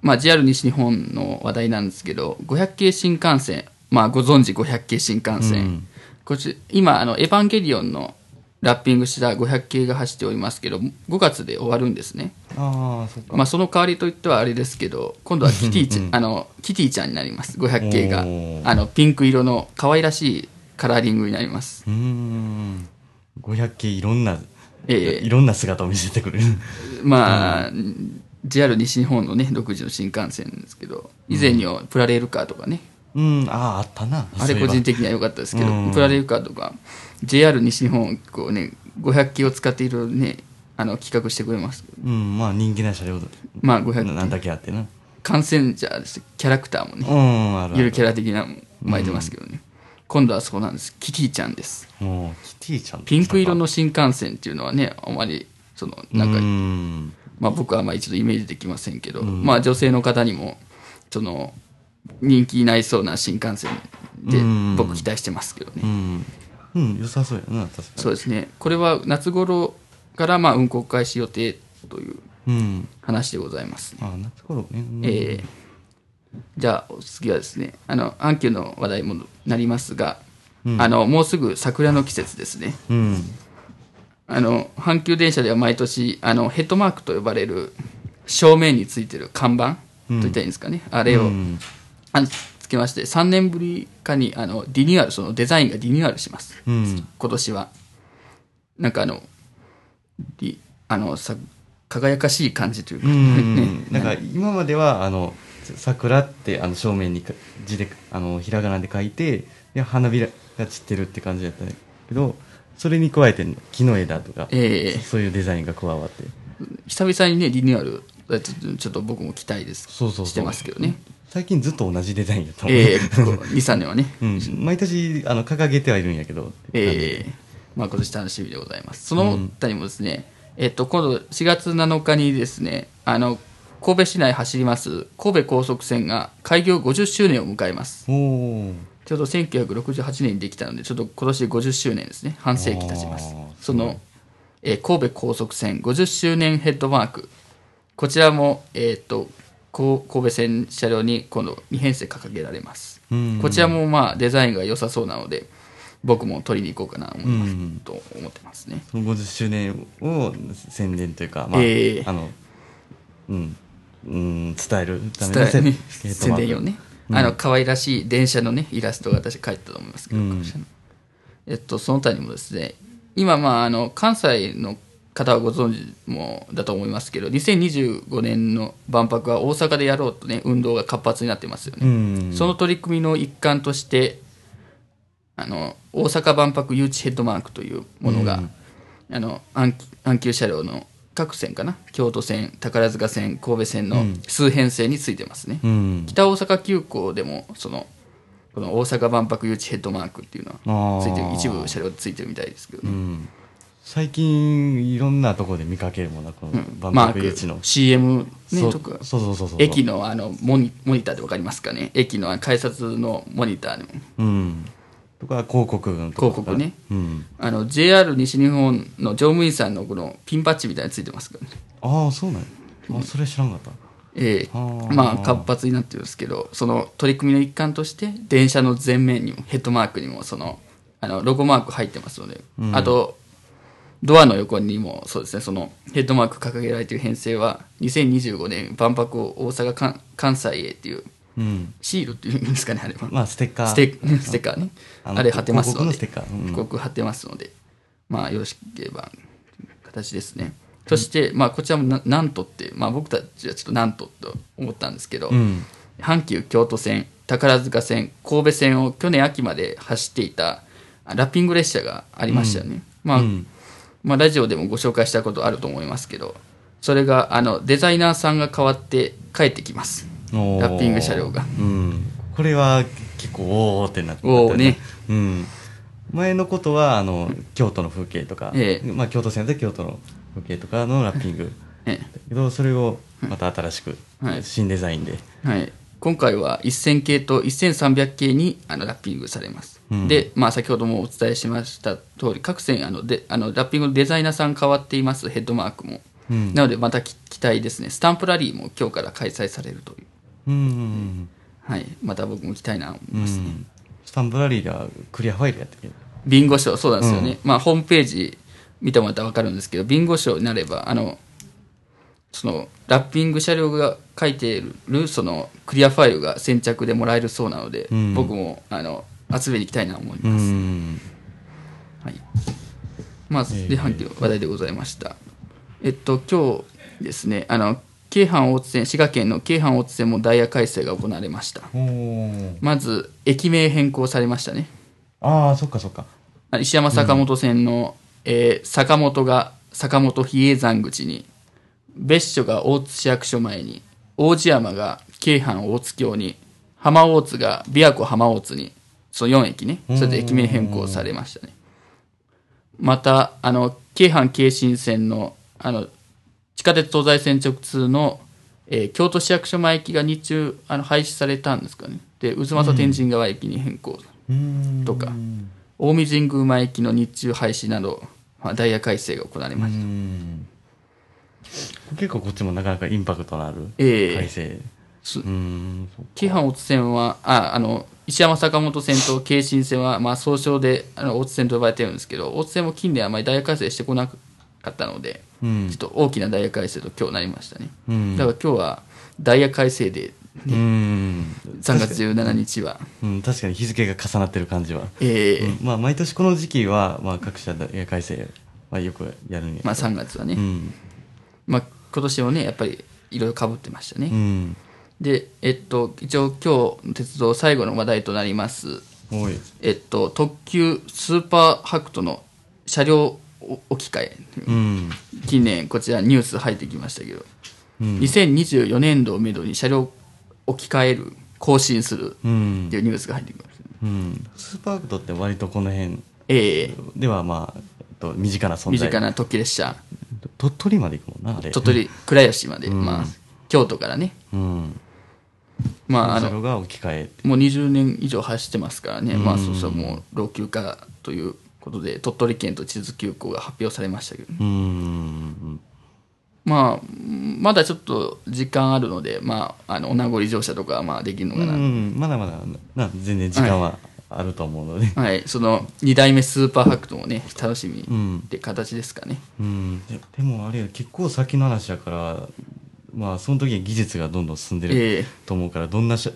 まあ JR 西日本の話題なんですけど500系新幹線。まあご存知500系新幹線、うん。こっち今あのエヴァンゲリオンのラッピングした500系が走っておりますけど5月で終わるんですね。ああそっか、まあその代わりといってはあれですけど今度はキティちゃんあのキティちゃんになります。500系が。あのピンク色の可愛らしいカラーリングになります。うーん。500系いろんな、ええ。いろんな姿を見せてくれる。まあ、JR 西日本のね独自の新幹線ですけど以前にはプラレールカーとかね、うん。あああったな。あれ個人的的には良かったですけど、うん。プラレールカーとか JR 西日本こうね500系を使っているねあの企画してくれますうん。まあ人気な車両だ。まあ500なんだけあってな。感染者です。キャラクターもね。うん。あるある。ゆるキャラ的なの巻いてますけどね、今度はそうなんです。キティちゃんです。もうキティちゃん。ピンク色の新幹線っていうのはねあまりそのなんか、うん。まあ、僕はまあ一度イメージできませんけど、まあ女性の方にもその人気になりそうな新幹線でうん。僕期待してますけどね、うん、うん、良さそうやな確かに。そうですね。これは夏頃からまあ運行開始予定といううん。話でございますね、あ夏頃ね、うん。えーじゃあお次はですねあの阪急の話題もなりますが、あのもうすぐ桜の季節ですね。うん。あの阪急電車では毎年あのヘッドマークと呼ばれる正面についてる看板と言ったらいいんですかね、あれを、うん。あのつけまして3年ぶりかにあのリニューアルそのデザインがリニューアルします。うん。今年は。なんかあのりあのさ輝かしい感じというか、うん。ね。なんか今まではあの桜ってあの正面にか字であのひらがなで書いてで花びらが散ってるって感じだったけどそれに加えて木の枝とか、ええ。そういうデザインが加わって。久々にねリニューアルちょっと僕も期待です。そうそうしてますけどね。最近ずっと同じデザインやったもんええ23年はね。うん、毎年あの掲げてはいるんやけど。ええ。まあ今年楽しみでございます。その他にもですね、えっと、今度4月7日にですね、あの、神戸市内走ります神戸高速線が開業50周年を迎えます。ちょうど1968年にできたので、ちょっと今年50周年ですね。半世紀経ちます。その、えー神戸高速線50周年ヘッドマーク。こちらも、えっと、神戸線車両に今度2編成掲げられます。うんこちらもまあデザインが良さそうなので、僕も取りに行こうかなうんと思ってますね。その50周年を宣伝というか、まあええあのうん、うん、伝えるための伝えねヘッドマークね、あの可愛らしい電車のねイラストが私書いてたと思いますけど、うん。えっとその他にもですね今まああの関西の方はご存知もだと思いますけど2025年の万博は大阪でやろうとね運動が活発になってますよね、うん。その取り組みの一環としてあの大阪万博誘致ヘッドマークというものが、あの阪急阪急車両の各線かな？京都線宝塚線神戸線の数編成についてますね、うん。北大阪急行でもそのこの大阪万博誘致ヘッドマークっていうのはついてる。一部車両ついてるみたいですけどね、うん。最近いろんなところで見かけるもんなこの万博誘致の、ク CM ねとか。そうそうそうそう。駅のあのモニモニターで分かりますかね？駅の改札のモニターのうんとか広告のとこ広告ね。うん。あの JR 西日本の乗務員さんのこのピンバッジみたいなのついてますからね。ああそうなんそれ知らんかった。ええ。あー。まあ活発になってるんですけどその取り組みの一環として電車の前面にもヘッドマークにもそのあのロゴマーク入ってますので、あとドアの横にもそうですねそのヘッドマーク掲げられている編成は2025年万博を大阪関関西へっていううん。シールっていうんですかねあれは、まあステッカー。ステッカーね。あれ貼ってますので。広告のステッカー。うん。広告貼ってますので。まあよろしければ形ですね。そして、まあこちらもななんとって、まあ、僕たちはちょっとなんとと思ったんですけど、うん。阪急京都線宝塚線神戸線を去年秋まで走っていたあラッピング列車がありましたよね、まあ、うん。まあラジオでもご紹介したことあると思いますけどそれがあのデザイナーさんが変わって帰ってきますラッピング車両が。うん。これは結構おおってなっておーね。うん。前のことはあの京都の風景とか、ええ。まあ、京都線で京都の風景とかのラッピング。えだけどそれをまた新しく、はい。新デザインで。えはい、今回は1000系と1300系にあのラッピングされます、うん。で、まあ、先ほどもお伝えしました通り各線あのであのラッピングのデザイナーさん変わっていますヘッドマークも、うん。なのでまたき期待ですね。スタンプラリーも今日から開催されるといううんうんはい、また僕も来たいなと思いうん、ますね。うん、スタンプラリーではクリアファイルやってるビンゴ賞、そうなんですよね。まあ、ホームページ見てもらったら分かるんですけど、ビンゴ賞になれば、あの、その、ラッピング車両が書いている、その、クリアファイルが先着でもらえるそうなので、うん僕も、あの、集めに行きたいなと思いうんます。うんはい。まあ、で、阪急話題でございました。えっと、今日ですね、あの、京阪大津線、滋賀県の京阪大津線もダイヤ改正が行われました。まず、駅名変更されましたね。ああそっかそっか。あ石山坂本線の、えー坂本が坂本比叡山口に別所が大津市役所前に王子山が京阪大津京に浜大津が琵琶湖浜大津にその4駅ね。それで駅名変更されましたね。またあの京阪京神線のあの地下鉄東西線直通の、えー京都市役所前駅が日中あの廃止されたんですかね。で渦政天神川駅に変更うん。とか近江神宮前駅の日中廃止など、まあ、ダイヤ改正が行われまうした、ん。結構こっちもなかなかインパクトのあるええ。改正。すうんそっか。京阪大津線はああの石山坂本線と京神線は、まあ、総称であの大津線と呼ばれてるんですけど大津線も近年あまりダイヤ改正してこなかったので、うん。ちょっと大きなダイヤ改正と今日なりましたね、うん。だから今日はダイヤ改正でうん。3月17日は、うん、確かに日付が重なってる感じは、ええ。うん。まあ毎年この時期は、まあ、各社ダイヤ改正はよくやるんやまあ、3月はね、うん。まあ、今年もねやっぱりいろいろかぶってましたね、うん。でえっと一応今日の鉄道最後の話題となります。えっと特急スーパーはくとの車両置き換えうん。近年こちらニュース入ってきましたけど、うん。2024年度をめどに車両置き換える更新するうん。っていうニュースが入ってきました、うん。スーパーはくとって割とこの辺。ええ。ではまあ、えっと、身近な存在。身近な特急列車。鳥取まで行くもんなあれ。鳥取倉吉まで、うん。まあ京都からね。うん。まああのそれが置き換え。もう20年以上走ってますからね、うん。まあそうそうもう老朽化ということで鳥取県と智頭急行が発表されましたけど、うんまあまだちょっと時間あるのでまああのお名残乗車とかはまあできるのかな、うんまだまだな全然時間はあると思うので、はい。その2代目スーパーハクトもね楽しみうん。って形ですかね、うん、ででもあれ結構先の話だからまあその時に技術がどんどん進んでえるえ。と思うからどんな車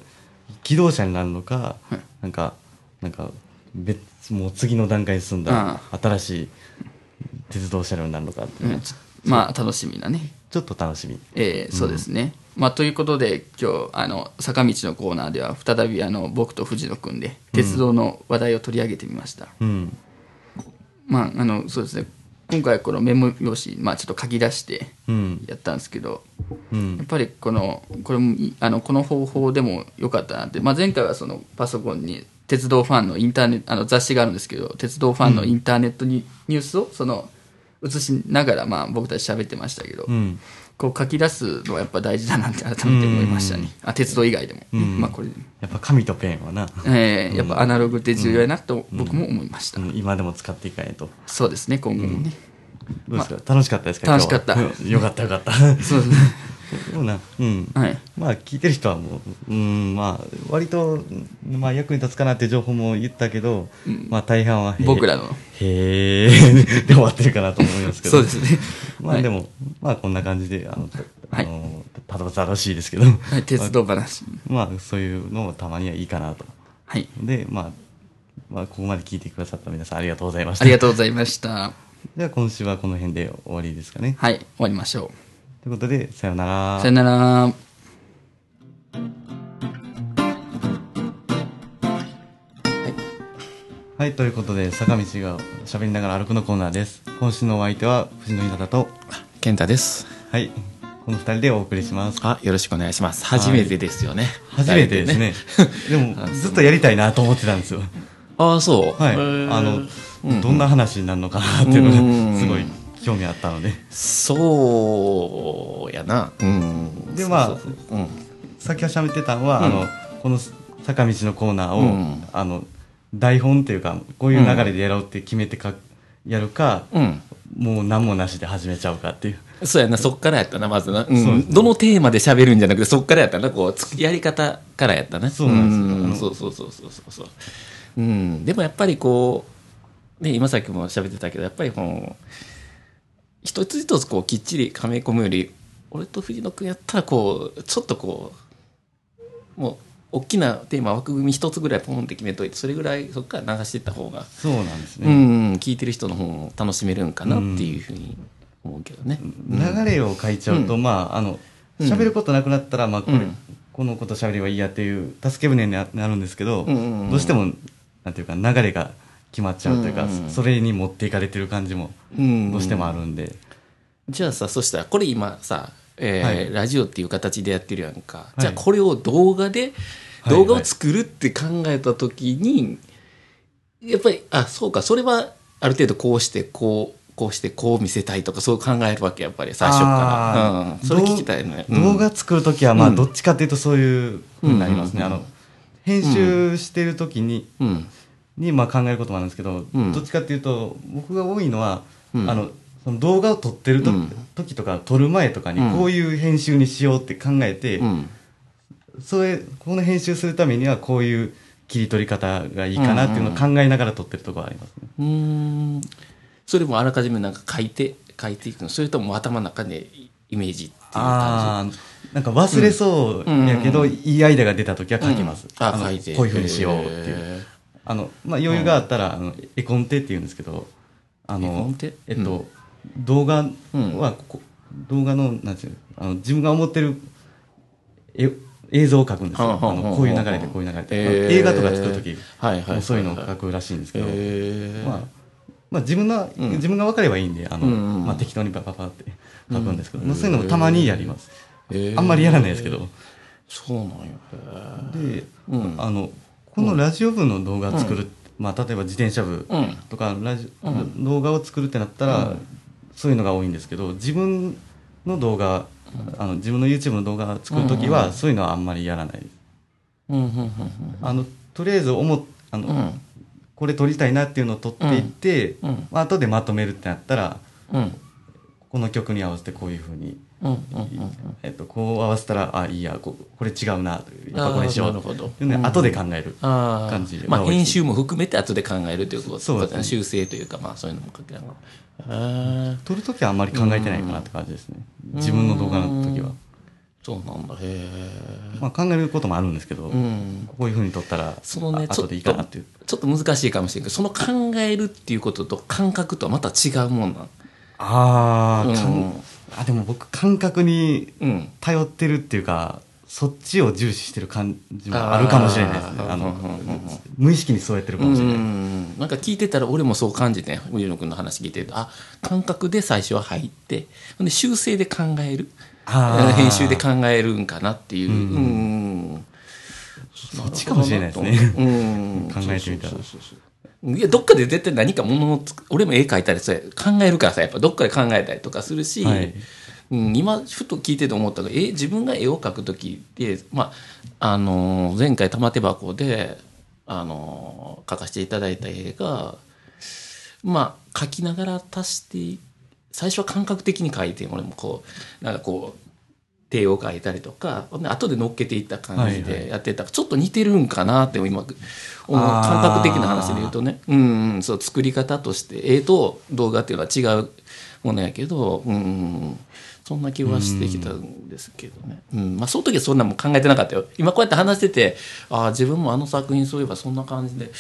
機動車になるのか、はい。なんかなんか別もう次の段階に進んだ新しい鉄道車両になるのかっていうん。ちまあ楽しみなね。ちょっと楽しみ。えーそうですね、まあということで今日あの坂道のコーナーでは再びあの僕と藤野君で鉄道の話題を取り上げてみました、うん。まああのそうですね。今回このメモ用紙、まあ、ちょっと書き出してうん。やったんですけど、うん。やっぱりこのこれもいあのこの方法でも良かったなって、まあ、前回はそのパソコンに鉄道ファンのインターネットあの雑誌があるんですけど鉄道ファンのインターネットに、ニュースをその映しながらまあ僕たち喋ってましたけど、うん。こう書き出すのはやっぱ大事だなって改めて思いましたね、あ鉄道以外でも、まあこれ、やっぱ紙とペンはな、えーやっぱアナログって重要やなと僕も思いました、うん。今でも使っていかないと。そうですね今後もね、どうですか、楽しかったですか？楽しかった。よかったよかった。そうですねでもなうん。はい。まあ聞いてる人はもう、うん、まあ割と、まあ、役に立つかなっていう情報も言ったけど、まあ大半は僕らの。へえ で終わってるかなと思いますけど。そうですね。まあでも、まあこんな感じであの、あはい。のただただしいですけど、はい鉄道話。まあそういうのもたまにはいいかなと。はい。でまあまあここまで聞いてくださった皆さんありがとうございました。ありがとうございました。では今週はこの辺で終わりですかね。はい終わりましょということでさようならうさよならはい、ということで、坂道が喋りながら歩くのコーナーです。今週のお相手は藤野ひなたと、健太です。はい、この二人でお送りします。あ、よろしくお願いします。初めてですよね。初めてですね。でも、ずっとやりたいなと思ってたんですよ。ああ、そう。はい、あの、どんな話になるのかなっていうのが、すごい興味あったので。そうやな。うん。でまあ。さっきは喋ってたのは、あの、この坂道のコーナーを、うんあの、台本っていうか、こういう流れでやろうって決めてか、やるか、うん。もう何もなしで始めちゃうかっていう。そうやな、そっからやったな、まずな。うん。どのテーマで喋るんじゃなくて、そっからやったな、こう、つやり方からやったな。そうなんですようんあのそうそうそうそうそうそう。うん。でもやっぱりこう、ね、今さっきも喋ってたけど、やっぱりこの、一つ一つこう、きっちりはめ込むより、俺と藤野君やったらこう、ちょっとこう、もう、大きなテーマ枠組み一つぐらいポンって決めといて、それぐらいそこから流していった方が、そうなんですうね。ん、聞いてる人の方も楽しめるんかなっていうふうに思うけどね。流れを書いちゃうと、まああのうん喋ることなくなったら、まあこれ、うんこのこと喋ればいいやっていう助け舟にななるんですけど、うんうんうんどうしてもなんていうか流れが決まっちゃうというか、うんうんそれに持っていかれてる感じもうんどうしてもあるんで、じゃあさそしたらこれ今さ、えーはい。ラジオっていう形でやってるやんか、い。じゃあこれを動画ではい。動画を作るって考えた時に、やっぱりあそうかそれはある程度こうしてこうこうしてこう見せたいとかそう考えるわけやっぱり最初から、うん、それ聞きたいね、動動画作るときはまあうん。どっちかっていうとそういうふうになりますね、うん。あの編集してる時に,、うんにまあ考えることもあるんですけど、うん。どっちかっていうと僕が多いのは、うん。あのその動画を撮ってると、うん。時とか撮る前とかにうん。こういう編集にしようって考えて、うん。それこの編集するためにはこういう切り取り方がいいかなっていうのを考えながら撮ってるところはありますね。うーん。それもあらかじめなんか書いて書いていくの。それとも頭の中でイメージっていう感ああなんか忘れそうやけど、うん。いいアイデアが出た時は書きます。じ、あの書いて。こういうふうにしようっていう。へあの、まあ、余裕があったら、あの絵コンテって言うんですけど、あのえっと、動画うん。はここ、動画の、なんていうのあの、自分が思ってる絵映像を描くんですよ。はあのこういう流れで、こういう流れで。映画とか作るとき、はいはいそういうのを描くらしいんですけど、まあ、まあ、自分の、うん。自分が分かればいいんで、あの、まあ、適当にパパパって描くんですけど、まあそういうのもたまにやります。あんまりやらないですけど。そうなんや。へで、うん。あのこのラジオ部の動画作る、まあ、例えば自転車部うん。とかラジ、うん。動画を作るってなったら、うん。そういうのが多いんですけど自分の動画、あの自分の YouTube の動画作る時は、うん。そういうのはあんまりやらない。うんうんうんあのとりあえず思っあの、うん。これ撮りたいなっていうのを撮っていって、うん。うん。まあ後でまとめるってなったらうん。この曲に合わせてこういうふうに、うんうんうんえっと、こう合わせたらあいいやここれ違うなというやっぱこれにしようあーなるほど。っていう後で考える、あ感じまあ編集も含めて後で考えるということそうですね。修正というかまあそういうのも書きながら。撮るときはあんまり考えてないかなって感じですね。自分の動画の時は。そうなんだ。へえまあ考えることもあるんですけど、うん。こういう風に撮ったら、そのねでいいかなっていう。ちょっと難しいかもしれんけどその考えるっていうことと感覚とはまた違うもんなん。あー、うんあ、でも僕感覚にうん。頼ってるっていうか、そっちを重視してる感じもあるかもしれないですね。あの、無意識にそうやってるかもしれない。うんなんか聞いてたら俺もそう感じて藤野君の話聞いてるとあ感覚で最初は入ってで修正で考える。編集で考えるんかなっていう、うんそっちかもしれないですね。う。ん、考えてみたら。そうそうそうそういやどっかで絶対何かものを俺も絵描いたりそうや考えるからさやっぱどっかで考えたりとかするし、はい。うん、今ふと聞いてて思ったのがえ自分が絵を描く時って、まああのー前回玉手箱で、あのー描かせていただいた絵がまあ描きながら足して最初は感覚的に描いて俺もこうなんかこう手を描いたりとか後で乗っけていった感じはいはでやってた、ちょっと似てるんかなって今感覚的な話で言うとね。うんうん。そう作り方として。絵と動画っていうのは違うものやけどうんうんそんな気はしてきたんですけどね、うん。まあ、その時はそんなもん考えてなかったよ。今こうやって話しててああ自分もあの作品そういえばそんな感じで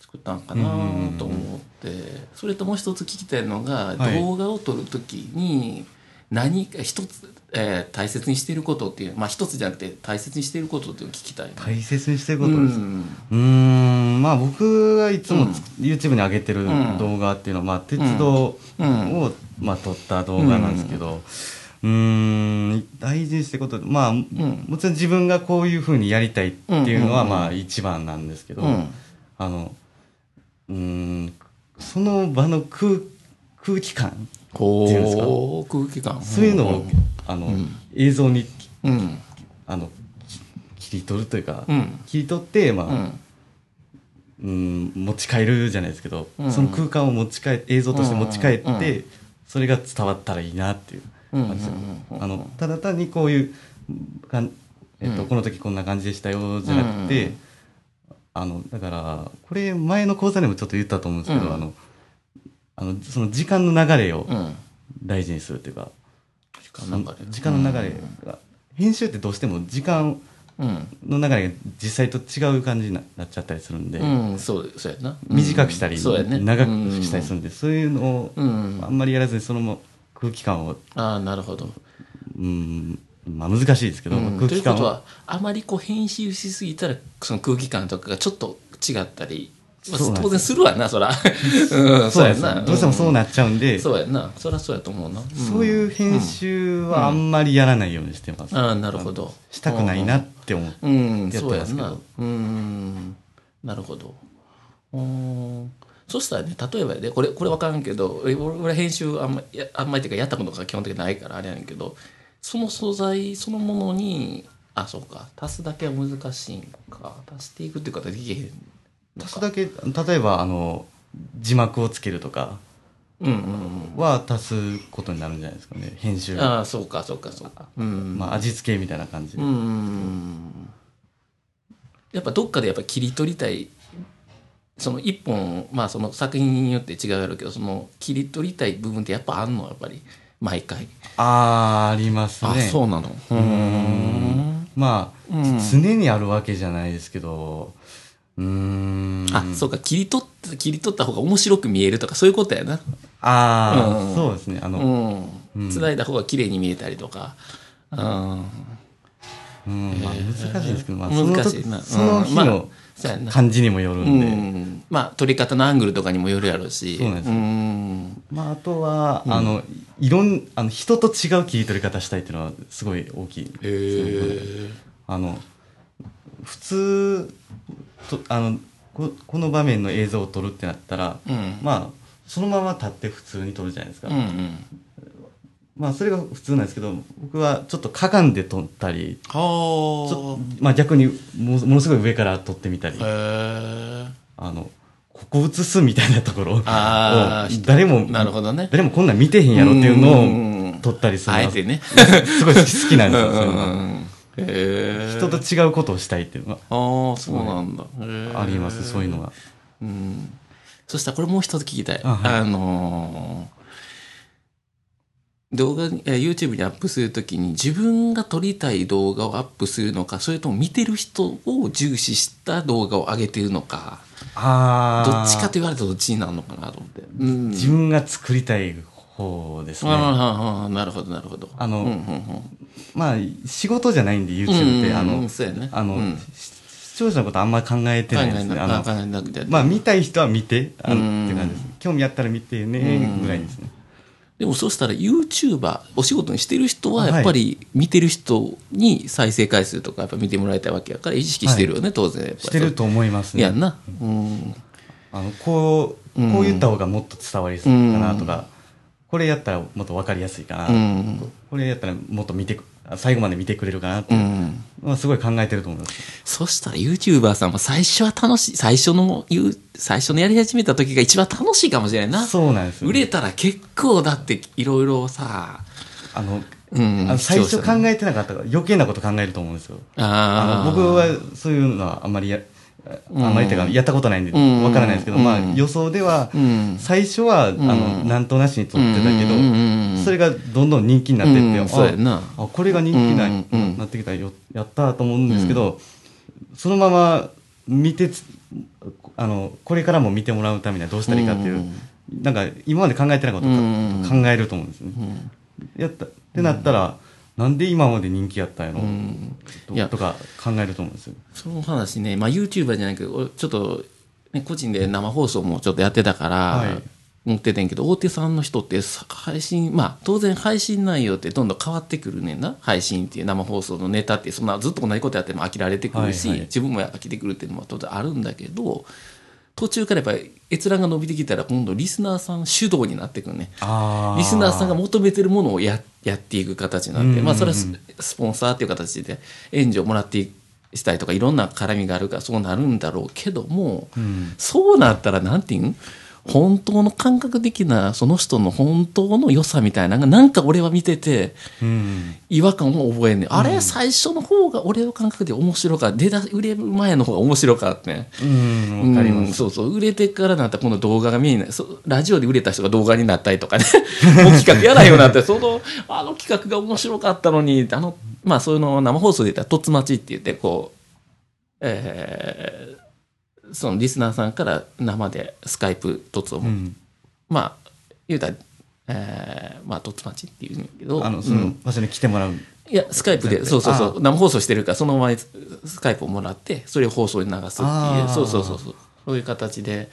作ったんかなと思って。それともう一つ聞きたいのが、はい。動画を撮る時に何か一つ、えー大切にしていることっていうまあ一つじゃなくて大切にしていることっていうのを聞きたいな。大切にしてるこうとです。うーん、まあ僕がいつもうん。YouTube に上げてるん。動画っていうのは、まあ鉄道うん。を、まあ撮った動画なんですけど、うーん、大事にしてること、まあ、もちろん自分がこういうふうにやりたいっていうのは、うんうんうん。まあ一番なんですけど、うん。あの、うーん、その場の空空気感、こっていうんですかう空気感。そういうのを、あの、ん。映像に、うん。あの、き切り取るというか、うん。切り取って、まあ、うん。うん、持ち帰るじゃないですけど、うん。その空間を持ち帰映像として持ち帰って、それが伝わったらいいなっていううん。感じであのただ単にこういうかん、えっとうん。この時こんな感じでしたよじゃなくて、うん。あのだからこれ前の講座でもちょっと言ったと思うんですけど、うん。あのあのその時間の流れをうん。大事にするっていうか、時間の流れ。時間の流れが、編集ってどうしても時間うん。の流れが実際と違う感じにななっちゃったりするんで、うんそうそうやな。短くしたり、長くしたりするんで、そういうのを、うん。あんまりやらずにそのまま空気感を、ああなるほど。うん、まあ難しいですけど、うん。空気感をということはあまりこう編集しすぎたらその空気感とかがちょっと違ったり、当然するわなそらうんそうやなどうしてもそうなっちゃうんで、そうやなそりゃそうやと思うな、んそういう編集はあんまりやらないようにしてます。ああなるほどしたくないなって思う。うん、そうやな。うん、なるほど。うん。そしたらね、例えばね、これ、これ分からんけど、え俺俺編集あんま、やあんまりっていうか、やったことが基本的にないからあれやねんけど、その素材そのものに、あ、そうか、足すだけは難しいんか。足していくっていうことはできへん。足すだけ、例えば、あの、字幕をつけるとかは足すことになるんじゃないですかね、編集うん。。ああ、そうか、そうか、そうか。うん。まあ味付けみたいな感じで。うんやっぱどっかでやっぱ切り取りたいその一本まあその作品によって違うやろうけどその切り取りたい部分ってやっぱあんの？やっぱり毎回、あー、ありますね。あそうなの？うーんまあ、うん常にあるわけじゃないですけど、うーん。あそうか切り取った切り取った方が面白く見えるとかそういうことやな。あーうん。そうですね。あの、うん。うん。つないだ方が綺麗に見えたりとか。うん。うんまあ難しいですけど、まあ、難しいな。その日の感じにもよるうんで、ん。まあ撮り方のアングルとかにもよるやろうし。そうなんですん。まあ、あとは、あの、いろん、あの、人と違う切り取り方したいっていうのはすごい大きい。へえあの、普通と、あの、ここの場面の映像を撮るってなったら、うん。まあ、そのまま立って普通に撮るじゃないですか。うんうん。まあ、それが普通なんですけど、僕はちょっとかがんで撮ったり、まあ逆にもものすごい上から撮ってみたりあ。の、ここ映すみたいなところを誰も、なるほどね。誰もこんなん見てへんやろっていうのうんを撮ったりするのはあえてね。すごい好き なんですよ。うん人と違うことをしたいっていうのがああそうなんだ。あります、そういうのが。うん。そしたらこれもう一つ聞きたい。あはい。あのー動画にえー YouTube にアップするときに自分が撮りたい動画をアップするのかそれとも見てる人を重視した動画を上げてるのかあどっちかと言われたらどっちになるのかなと思って、うん、自分が作りたい方ですね。ああ、なるほど、なるほど。あのうんうんうんまあ、仕事じゃないんで YouTube って、うんあの、そうやねあの、うん視聴者のことあんまり考えて考ないですね。あの。まあ、見たい人は見て、あのうんって感じです。興味あったら見てうねん、ぐらいですね。でもそうしたら YouTuber、お仕事にしてる人はやっぱり見てる人に再生回数とかやっぱ見てもらいたいわけやから意識してるよね、当然やっぱり。してると思いますね。やんな。うん。あの、こう、うんこう言った方がもっと伝わりそうかなとか、これやったらもっとわかりやすいかな、うんこれやったらもっと見て最後まで見てくれるかなって、うん。まあ、すごい考えてると思います。そしたら YouTuber さんも最初は楽しい、最初の最初のやり始めた時が一番楽しいかもしれないな。そうなんですよ、売れたら結構だっていろいろさ、あの、うん。あの最初考え、えてなかったから余計なこと考えると思うんですよ。あーあの僕はそういうのはあんまりや、あんまりってか、やったことないんで、うん。わからないですけど、うん。まあ予想では、うん。最初は、あの、うんなんとなしに撮ってたけど、んそれがどんどん人気になってって、ああ、これが人気な,、うんうんなってきたらよ、やったと思うんですけど、そのまま見てつ、あの、これからも見てもらうためにはどうしたらいいかっていう、うん。なんか今まで考えてないこと考えると思うんですね。うん。やったってなったら、なんで今まで人気やったんやろ、うん。といや。とか考えると思うんですよ。その話ね、まあ YouTuber じゃないけど、俺ちょっと、ね、個人で生放送もちょっとやってたから、はい。思ってたんやけど、大手さんの人ってさ配信、まあ当然配信内容ってどんどん変わってくるねんな。配信っていう生放送のネタって、そんなずっと同じことやっても飽きられてくるし、はいはい。自分も飽きてくるっていうのも当然あるんだけど、途中からやっぱり閲覧が伸びてきたら今度リスナーさん主導になってくるね。あリスナーさんが求めてるものをややっていく形になって、うんうんうん。まあそれはススポンサーっていう形で援助をもらっていしたりとかいろんな絡みがあるからそうなるんだろうけども、うん。そうなったらなんていう？ん本当の感覚的なその人の本当の良さみたいなのがなんか俺は見ててうん。違和感を覚えんねん、あれ最初の方が俺の感覚で面白かった出だ売れる前の方が面白かったね。うん。うんそうそう。売れてからなったらこの動画が見えない。そうラジオで売れた人が動画になったりとかね。もう企画やらないよなってそのあの企画が面白かったのにあのまあそういうのを生放送で言ったら「とつまち」って言ってこうえーそのリスナーさんから生でスカイプ突を、うん、まあ言うたらえーまあとつまちっていうんだけどあの、そうん。の場所に来てもらう。いや、スカイプで、そうそうそう、生放送してるから、そのままスカイプをもらって、それを放送に流すっていう。そうそうそうそう、そういう形で、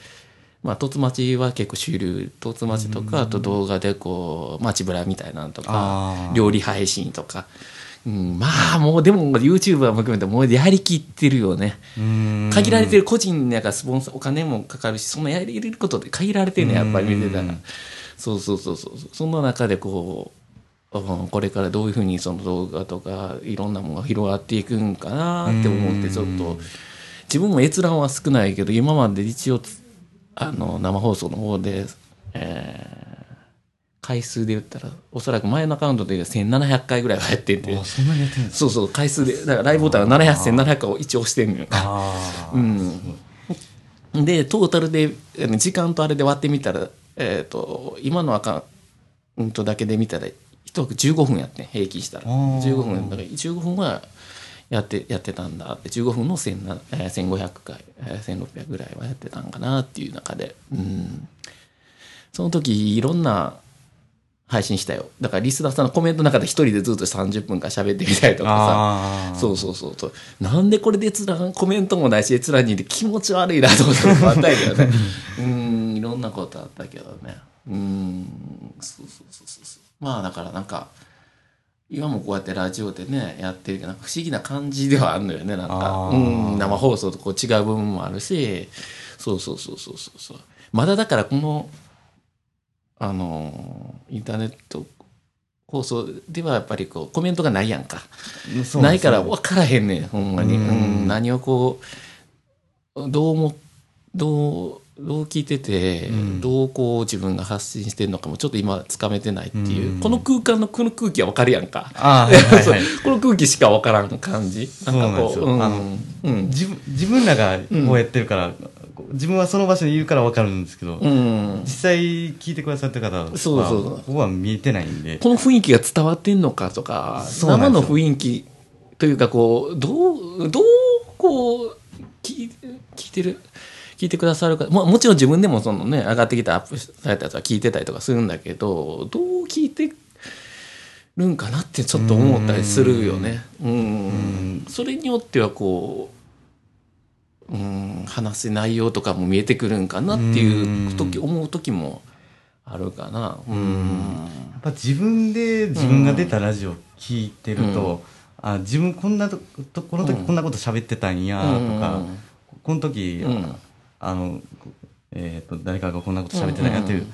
まあ、とつまちは結構主流、とつまちとか、あと動画でこう、街ブラみたいなのとか料理配信とか、うん、まあ、もう、でも、YouTuber も含めて、もうやりきってるよね。うん。限られてる個人なんかスポンサーお金もかかるしそんなやり入れることで限られてるねやっぱり見てたら。そうそうそうそう。そんな中でこううんこれからどういうふうにその動画とかいろんなものが広がっていくんかなって思ってちょっと自分も閲覧は少ないけど今まで一応あの生放送の方で、えー回数で言ったらおそらく前のアカウントで1700回ぐらいはやってて。あそんなにやってるんですそうそう回数で。だからライブボタンは700、1700回を一応押してんのよ。ああ、うん、でトータルで時間とあれで割ってみたら、えー、と今のアカウントだけで見たら一枠15分やってん平均したら。あー。15分だから15分はやってやってたんだって。15分の1700えー1500回、えー1600ぐらいはやってたんかなっていう中で、うん、その時いろんな配信したよだからリスナーさんのコメントの中で一人でずっと30分間喋ってみたりとかさああ、そうそうそうそう。なんでこれで閲覧、コメントもないし、閲覧にいて気持ち悪いなと思ってもあったけどね。うん、いろんなことあったけどね。うん、そうそうそうそうそう。まあだからなんか、今もこうやってラジオでね、やってるけど、なんか不思議な感じではあるのよね、なんか。あうーん、生放送とこう違う部分もあるし、そうそうそうそうそうそう。まだだからこの、あの、インターネット放送ではやっぱりこうコメントがないやんか。ないから分からへんねんほんまに、ううんん何をこうどうもどうどう聞いてて、うん。どうこう自分が発信してるのかもちょっと今つかめてないっていう、うん。この空間のこの空気は分かるやんか。この空気しか分からん感じ。なんかこう自分自分らがこうやってるから、自分はその場所にいるから分かるんですけど、うん。実際聞いてくださってる方は、そうそうここは見えてないんで、この雰囲気が伝わってんのかとか生の雰囲気というかこうどうどうこう聞い聞いてる聞聞いてくださるか。ももちろん自分でもそのね上がってきたアップされたやつは聞いてたりとかするんだけどどう聞いてるんかなってちょっと思ったりするよね。うん。それによってはこう、うん、話す内容とかも見えてくるんかなっていう時思う時もあるかな。うん。やっぱ自分で自分が出たラジオ聞いてると、あ自分こんなととこの時こんなこと喋ってたんやとか、うんこの時、うん。あの、えー、と誰かがこんなこと喋ってたんやっていう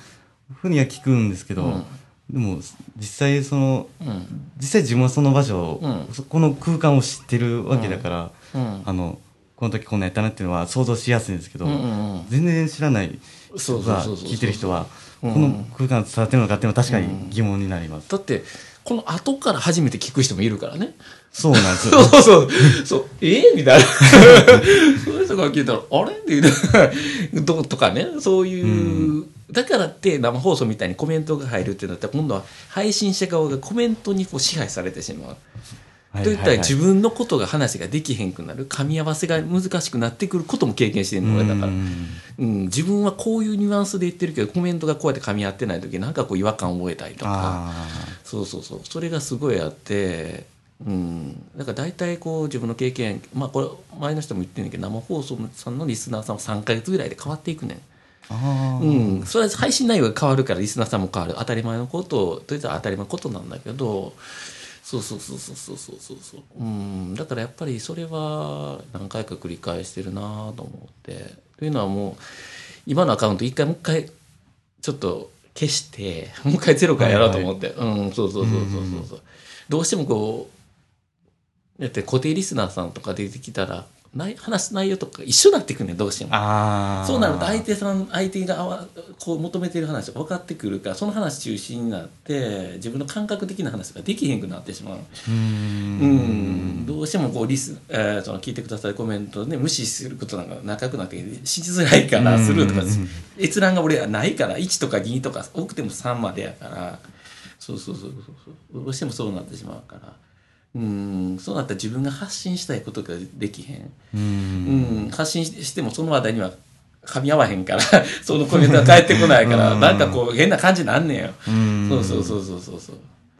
ふうには聞くんですけど、うん。でも実際そのうん。実際自分はその場所この空間を知ってるわけだから、うん。あのこの時こんなやったなっていうのは想像しやすいんですけど、うんうんうん。全然知らないそう人がそうそうそう。聞いてる人はうん。この空間伝わってるのかっていうのは確かに疑問になります、だってこの後から初めて聞く人もいるからね。そうなんですそよ。う そうそう。そう。え？みたいな。そういう人が聞いたら、あれ？って言うどう？とかね、そういう、だからって生放送みたいにコメントが入るってなったら、今度は配信者側がコメントにこう支配されてしまう。はいといったら自分のことが話ができへんくなる、噛み合わせが難しくなってくることも経験してるの俺だから。うん、自分はこういうニュアンスで言ってるけど、コメントがこうやって噛み合ってない時なんかこう違和感を覚えたりとか。あそうそうそう。それがすごいあって。うん。だから大体こう自分の経験まあこれ前の人も言ってるんだけど生放送さんのリスナーさんは3ヶ月ぐらいで変わっていくねん。うん、それは配信内容が変わるからリスナーさんも変わる。当たり前のことといったら当たり前のことなんだけどそうそうそうそうそうそうそう。そううん。だからやっぱりそれは何回か繰り返してるなと思って。というのはもう今のアカウント一回もう一回ちょっと消してもう一回ゼロからやろうと思って、うんそうそうそうそうそうそうどうしてもこうだって固定リスナーさんとか出てきたらない話す内容とか一緒になってくるねどうしても。そうなると相手さん相手があわこう求めてる話が分かってくるからその話中心になって自分の感覚的な話ができへんくなってしまう。うーん。うん。どうしてもこうリス、えーその聞いてくださるコメントで無視することなんか長くなってしづらいからスルーとか閲覧が俺はないから1とか2とか多くても3までやから。そうそうそうそう。どうしてもそうなってしまうからうん。そうなったら自分が発信したいことができへん。うーん。うん、発信してもその話題には噛み合わへんから そのコメントが返ってこないからうん。なんかこう変な感じなんねんよ。ん。そうそうそうそうそうそう。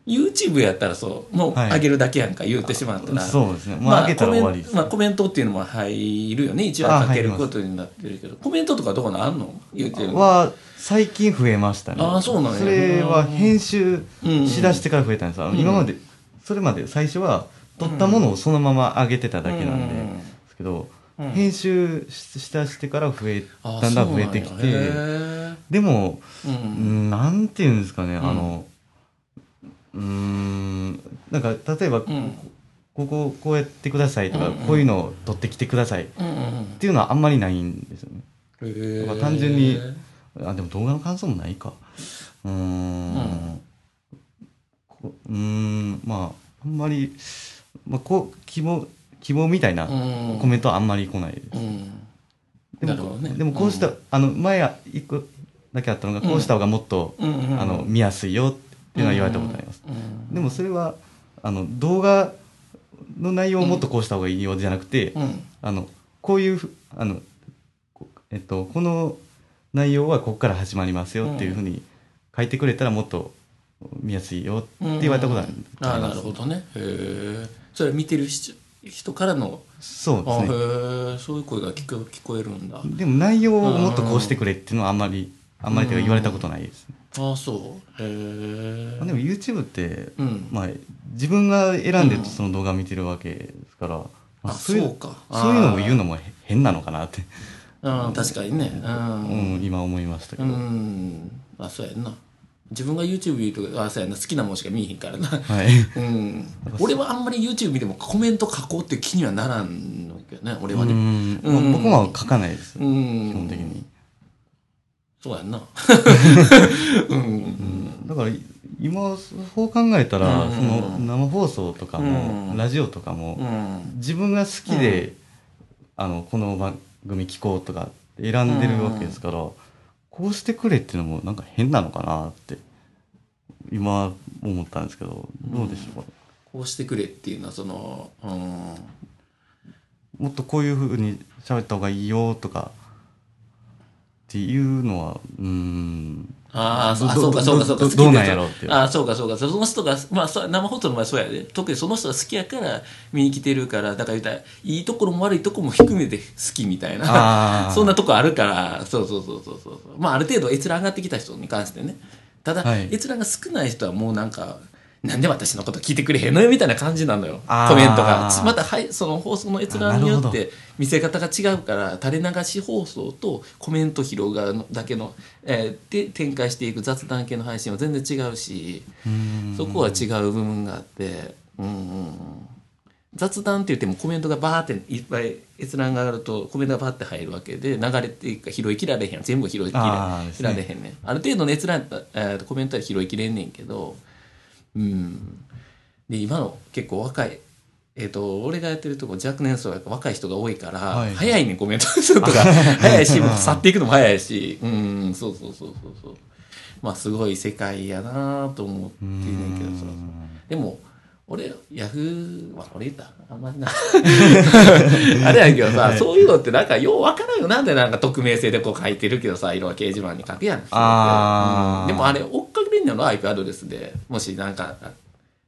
YouTube やったらそうもうはい。上げるだけやんか言うてしまったら、そうですね。まあ上げたら終わりですコメンまあ、コメントっていうのも入るよね。一応あかけることになってるけど。コメントとかどこのあんの？言うてるは最近増えましたね。あーそうなんや。それは編集うんしだしてから増えたんです、あの今までそれまで最初は撮ったものをそのまま上げてただけなんで、うん。ですけど、うん。編集ししだしてから増えあだんだん増えてきてへでも、ーううん。ん、なんていうんですかね、あのうーんなんか例えば、うん。こここうやってくださいとか、うんうん。こういうのを撮ってきてくださいっていうのはあんまりないんですよね。へー。まあ単純にあでも動画の感想もないか。うーんうんまああんまり、まあ、こう希望希望みたいなうん。コメントはあんまり来ないです、うん。でもね。でもこうした、あの前は一個だけあったのがこうした方がもっと、あの見やすいよっていうのは言われたことあります、うんでもそれはあの動画の内容をもっとこうした方がいいよじゃなくて、うん。あのこういうふあの、こえっと、この内容はここから始まりますよっていうふうに書いてくれたらもっと見やすいよって言われたことある、ああなるほどね。へえそれ見てる人人からの。そうあですね。へえそういう声が聞こ聞こえるんだ。でも内容をもっとこうしてくれっていうのはあんまりあんまり言われたことないですね、ああそう。へえまあでも YouTube って、うん。まあ、自分が選んでうんその動画を見てるわけですから、まあそういうか。そういうのを言うのもへ変なのかなって、うん確かにね。ううんん、今思いましたけうど、んあそうやんな自分が YouTube 見るとかあそうやな好きなもんしか見えへんからな。はい。うん。俺はあんまり YouTube 見てもコメント書こうって気にはならんのけどね俺はうねん。うん。まあ僕も書かないです、うん。基本的に、そうやんな。うん。だから今そう考えたら、うん。その生放送とかも、うん。ラジオとかも、うん。自分が好きで、あのこの番組聞こうとか選んでるわけですから、こうしてくれっていうのもなんか変なのかなって今思ったんですけどどうでしょう？か、こうしてくれっていうのはそのうん。もっとこういうふうに喋った方がいいよとかっていうのはうんあーあ、どそうか、そうか、そうか。どうなんやろうっていうあーそうか、そうか。その人が、まあ、生放送の場合そうやで。特にその人が好きやから見に来てるから、だから言ったら、いいところも悪いところも含めて好きみたいな。そんなとこあるから、そうそうそうそうそう。まあ、ある程度閲覧上がってきた人に関してね。ただ、はい閲覧が少ない人はもうなんか、なんで私のこと聞いてくれへんのよみたいな感じなのよ。コメントが。また、はい、その放送の閲覧によって見せ方が違うから、垂れ流し放送とコメント広がるだけの、えーで展開していく雑談系の配信は全然違うし、そこは違う部分があって、うん雑談って言ってもコメントがバーっていっぱい閲覧が上がるとコメントがバーって入るわけで流れていくか拾いきられへん全部拾いきられへんねん。ある程度の閲覧やったら、えーコメントは拾いきれんねんけどうん。で今の結構若いえっと俺がやってるとこ若年層やから若い人が多いから、はい早いねんコメントするとか 早いしもう去っていくのも早いしうん。そうそうそうそうそう。まあすごい世界やなと思ってんねんけどさ。でも俺ヤフーまあ俺言ったらあんまりな。あれやけどさ、そういうのってなんかようわからんよなんでなんか匿名性でこう書いてるけどさ色は掲示板に書くやん。うんでもあれ追っかのよ IP アドレスでもしなんか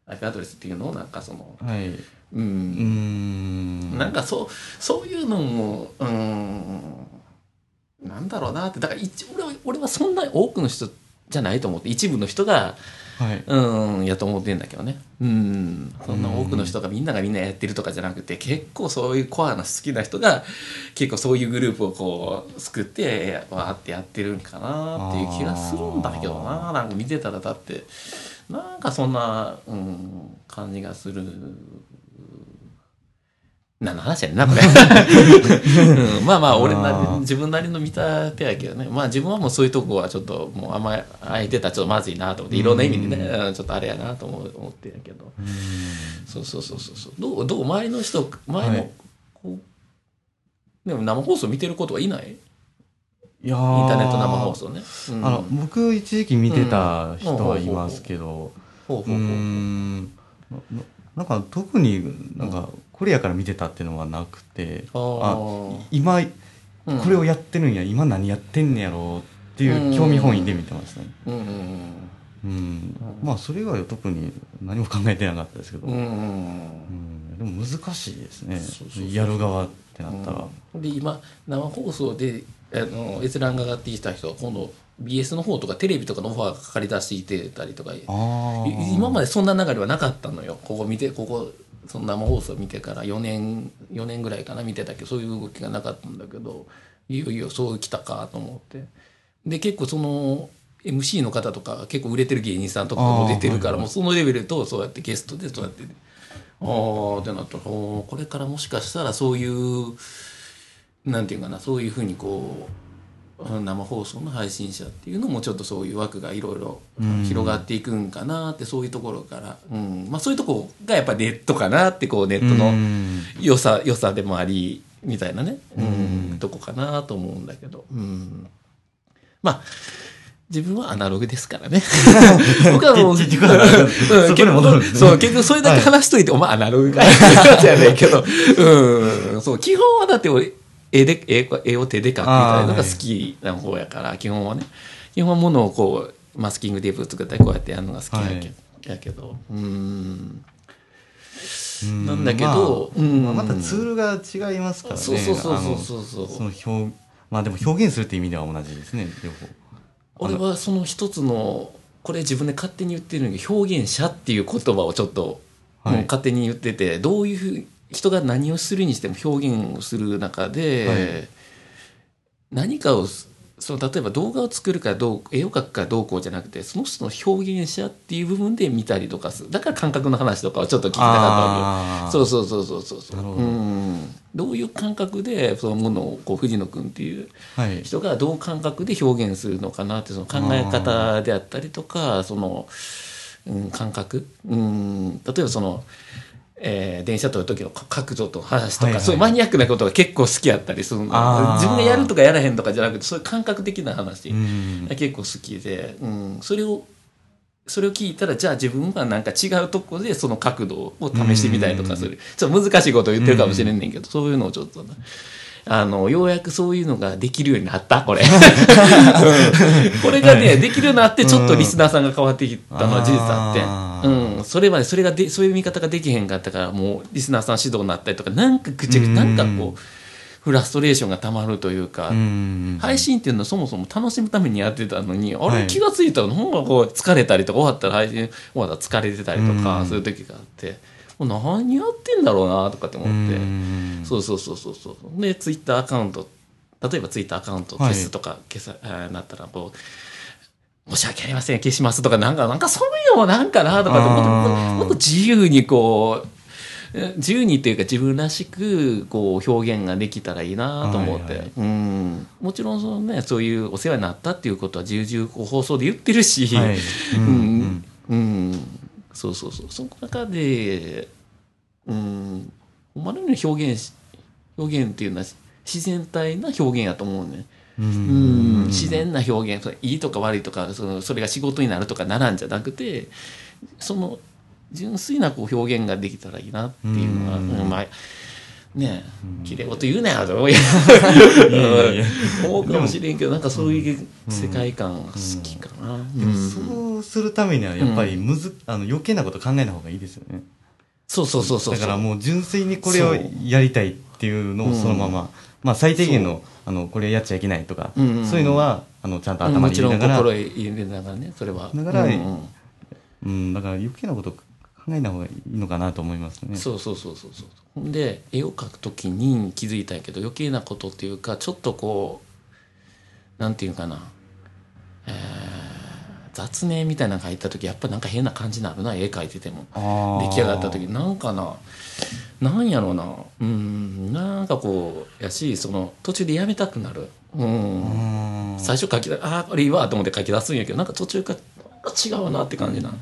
IP アドレスっていうのをなんかそのはい。ううんん。なんかそうそういうのもうーんなんだろうなってだから一俺は俺はそんなに多くの人じゃないと思って一部の人がはい。うんやと思ってんだけどね。うん。そんな多くの人がみんながみんなやってるとかじゃなくて結構そういうコアな好きな人が結構そういうグループをこう作ってわーってやってるんかなっていう気がするんだけどな。なんか見てたらだってなんかそんな、うん、感じがする何の話やねんな、これ。うん、まあまあ、俺な自分なりの見立てやけどね。まあ自分はもうそういうとこはちょっと、もうあんまり相手たらちょっとまずいなと思って、いろんな意味でね、う んちょっとあれやなと思う思ってんやけど。そうそうそうそうそう。どう、どう周りの人、周りの、はいこう、でも生放送見てることはいない？いやインターネット生放送ね。うんあの、僕一時期見てた人はいますけど、ほうほううほう。ん。ななんか特になんかコリアから見てたっていうのはなくて、あー。今うん。これをやってるんや、今何やってんねやろうっていう興味本位で見てましたね。うんうんうん。まあそれ以外は特に何も考えてなかったですけど、うん。ううん。ん。でも難しいですね。やる側ってなったら、で今生放送であの閲覧が上がってきた人は今度 BS の方とかテレビとかのオファーがかかり出していてたりとか。今までそんな流れはなかったのよ。ここ見てここその生放送見てから4年4年ぐらいかな見てたけどそういう動きがなかったんだけどいよいよそうきたかと思って。で結構その MC の方とか結構売れてる芸人さんとかも出てるからもうそのレベルとそうやってゲストでそうやって。ああってなったらこれからもしかしたらそういうなんていうかなそういうふうにこううん生放送の配信者っていうのもちょっとそういう枠がいろいろ広がっていくんかなってそういうところから、うん。まあ、そういうとこがやっぱネットかなってこうネットうのん。良さ良さでもありみたいなね、うん、とこかなと思うんだけど、うん、まあ自分はアナログですからね。僕はもう、結局ん。そこに戻るんですねそう、結局それだけ話しといて、お前アナログかいってやねんけど、うん、そう、基本はだって俺、絵で、絵絵を手で描くみたいなのが好きな方やから、基本はね。基本はものをこう、マスキングテープ作ったりこうやってやるのが好きやけ,、はいやけど、うん。うん。なんだけどうん。まあまたツールが違いますからね。そうそうそうそうあのそうその表まあでも表現するっていう意味では同じですね両方。俺はその一つのこれ自分で勝手に言ってるのに表現者っていう言葉をちょっと、はい。もう勝手に言っててどういうふう人が何をするにしても表現をする中で、はい。何かをその例えば動画を作るかどう絵を描くかどうこうじゃなくてその人の表現者っていう部分で見たりとかする。だから感覚の話とかをちょっと聞きたかったそうそうそうそうそうそう。ど。うん。どういう感覚でそのものをこう藤野君っていうはい。人がどう感覚で表現するのかなってその考え方であったりとかその、うん、感覚、うん、例えばその、えー電車撮る時の角度と話とか、はいはい。そういうマニアックなことが結構好きやったりするの。自分がやるとかやらへんとかじゃなくてそういう感覚的な話、うん。結構好きで、うん、それをそれを聞いたらじゃあ自分はなんか違うとこでその角度を試してみたりとかする、ちょっと難しいことを言ってるかもしれんねんけど、そういうのをちょっとねあの、ようやくそういうのができるようになった、これ。うん。これがね、できるようになって、ちょっとリスナーさんが変わってきたのは事実あって。あうん。それまで、それがで、そういう見方ができへんかったから、もう、リスナーさん指導になったりとか、なんかぐちゃぐちゃ、なんかこう、フラストレーションがたまるというか、うん。配信っていうのはそもそも楽しむためにやってたのに、あれはい。気がついたら、ほんまこう疲れたりとか、終わったら配信終わったら疲れてたりとか、うん。そういう時があって、何やってんだろうなとかって思って、うん。そうそうそうそうそう。で、ツイッターアカウント、例えばツイッターアカウントを消すとか、消さ、あーなったら、こう、申し訳ありません、消しますとか、なんか、なんかそういうのもなんかなとかって、もっと自由にこう、え自由にっていうか自分らしくこう表現ができたらいいなと思って、はいはい。うん。もちろんその、ね、そういうお世話になったっていうことは重々放送で言ってるし、はい。うん。うんそうそうそう。その中でうんまのように表現し表現っていうのは自然体な表現やと思うね。ううんん自然な表現いいとか悪いとかそのそれが仕事になるとかならんじゃなくてその純粋なこう表現ができたらいいなっていうのは、うん。うんまあねえきれい事言うなよと思う思うかもしれんけどなんかそういう世界観が好きかな。でもうん。そうするためにはやっぱりむず、あの余計なこと考えない方がいいですよね。そうそうそうそうだからもう純粋にこれをやりたいっていうのをそのまま、まあ最低限のあのこれやっちゃいけないとか、そういうのはあのちゃんとうん頭に入れながら、心入れながらねそれは。だからうんだから余計なこと考えない方がいいのかなと思いますね。そうそうそうそうそうで絵を描くときに気づいたんやけど余計なことっていうかちょっとこうなんていうかな、えー雑念みたいなの描いた時やっぱなんか変な感じになるな絵描いてても。出来上がった時。なんかななんやろうなうんなんかこうやしその途中でやめたくなる。うん。うん。最初書きだああこれいいわと思って書き出すんやけどなんか途中から違うなって感じな、うん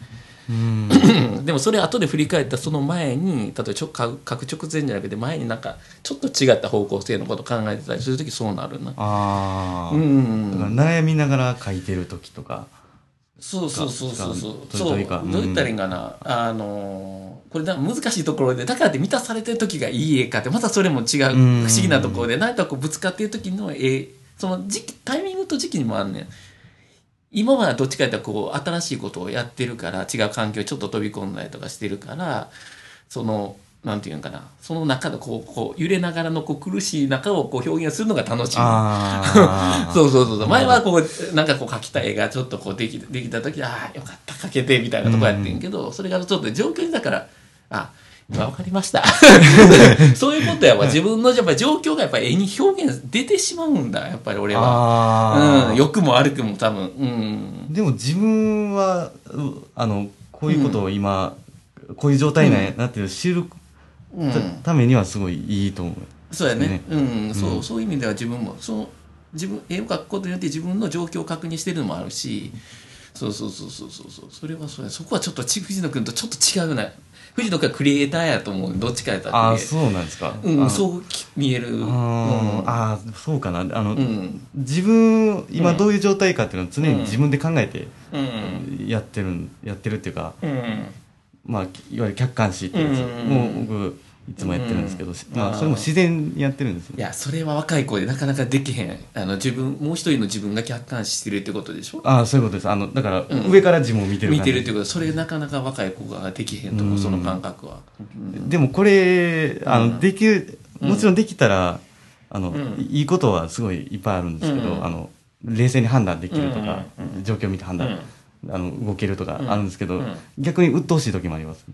でもそれ後で振り返ったその前に例えば書く直前じゃなくて前になんかちょっと違った方向性のこと考えてたりする時そうなるな。ああ、うん。だから悩みながら書いてる時とか。そうそうそうそうそう。かそう。どう言ったらいいんかな、あのーこれだ難しいところでだからって満たされてる時がいい絵かってまたそれも違う不うん。思議なところでなんかこうぶつかってる時の絵。その時期タイミングと時期にもあんねん今はどっちかというとこう新しいことをやってるから違う環境にちょっと飛び込んだりとかしてるからそのなんていうんかな。その中でこうこう揺れながらのこう苦しい中をこう表現するのが楽しい。そうそうそうそう。前はこうなんかこう描きたい絵がちょっとこうできできた時ああよかった描けてみたいなとこやってんけど、それがちょっと状況にだからあ今分かりました。そういうことやわ。自分のやっぱり状況がやっぱり絵に表現出てしまうんだ。やっぱり俺は、ああ。うん、良くも悪くも多分。うん。でも自分は、うあの、こういうことを今、こういう状態なんやなっていう知るうん。たためにはすごいいいと思う。そうやね。ね。うん、そううん。そう。いう意味では自分もその自分絵を描くことによって自分の状況を確認してるのもあるし。そうそうそうそうそう。そうそれはそうや。そこはちょっとち藤野君とちょっと違うな藤野君はクリエイターやと思う。どっちかやったら。ああ、そうなんですか。うん、あそうき見える。うん。あーあー、そうかな。あの、うん。自分、今どういう状態かっていうのを常に自分で考えてうん。やってるん、やってるっていうか、うん。まあ、いわゆる客観視っていうやつ。うん。もう僕、いつもやってるんですけど、まあ、それも自然にやってるんですよ。い。やそれは若い子でなかなかできへん。あの自分もう一人の自分が客観視してるってことでしょ？ああ、そういうことです。あの、だから、うん。上から自分を見てる見てるってこと。それなかなか若い子ができへんと思う、うん。その感覚は、うんでもこれ、あうん。の、できる、もちろんできたら、あの、うん。いいことはすごいいっぱいあるんですけど、うん。あの、冷静に判断できるとか、うん状況を見て判断、あの、動けるとかあるんですけど、うん。逆に鬱陶しい時もあります。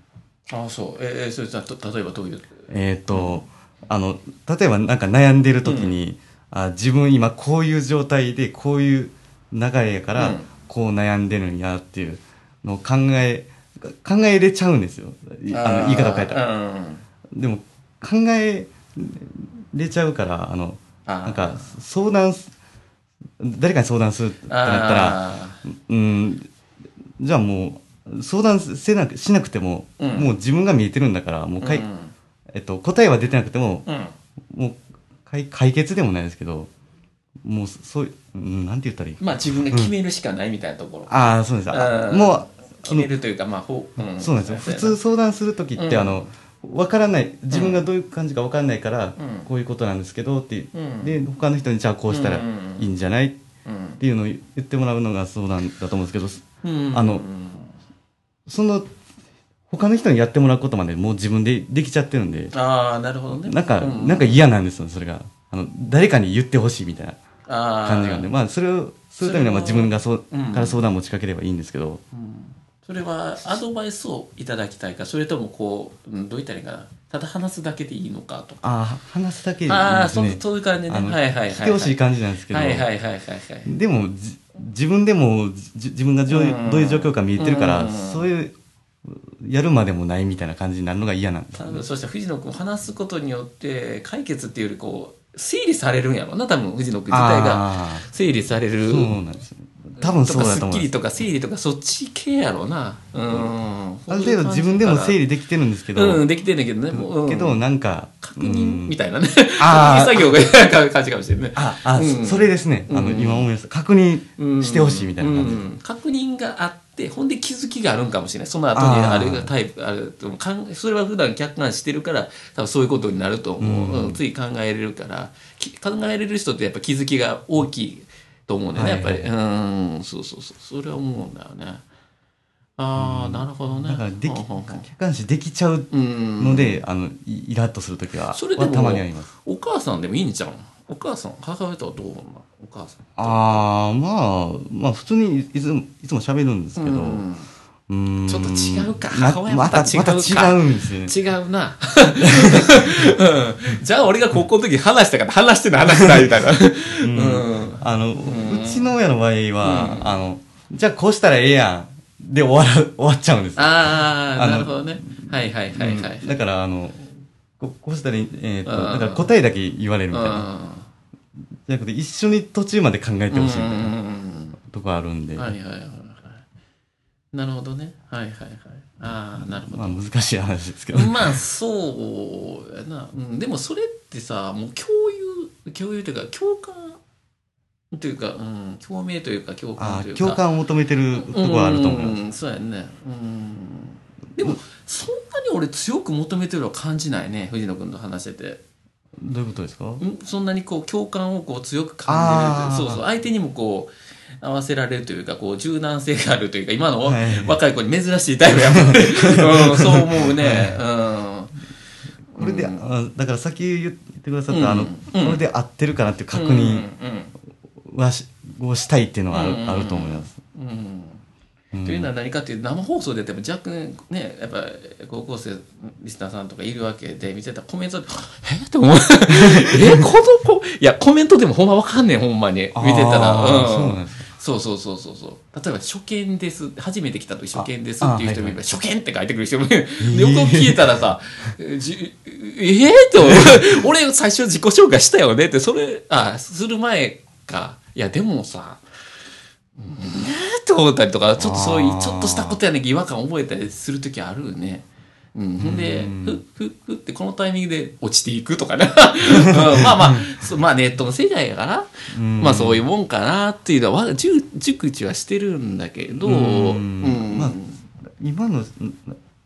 ああそう。えー、それじゃあと例えばどういう？えっ、と、あの、例えばなんか悩んでる時に、あ自分今こういう状態でこういう流れやから、うん。こう悩んでるんやっていうのを考え、考えれちゃうんですよ。いあの言い方を変えたら。らでも、考えれちゃうから、あの、なんか、相談す、誰かに相談するってなったら、あうん、じゃあもう、相談せなくしなくても、うん。もう自分が見えてるんだから、もうかい、ーうん。えっと、答えは出てなくても、うん。もう解、解決でもないですけど、もう、そういう、うんなんて言ったらいい？まあ自分が決めるしかないみたいなところ、ああ、そうです。もう、決めるというかまあほう、うん、そうなんですよ。普通相談するときって、うん。あの、分からない自分がどういう感じか分からないから、うん。こういうことなんですけどって、う。ん。で他の人にじゃあこうしたらいいんじゃない？っうん。ていうのを言ってもらうのが相談だと思うんですけどうん。あのその他の人にやってもらうことまでもう自分でできちゃってるんで。ああなるほどね。なんか、うなんか嫌なんですよそれが。あの誰かに言ってほしいみたいな感じがあるんで。まあそれをするためにはまあ自分がそう、うん。から相談を持ちかければいいんですけど、それはアドバイスをいただきたいかそれともこう、うん、どう言ったらいいかな。ただ話すだけでいいのかとか。ああ話すだけでいいああそですね。そういう感じね。あのはいはいはいはい。てほしい感じなんですけど、はいはいはいはいはい。でもじ自分でもじ自分がどういう状況か見えてるから、うん。そういうやるまでもないみたいな感じになるのが嫌なんですね分そしたら藤野君話すことによって解決っていうよりこう整理されるんやろな多分藤野君自体が。あ整理される。ーそうなんですよね多分そうだととかす。っきりとか整理とかそっち系やろな。うん。ある程度自分でも整理できてるんですけど、うんできてんねんけどね。もう、うん、けどなんか確認みたいなね。あー。確認作業が 感じかもしれないね。ああ、うん。そそれですね。あの、うん。今思いました確認してほしいみたいな感じ、うん。確認があってほんで気づきがあるんかもしれない。その後にあれがタイプあるとかんそれは普段客観視してるから多分そういうことになると思う、うん。うん。つい考えれるから。き考えれる人ってやっぱ気づきが大きいと思うんだよね、はい。はいやっぱり。うん。そうそうそう。それは思うんだよね。ああ、なるほどね。だからでき客観視できちゃううん。ので、あのイイラッとするときはそれでもはたまにあります。お母さんでもいいんじゃんお母さん母親とはどうなの？お母さんああまあまあ普通にいつもいつも喋るんですけど、うんうーんちょっと違うかま母親また違うかまた違うんですよね違うな。うん じゃあ俺が高校の時話したから話してない話してないみたいな。うん。あの、うちの親の場合は、あのじゃあこうしたらええやんで終わる 終わっちゃうんですよああ、なるほどね。はいはいはいはい。だからあのここうしたらえーとうんだから答えだけ言われるみたいなうじゃなくて一緒に途中まで考えてほしいみたいなん。とこあるんで、はいはいはいはい。なるほどね。はいはいはい。ああ、なるほど。まあ難しい話ですけど、まあそうやな、うん、でもそれってさもう共有共有というか共感というか、うん、共鳴というか共感あというか。共感を求めてるとこはあると思います、うん。そうやね。うん。でもそんなに俺強く求めてるのは感じないね藤野君と話してて。どういうことですか？ん。そんなにこう共感をこう強く感じれるそうそう。相手にもこう合わせられるというかこう柔軟性があるというか今のはい。若い子に珍しいタイプやっぱり、うん、そう思うね、うん。これで、あだからさっき言ってくださった、うん。あの、うん。これで合ってるかなっていう確認うんうんはし、をしたいっていうのはある,、うんあると思います。うんうんというのは何かっていうと生放送でやっても若干ねやっぱ高校生リスナーさんとかいるわけで見てたらコメントで「え？っ?」て思う「えこの子？いやコメントでもほんまわかんねんほんまに。見てたら。ううんそうそうそうそうそう。例えば「初見です」初めて来た時「初見です」っていう人もいれば「初見」って書いてくる人もいるでよく聞いたらさ「えじええって思う。俺最初自己紹介したよねってそれあする前か。いやでもさねえって思ったりとかちょっとそういうちょっとしたことやねん。けど違和感覚えたりする時あるよね。うん、ほん。で、ふ、ふ、ふってこのタイミングで落ちていくとかね。まあまあ、まあネットの世界やから、まあそういうもん。かなっていうのは、熟知はしてるん。だけど、うん。まあ今の、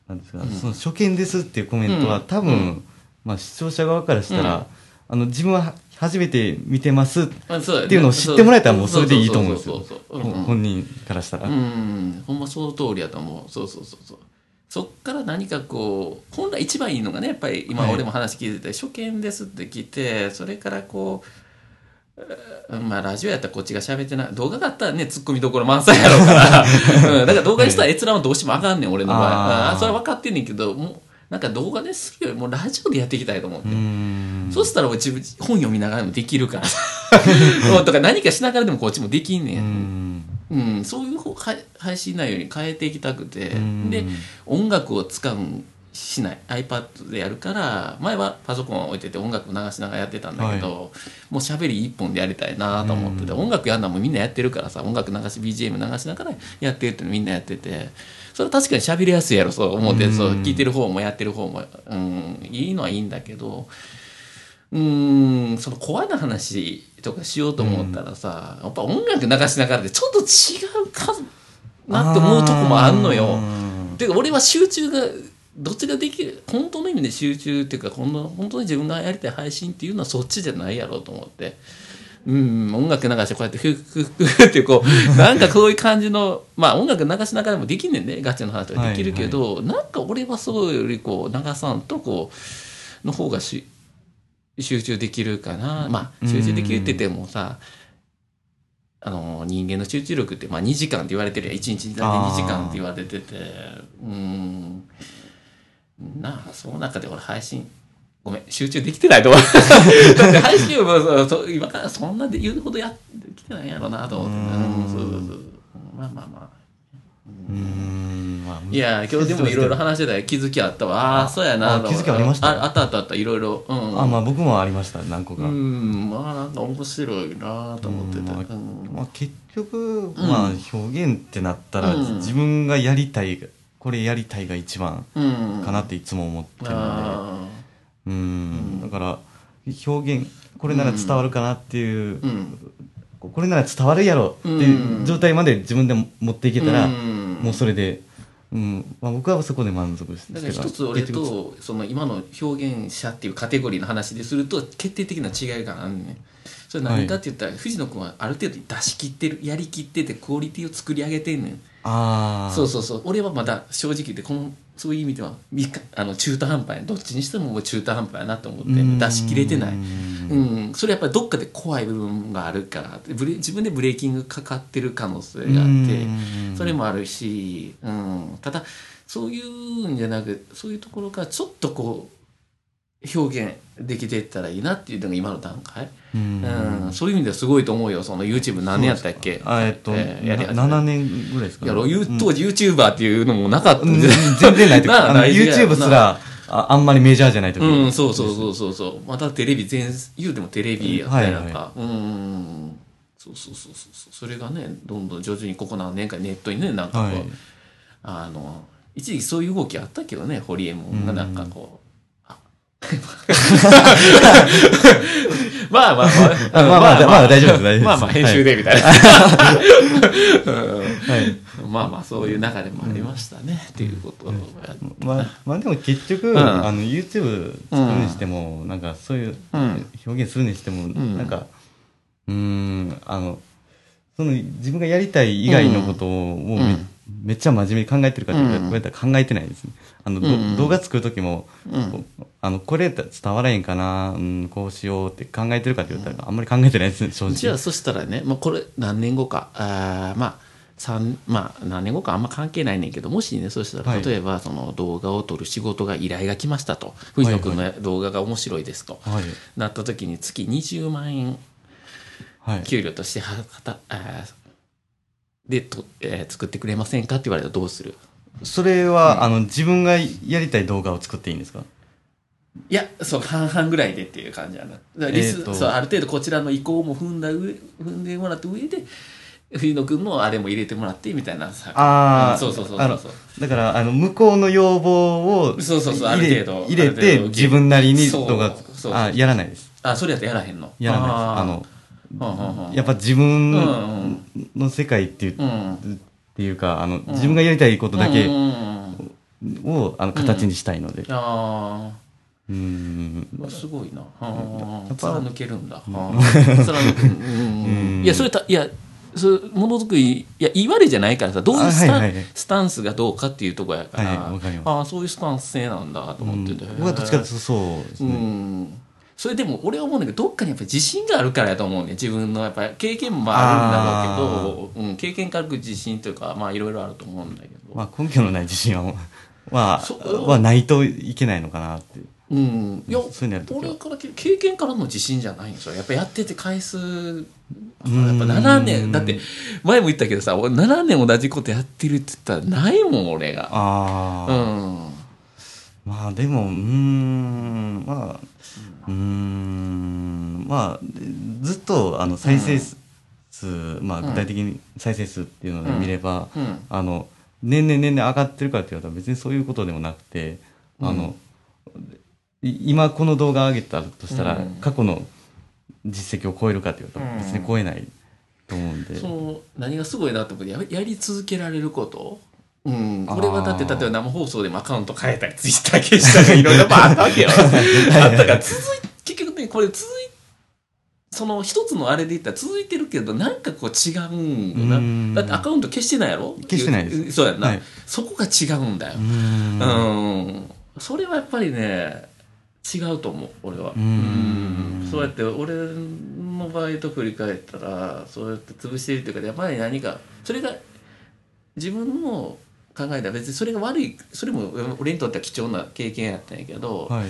なん。ですか、その初見ですっていうコメントは、多分、まあ視聴者側からしたら、あの、自分は初めて見てますっていうのを知ってもらえたらもうそれでいいと思うんですよ本人からしたら。うん、ほんまその通りやと思う。そうそうそうそう。そっから何かこう、本来一番いいのがね、やっぱり今はい俺も話聞いてて、初見ですって聞いて、それからこう、えーまあラジオやったらこっちが喋ってない。動画があったらね、ツッコミどころ満載やろうから。うん、だから動画にしたら閲覧はどうしてもあかんねん、俺の場合。あそれは分かってんねんけど、もう、なんか動画でするよりもラジオでやっていきたいと思って。うん。そしたら自分本読みながらでもできるから。うんとか何かしながらでもこっちもできんね。うん。んうん、そういう配信内容に変えていきたくて、うん。で音楽を使うんしない。iPad でやるから前はパソコンを置いてて音楽を流しながらやってたんだけど、もう喋り一本でやりたいなと思ってて、うん。音楽やるのはもうみんなやってるからさ音楽流し BGM 流しながらやってるってみんなやっててそれは確かに喋りやすいやろそう思って、うんそう聞いてる方もやってる方も、うん、いいのはいいんだけどうーんその怖いな話とかしようと思ったらさ、やっぱ音楽流しながらでちょっと違うかなって思うとこもあんのよ。てか俺は集中がどっちができる本当の意味で集中っていうか本当本当に自分がやりたい配信っていうのはそっちじゃないやろうと思って。うん、音楽流してこうやってフッフッフってこう、なんかそういう感じの、まあ音楽流しながらもできんねんね、ガチの話とかできるけど、なんか俺はそうよりこう、流さんとこう、の方がし集中できるかな。まあ集中できるって言ってもさ、あの人間の集中力って、まあ、2時間って言われてるやん。1日だけ2時間って言われてて。うん。なあその中で俺配信ごめん集中できてないと思う。だって配信をそ今からそんなで言うほどやってきてないんやろなと思ってうん。そうそうそう。まあまあまあうーんまあ。いや今日でもいろいろ話してたよ気づきあったわ。ああそうやなあ気づきありました。ああったあったあったいろいろ。うん。あまあ僕もありました何個か、うんまあなんか面白いなと思ってた、うん。まあうん。まあ、結局、まあ表現ってなったら、うん。自分がやりたいこれやりたいが一番うんかなっていつも思ってるので。あうん。だから表現これなら伝わるかなっていう、これなら伝わるやろっていう状態まで自分で持っていけたら、うん。もうそれで、うん。まあ、僕はそこで満足してだから一つ俺とその今の表現者っていうカテゴリーの話ですると決定的な違いがあるねそれ何かって言ったら、藤野君はある程度出し切ってるやりきっててクオリティを作り上げてんねんああそうそうそう。俺はまだ正直言ってこのそういう意味ではみかあの中途半端や。どっちにしてももう中途半端やなと思ってうん。出し切れてない。うん、それやっぱりどっかで怖い部分があるからブレ自分でブレーキングかかってる可能性があってうん。それもあるし、うん、ただそういうんじゃなくそういうところからちょっとこう表現できていったらいいなっていうのが今の段階、うん。うん、そういう意味ではすごいと思うよ。その YouTube 何年やったっけ？あえっと、えーやり始め。7年ぐらいですかやろ、当時 YouTuber っていうのもなかったうん。んで、全然ないというかあのなあ大事や YouTube すらあ。あんまりメジャーじゃない時。うん、そうそうそうそうそう。またテレビ全、言うてもテレビやったりなんか、はうん。そうそうそうそう。それがね、どんどん徐々にここ何年かネットにね、なんかこう、はい。あの、一時期そういう動きあったけどね、ホリエモンがなんかこう、あ まあまあまあ、あまあまあまあ大丈夫です大丈夫です。まあまあ編集でみたいな。はい。まあまあそういう中でもありましたね、っていうことをまあ、まあでも結局、ん。あの YouTube 作るにしても、なんかそういううん。表現するにしても、ん。なんかうーんあのその自分がやりたい以外のことをもうめ,、っちゃ真面目に考えてるかって言うん。われたら考えてないですね。あの、どうん動画作る時も、うん。あのこれ伝わらへんかな、うん、こうしようって考えてるかって言ったらあんまり考えてないですね正直。じゃあそしたらね、まあ、これ何年後かあーまあ三まあ何年後かあんま関係ないねんけどもしねそしたはい。ら例えばその動画を撮る仕事が依頼が来ましたと。藤野君の動画が面白いですと、はい。なった時に月20万円はい。給料としてはたあーでと、えー作ってくれませんかって言われたらどうする？それは、あの自分がやりたい動画を作っていいんですか？いやそう半々ぐらいでっていう感じやな。リス、えーと。そうある程度こちらの意向も踏んだ上踏んでもらった上で藤野君のあれも入れてもらってみたいなさ。ああ、うんそうそうそうそう。だから、あの、向こうの要望をそうそうそうある程度入れて自分なりに動画やらないです。あそれやったらやらへんの？やらないです。あの、やっぱ自分んの世界っていう、うん。っていうか、あの、自分がやりたいことだけを、あの、形にしたいので。あうーん。あすごいな。貫けるんだ。はあ貫く。うん。いやそれたいやそれものづくりいや言い悪いじゃないからさどういうスタ,、スタンスがどうかっていうところやから、ああそういうスタンス性なんだと思ってて、僕はどっちかというとそうですうね。んそれでも俺は思うんだけどどっかにやっぱり自信があるからやと思うね自分のやっぱり経験もあるんだろうけど、うん、経験からく自信というかまあいろいろあると思うんだけど、まあ、根拠のない自信は、まそあ、はないといけないのかなって。うん、いやそういう俺からけ経験からの自信じゃないんですよやっぱやってて回数やっぱ7年。だって前も言ったけどさ俺7年同じことやってるって言ったらないもん俺が。ああ。うん。まあでもうーんまあうーん。まあずっとあの再生数、まあ具体的に再生数っていうので見れば、うん。あの年々年々上がってるかって言われたら別にそういうことでもなくて、あのい今この動画上げたとしたら、うん。過去の実績を超えるかって言われたら別に超えないと思うんで、その何がすごいなと思ってややり続けられること、うん、これはだって例えば生放送でもアカウント変えたりツイッター消したりいろいろまああったわけよ。あったから続い結局ねこれ続いその一つのあれで言ったら続いてるけどなんかこう違うんだだってアカウント消してないやろ消してないです。そうやんな、はい。そこが違うんだよ。う。ん。うん。それはやっぱりね違うと思う俺は。うん。そうやって俺の場合と振り返ったらそうやって潰してるっていうかやっぱり何かそれが自分の考えでは別にそれが悪いそれも俺にとっては貴重な経験やったんやけど、はい。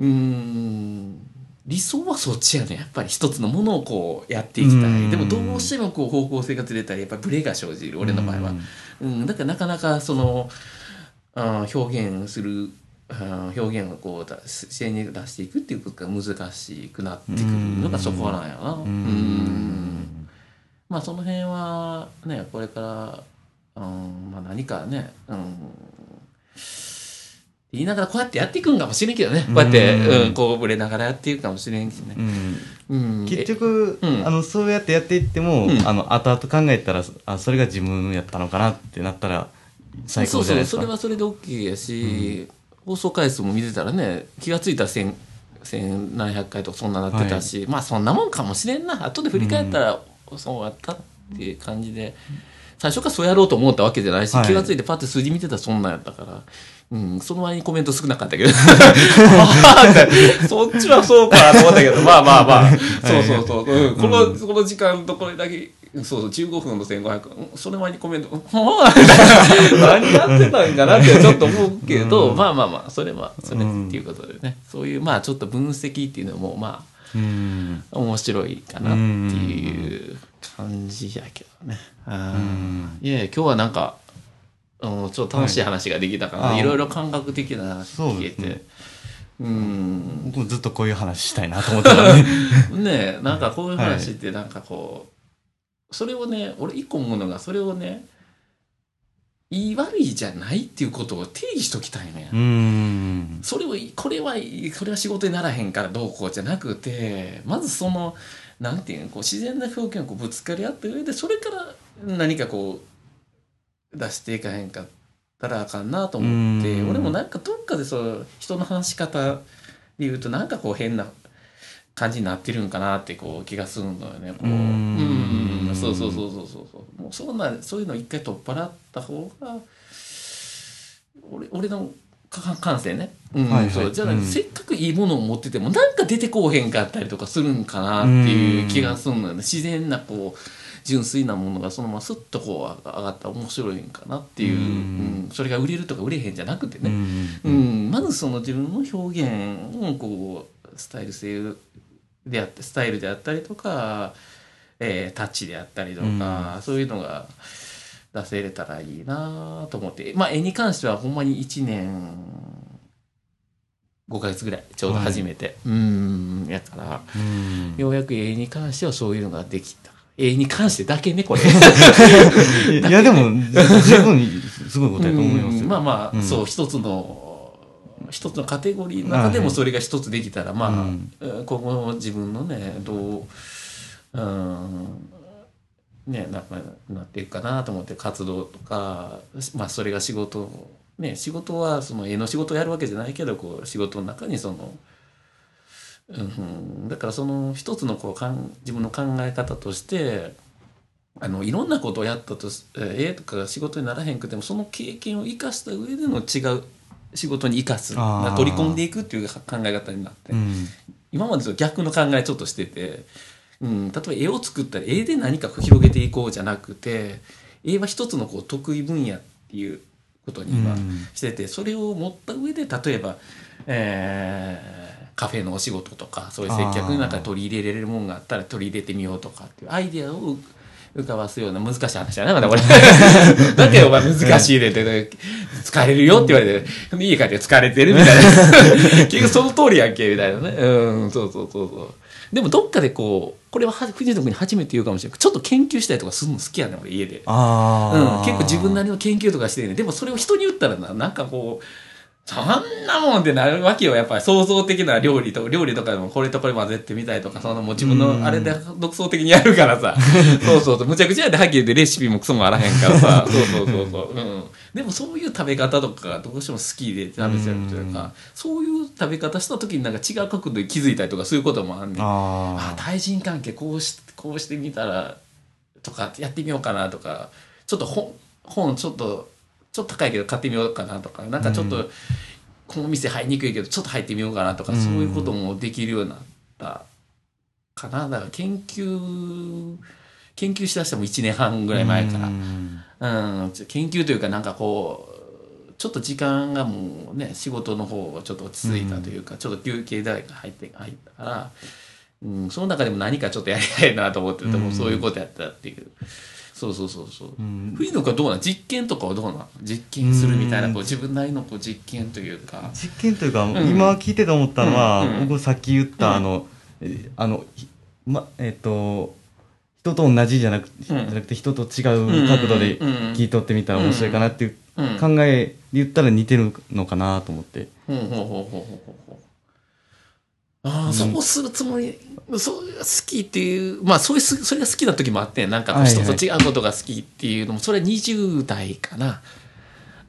うーん理想はそっちやねやっぱり一つのものをこうやっていきたい。うん。でもどうしてもこう方向性がずれたりやっぱりブレが生じる俺の場合は、うん、だからなかなかそのあー表現するあー表現をこうだ自然に出していくっていうことが難しくなってくるのがそこなんやな。うん。まあその辺はねこれから、うんまあ、何かね、うん、言いながらこうやってやっていくんかもしれんけどね。こうやって、うん。うん、こうぶれながらやっていくかもしれんしね。う。ん。うん、結局、うん。あのそうやってやっていっても、うん。あの後々考えたらあそれが自分やったのかなってなったら最高じゃないですか。そうそうそれはそれで OK やし、放送回数も見てたらね気が付いたら千千何百回とかそんななってたし、まあそんなもんかもしれんな。後で振り返ったら、そうやったっていう感じで最初からそうやろうと思ったわけじゃないし、はい。気が付いてパッて数字見てたらそんなんやったから。うん、その前にコメント少なかったけど。そっちはそうかと思ったけどまあまあまあ。そうそうそう、うん、この、この時間とこれだけそうそう15分の1500うんそれ前にコメント「はあ何やってたんかなってちょっと思うけど、まあまあまあそれはそれっていうことでね、そういうまあちょっと分析っていうのもまうん。あ面白いかなっていう感じやけどね。いやいや今日はなんか、うん、ちょっと楽しい話ができたから、はい。いろいろ感覚的な話聞けて。そうん。ずっとこういう話したいなと思ってた ねえなんかこういう話ってなんかこう、それをね俺一個思うのがそれをねいい悪いじゃないっていうことを定義しときたいのや、うん。それをこれはこれは仕事にならへんからどうこうじゃなくてまずそのなんていうのこう自然な表現をこうぶつかり合った上でそれから何かこう出していかへんかったらあかんなと思ってうん。俺もなんかどっかでそう人の話し方で言うとなんかこう変な感じになってるんかなってこう気がするのよね。こう。うん。うんそうそうそうそうそうそう。もうそんなそういうの一回取っ払った方が俺俺のか感性ね、うん。はいはい。そう。じゃあ、うん。せっかくいいものを持っててもなんか出てこうへんかったりとかするんかなっていう気がするのよね。自然なこう純粋なものがそのままスッとこう上がったら面白いんかなっていう、うん。うん。それが売れるとか売れへんじゃなくてうね、ん。うん、まずその自分の表現をこうスタイル性であってスタイルであったりとか、えータッチであったりとか、そういうのが出せれたらいいなと思って。まあ絵に関してはほんまに1年5ヶ月ぐらいちょうど初めて、うんやから。うん。ようやく絵に関してはそういうのができた。絵に関してだけねこれ。いやでも十分すごいことやと思いますようんまあまあ、うんそう一つの一つのカテゴリーの中でもそれが一つできたら、まあ、うんうん今後自分のねどう、うん、ねななっていくかなと思って活動とか、まあ、それが仕事ね仕事はその絵の仕事をやるわけじゃないけどこう仕事の中にその。うん、だからその一つのこうかん自分の考え方としてあのいろんなことをやったと絵とかが仕事にならへんくてもその経験を生かした上での違う仕事に生かす取り込んでいくっていう考え方になって、うん今までと逆の考えちょっとしてて、うん、例えば絵を作ったら絵で何か広げていこうじゃなくて絵は一つのこう得意分野っていうことに今うん。してて、それを持った上で例えば、えーカフェのお仕事とかそういう接客の中で取り入れられるものがあったら取り入れてみようとかっていうアイデアを浮かばすような難しい話だなまだこれ。だけどお前難しいでって疲れるよって言われて家帰って疲れてるみたいな。結局その通りやんけみたいなね。うんそうそうそうそう。でもどっかでこうこれはは藤野君に初めて言うかもしれないちょっと研究したりとかするの好きやね俺家で。ああ、うん、結構自分なりの研究とかしてるねでもそれを人に言ったらななんかこうそんなもんってなるわけよ。やっぱり創造的な料理と、料理とかでもこれとこれ混ぜてみたいとか、そのもう自分のあれで独創的にやるからさ。そうそうそう。むちゃくちゃやではっきり言ってレシピもクソもあらへんからさ。そうそうそうそう。うん。でもそういう食べ方とかがどうしても好きで食べちゃうというか、そういう食べ方した時になんか違う角度で気づいたりとかそういうこともあんねん。ああ対人関係こうしこうしてみたらとかやってみようかなとかちょっと本本ちょっとちょっと高いけど買ってみようかなとかなんかちょっと、この店入りにくいけどちょっと入ってみようかなとか、うん。そういうこともできるようになったかな。だから研究研究しだしたのも1年半ぐらい前から、うん、ちょ研究というかなんかこうちょっと時間がもうね仕事の方がちょっと落ち着いたというか、ちょっと休憩代が入って入ったから、うん、その中でも何かちょっとやりたいなと思ってて、もうそういうことやったっていうそうそうそうそう、冬野君はどうなん実験とかはどうなん実験するみたいなこう自分なりのこう実験というか。実験というか、今聞いてて思ったのは、うん。うん。僕さっき言った、あのえあのひまえっ、と人と同じじゃなく,、じゃなくて人と違う角度でうん。うん。聞い取ってみたら面白いかなっていううん。考えで言ったら似てるのかなと思って、ああ、そうするつもり、そう好きっていう、まあそういうす、それが好きな時もあって、なんか人と違うことが好きっていうのも、それは20代かな。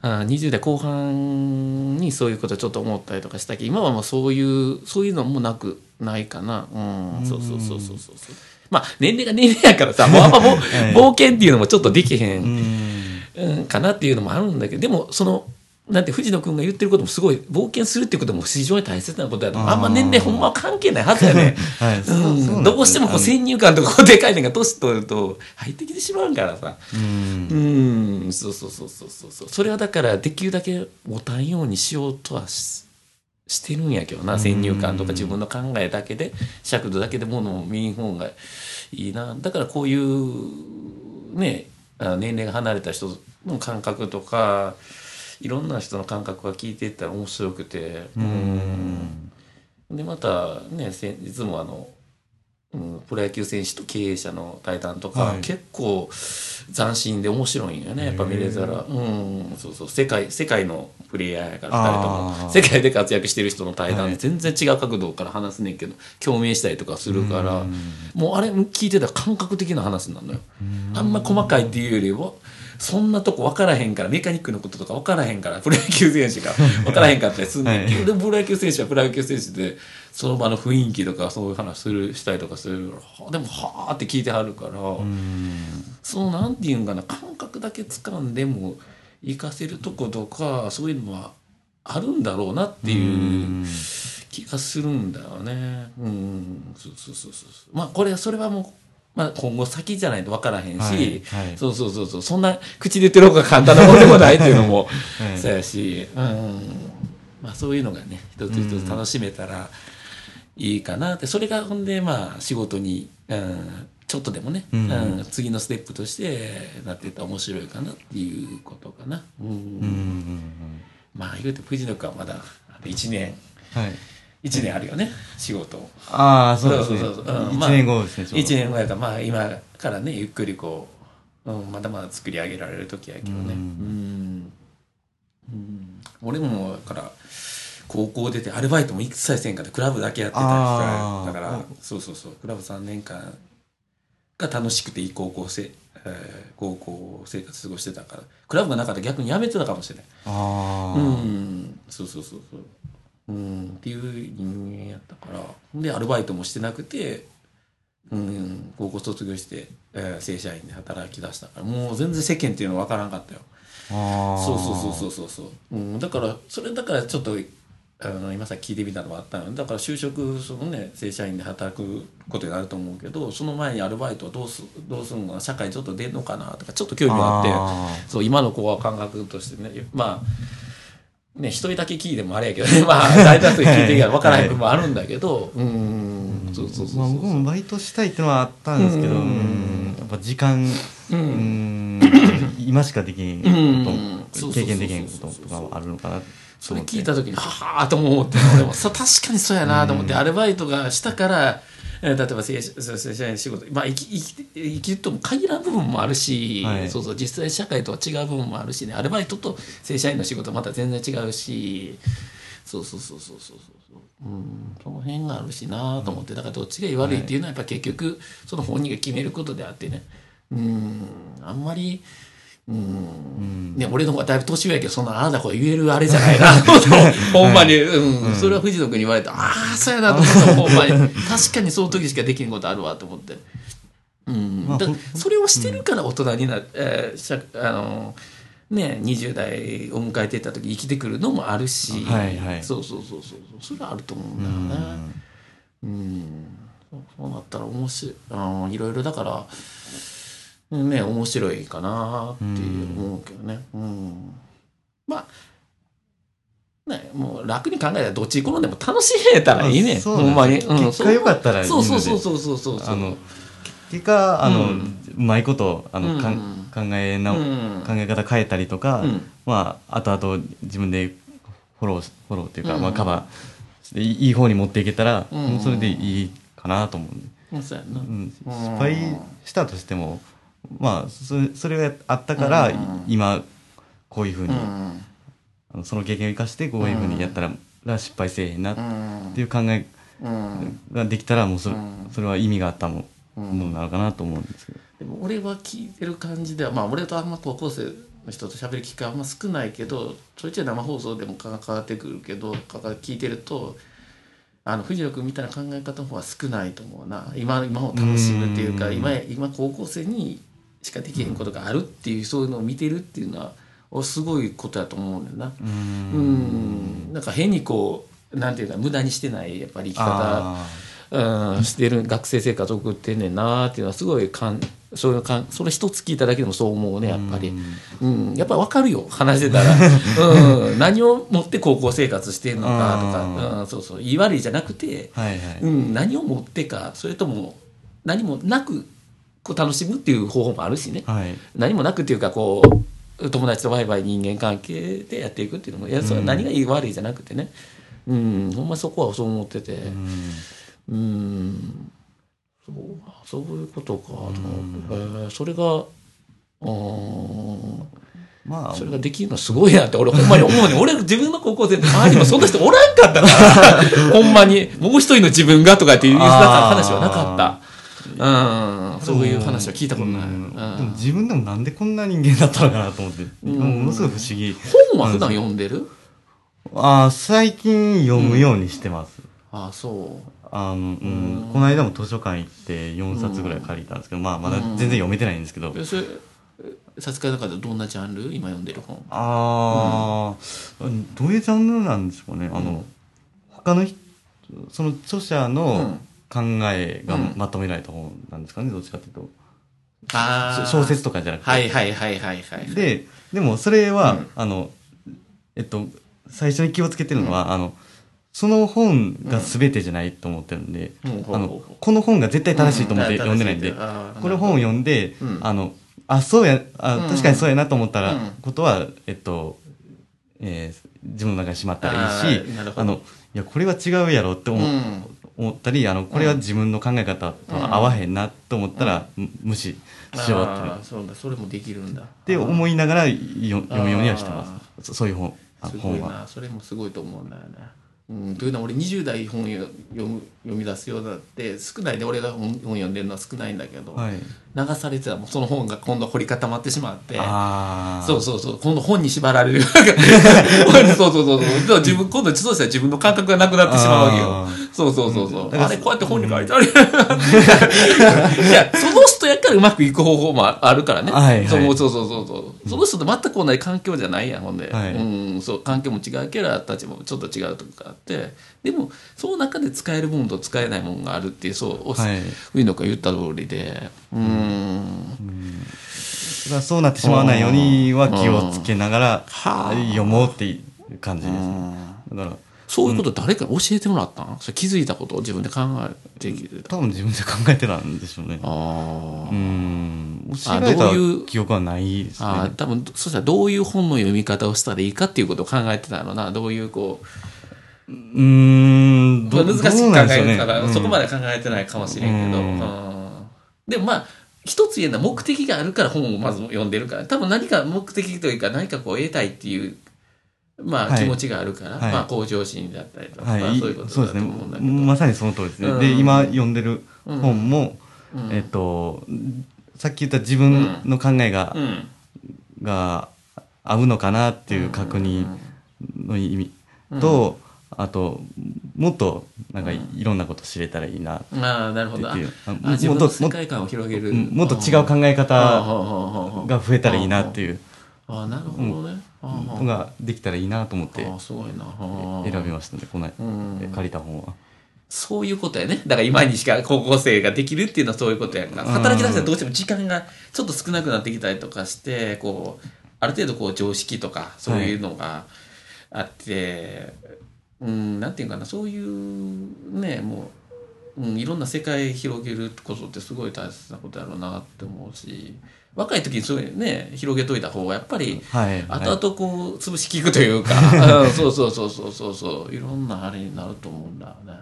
あー20代後半にそういうことちょっと思ったりとかしたけど、今はもうそういう、そういうのもなく、ないかな。うん、そうそうそうそうそう。まあ年齢が年齢やからさ、もうあんま冒険っていうのもちょっとできへん。うん、かなっていうのもあるんだけどでもそのなんて藤野君が言ってることもすごい冒険するっていうことも非常に大切なことだとあんま年齢ほんまは関係ないはずやね、はい。そうんどうしてもこう先入観とかでかいのが年取ると入ってきてしまうからさ。うん。うん。そうそうそうそうそう。そうそれはだからできるだけ持たんようにしようとはししてるんやけどな。先入観とか自分の考えだけで尺度だけでものを見ん方がいいな。だからこういうねあ年齢が離れた人の感覚とかいろんな人の感覚が聞いていったら面白くて。うん。でまたね先日もあの、うん、プロ野球選手と経営者の対談とか、はい。結構斬新で面白いんよね。やっぱ見れたら。うんそうそう。世界世界のプレイヤーやから2人とも。世界で活躍してる人の対談全然違う角度から話すねんけど共鳴したりとかするから。もうあれ聞いてたら感覚的な話なのよ。あんま細かいっていうよりはそんなとこ分からへんからメカニックのこととか分からへんからプロ野球選手が分からへんかったりするんはいでもプロ野球選手はプロ野球選手でその場の雰囲気とかそういう話するしたりとかするからはでもはあって聞いてはるから、そのなんていうんかな感覚だけ掴んでも活かせるとことかそういうのはあるんだろうなっていう気がするんだよね。うん、そうそうそうそう。まあこれそれはもう。まあ、今後先じゃないと分からへんし、はいはい。そうそうそうそうそんな口で言ってる方が簡単なもんでもないっていうのも はい。そうやし、うん、まあそういうのがね一つ一つ楽しめたらいいかなって。それがほんでまあ仕事に、うん、ちょっとでもね、うん。うん次のステップとしてなってたら面白いかなっていうことかな。うん。まあ言うて藤野君はまだあと1年。はい1年あるよね仕事。ああそうですね。そうそうそうう。ん。1まあ年後ですねちょうど。1年後やからまあ今からねゆっくりこう、うん、まだまだ作り上げられる時やけどね。うん。うん。うん。俺もだから高校出てアルバイトも一切せんかった。クラブだけやってたりあーしただからそうそうそう。クラブ3年間が楽しくていい高校生、えー高校生活過ごしてたからクラブがなかったら逆にやめてたかもしれない。あうあん。そうそうそうそううんっていう人間やったから。でアルバイトもしてなくてうん高校卒業して、えー正社員で働き出したから。もう全然世間っていうの分からんかったよ。ああそうそうそうそうそう。そう、うん、だからそれだからちょっとあの今さ聞いてみたのがあったの。だから就職そのね正社員で働くことになると思うけどその前にアルバイトはどうすどうするのかな？社会ちょっと出んのかな？とかちょっと興味があって。あそう今の子は感覚としてね。まあね一人だけ聞いてもあれやけどね。まあ大多数聞いてるから分からへん部分もあるんだけど。うん。そうそうそうまあ、僕もバイトしたいってのはあったんですけど、うん。うん。やっぱ時間、ううん。ん、今しかできんこうん。と、経験できんこととかはあるのかなそれ聞いた時にははーとも思って。俺もそう確かにそうやなと思って、アルバイトがしたからえー例えば正社正社員仕事、まあ、生き生きて生きるとも限らん部分もあるし、はいそうそう実際社会とは違う部分もあるしね。アルバイトと正社員の仕事はまた全然違うしそうそうそうそうそうそう。うんその辺があるしなと思ってだからどっちが悪いっていうのはやっぱ結局その本人が決めることであってね。うんあんまり。うん。ね、俺の方がだいぶ年上やけどそんなあなたこれ言えるあれじゃないな。ほんまに、うん。それは藤野君に言われてああそうやなと思ったほんまに。確かにその時しかできんことあるわと思って、うん。まあだそれをしてるから大人にな、えーしゃあのね20代を迎えていった時生きてくるのもあるし、はいはい。そうそうそうそう。それはあると思うんだよね。うん。そうそうなったら面白い。あいろいろだからね面白いかなって思うけどね。うん。まあねもう楽に考えたらどっち転んでも楽しめたらいいね。ほんまに、結果良かったらいいそうそうそうそうそうそうあの結果あの、ううんまいことあの、うん。考えな、うん。考え方変えたりとか、うん。まあ後々自分でフォローしフォローっていうか、うん。まあ、カバーしていいい方に持っていけたら、うん。もうそれでいいかなと思うんで、うんそうやな、うん、失敗したとしてもまあそれそれがあったから、うん。今こういうふうに、うん。その経験を生かしてこういうふうにやったら、失敗せえへんなっうんていう考えうん。ができたらもうそれ,、うん。それは意味があったものなのかなと思うんですけど。でも俺は聞いてる感じではまあ俺とあんま高校生の人と喋る機会あんま少ないけどちょいちょい生放送でも関わってくるけど聞いてるとあの藤野君みたいな考え方の方は少ないと思うな。今今を楽しむっていうかうん。今今高校生にしかできへんことがあるっていうそういうのを見てるっていうのはおすごいことやと思うんだよな。ううん。んなんか変にこうなんていうか無駄にしてないやっぱり生き方。あうん、してる学生生活を送ってんねんなっていうのはすごいかんそういうかんそれ一つ聞いただけでもそう思うねやっぱり、うん。やっぱ分かるよ話してたら、うん、何をもって高校生活してんのかとか、うん、そうそう。言い悪いじゃなくて、ーはいはい、うん、何をもってかそれとも何もなくこう楽しむっていう方法もあるしね、はい。何もなくっていうかこう友達とワイワイ人間関係でやっていくっていうのもいやそれは何がいい悪いじゃなくてね。うん。ほんまそこはそう思ってて。うん。そうそういうことかと思って、えー。それがうんまあ。それができるのすごいなって俺ほんまに思うね。俺自分の高校生の周りにもそんな人おらんかったから ほんまに。もう一人の自分がとかっていう話はなかったうん。そういう話は聞いたことない、うん。うん。でも自分でもなんでこんな人間だったのかなと思って、ものすごい不思議。本は普段読んでる？あー最近読むようにしてます、ああそう。あのうん、この間も図書館行って4冊ぐらい借りたんですけど、まあまだ全然読めてないんですけど、えそれえ差し替えの中でどんなジャンル？今読んでる本。ああ、どういうジャンルなんですかね？あの、他の人その著者の考えがうんまとめられた本なんですかねどっちかっていうと、あ小説とかじゃなくて、はいはいはいはいはいででもそれは、うん。あのえっと最初に気をつけてるのは、あのその本が全てじゃないと思ってるんで、うん。あのこの本が絶対正しいと思って読んでないんで、これ本を読んで、うん。あのあそうやあうん。確かにそうやなと思ったら、うん。ことはえっと、えー自分の中にしまったらいいしあのいやこれは違うやろって思,、うん思ったりあのこれは自分の考え方と合わへんなと思ったら、む無視しようってあーそうだ。それもできるんだ。って思いながらよ読むようにはしてます。そそういう本あすごい本は。なそれもすごいと思うんだよね。うん、というのは俺20代本読む読み出すようになって少ないで俺が本本読んでるのは少ないんだけど、はい。流されてたもんその本が今度掘り固まってしまってああそうそうそう。今度本に縛られる。そうそうそうそう。自分今度そうしたら自分の感覚がなくなってしまうわけよ。あそうそうそうそう、だからあれこうやって本に書いてある。いやその人やからうまくいく方法もあるからね、はいはい。そうそうそうそうそう。その人と全く同じ環境じゃないやんほんで、はい。うん。そう環境も違うけど立場もちょっと違うとこがあってでもその中で使えるものと使えないものがあるっていうそう、おはい。上野君が言った通りでうん。だからそうなってしまわないようには気をつけながらはあ読もうっていう感じですね。だからそういうこと誰かに教えてもらったん？それ気づいたことを自分で考えて多分自分で考えてたんでしょうね。あうーん。教あえらういう？記憶はないですあねー多分そしたらどういう本の読み方をしたらいいかっていうことを考えてたのな。どういうこううーん難しく考えるから、うん。そこまで考えてないかもしれんけど、うん。うんでもまあ一つ言えるのは目的があるから本をまず読んでるから。多分何か目的というか何かこう得たいっていうまあはい。気持ちがあるから、はい。まあ向上心だったりとか、はい、まあ、そういうことだとそうですね。思うんだけど、まさにその通りですね、うん。で今読んでる本も、うん。えっとさっき言った自分の考えが、うん。が合うのかなっていう確認の意味と、あともっとなんかいろんなこと知れたらいいなってああなるほど。自分のもっと世界観を広げる。うんもっと違う考え方がが増えたらいいなっていう。ああなるほどね、あのができたらいいなと思ってすごいな。選びましたねこのうん。借りた本は。そういうことやね。だから今にしか高校生ができるっていうのはそういうことやか。ら。働き出したらどうしても時間がちょっと少なくなってきたりとかして、こう、ある程度こう常識とかそういうのがあって、うん、なんていうかな、そういうね、もう、うん、いろんな世界広げることってすごい大切なことやろうなって思うし、若い時にそういうね、広げといた方がやっぱり、はい、後々こう潰し効くというか、う んそうそうそうそうそうそういろんなあれになると思うんだよね。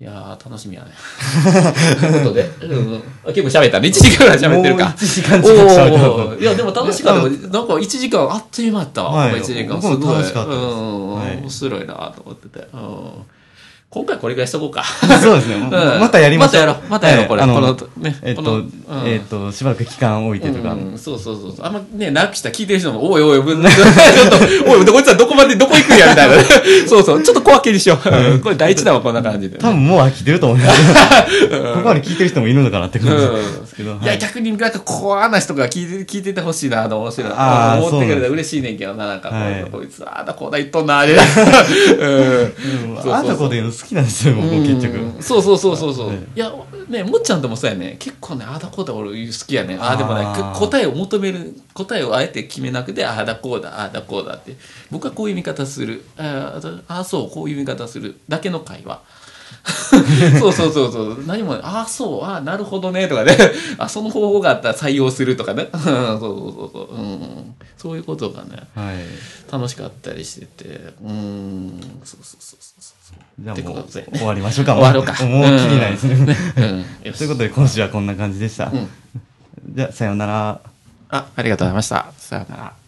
いやー楽しみやね。ということで、うん、結構喋ったね。1時間ぐらい喋ってるか。もう1時間近く喋ってます。おーいやでも楽しかった。なんか1時間あっという間やったわ、はい。1時間。すごい楽しかったです。うんはい面白いなと思ってて、うん今回これぐらいしとこうか そうですね。んまたやりましょう。またやろうまたやろうこれこのねえっとえっと、しばらく期間置いてとか。うん、そうそうそうそう。あんまね、なくしたら聞いてる人も、おいおい、ちょっと、おい、こいつはどこまで、どこ行くんや、みたいな。そうそう。ちょっと小分けにしよう。うんこれ第一弾はこんな感じで。多分もう飽きてると思いますけど。ここまで聞いてる人もいるのかなって感じですけど。いや、はい逆になんか、コアな人が聞いて、聞いててほしいな、と面白いあー思ってくれたら嬉しいねんけどな、なんか、はいこいつ、ああだこうだ言っとんな、みたいな。うんうんあんなこと言うの好きなんですよ、僕結局。うんそうそうそうそうそう、はい。い、やねもっちゃんともそうやね。結構ねああだこうだ俺好きやね。ああでもない。答えを求める答えをあえて決めなくてああだこうだああだこうだって。僕はこういう見方する。あーあーそうこういう見方する。だけの会話。そうそうそうそう。何もああそうああなるほどね。とかね。あその方法があったら採用するとかね。そうそうそうそう、うん、そういうことがねはい。楽しかったりしてて。うん。そうそうそうそうじゃあもう終わりましょうか。終わろうかもうきりないですね。ということで今週はこんな感じでした。んじゃあ、さようなら。あ、ありがとうございました。さようなら。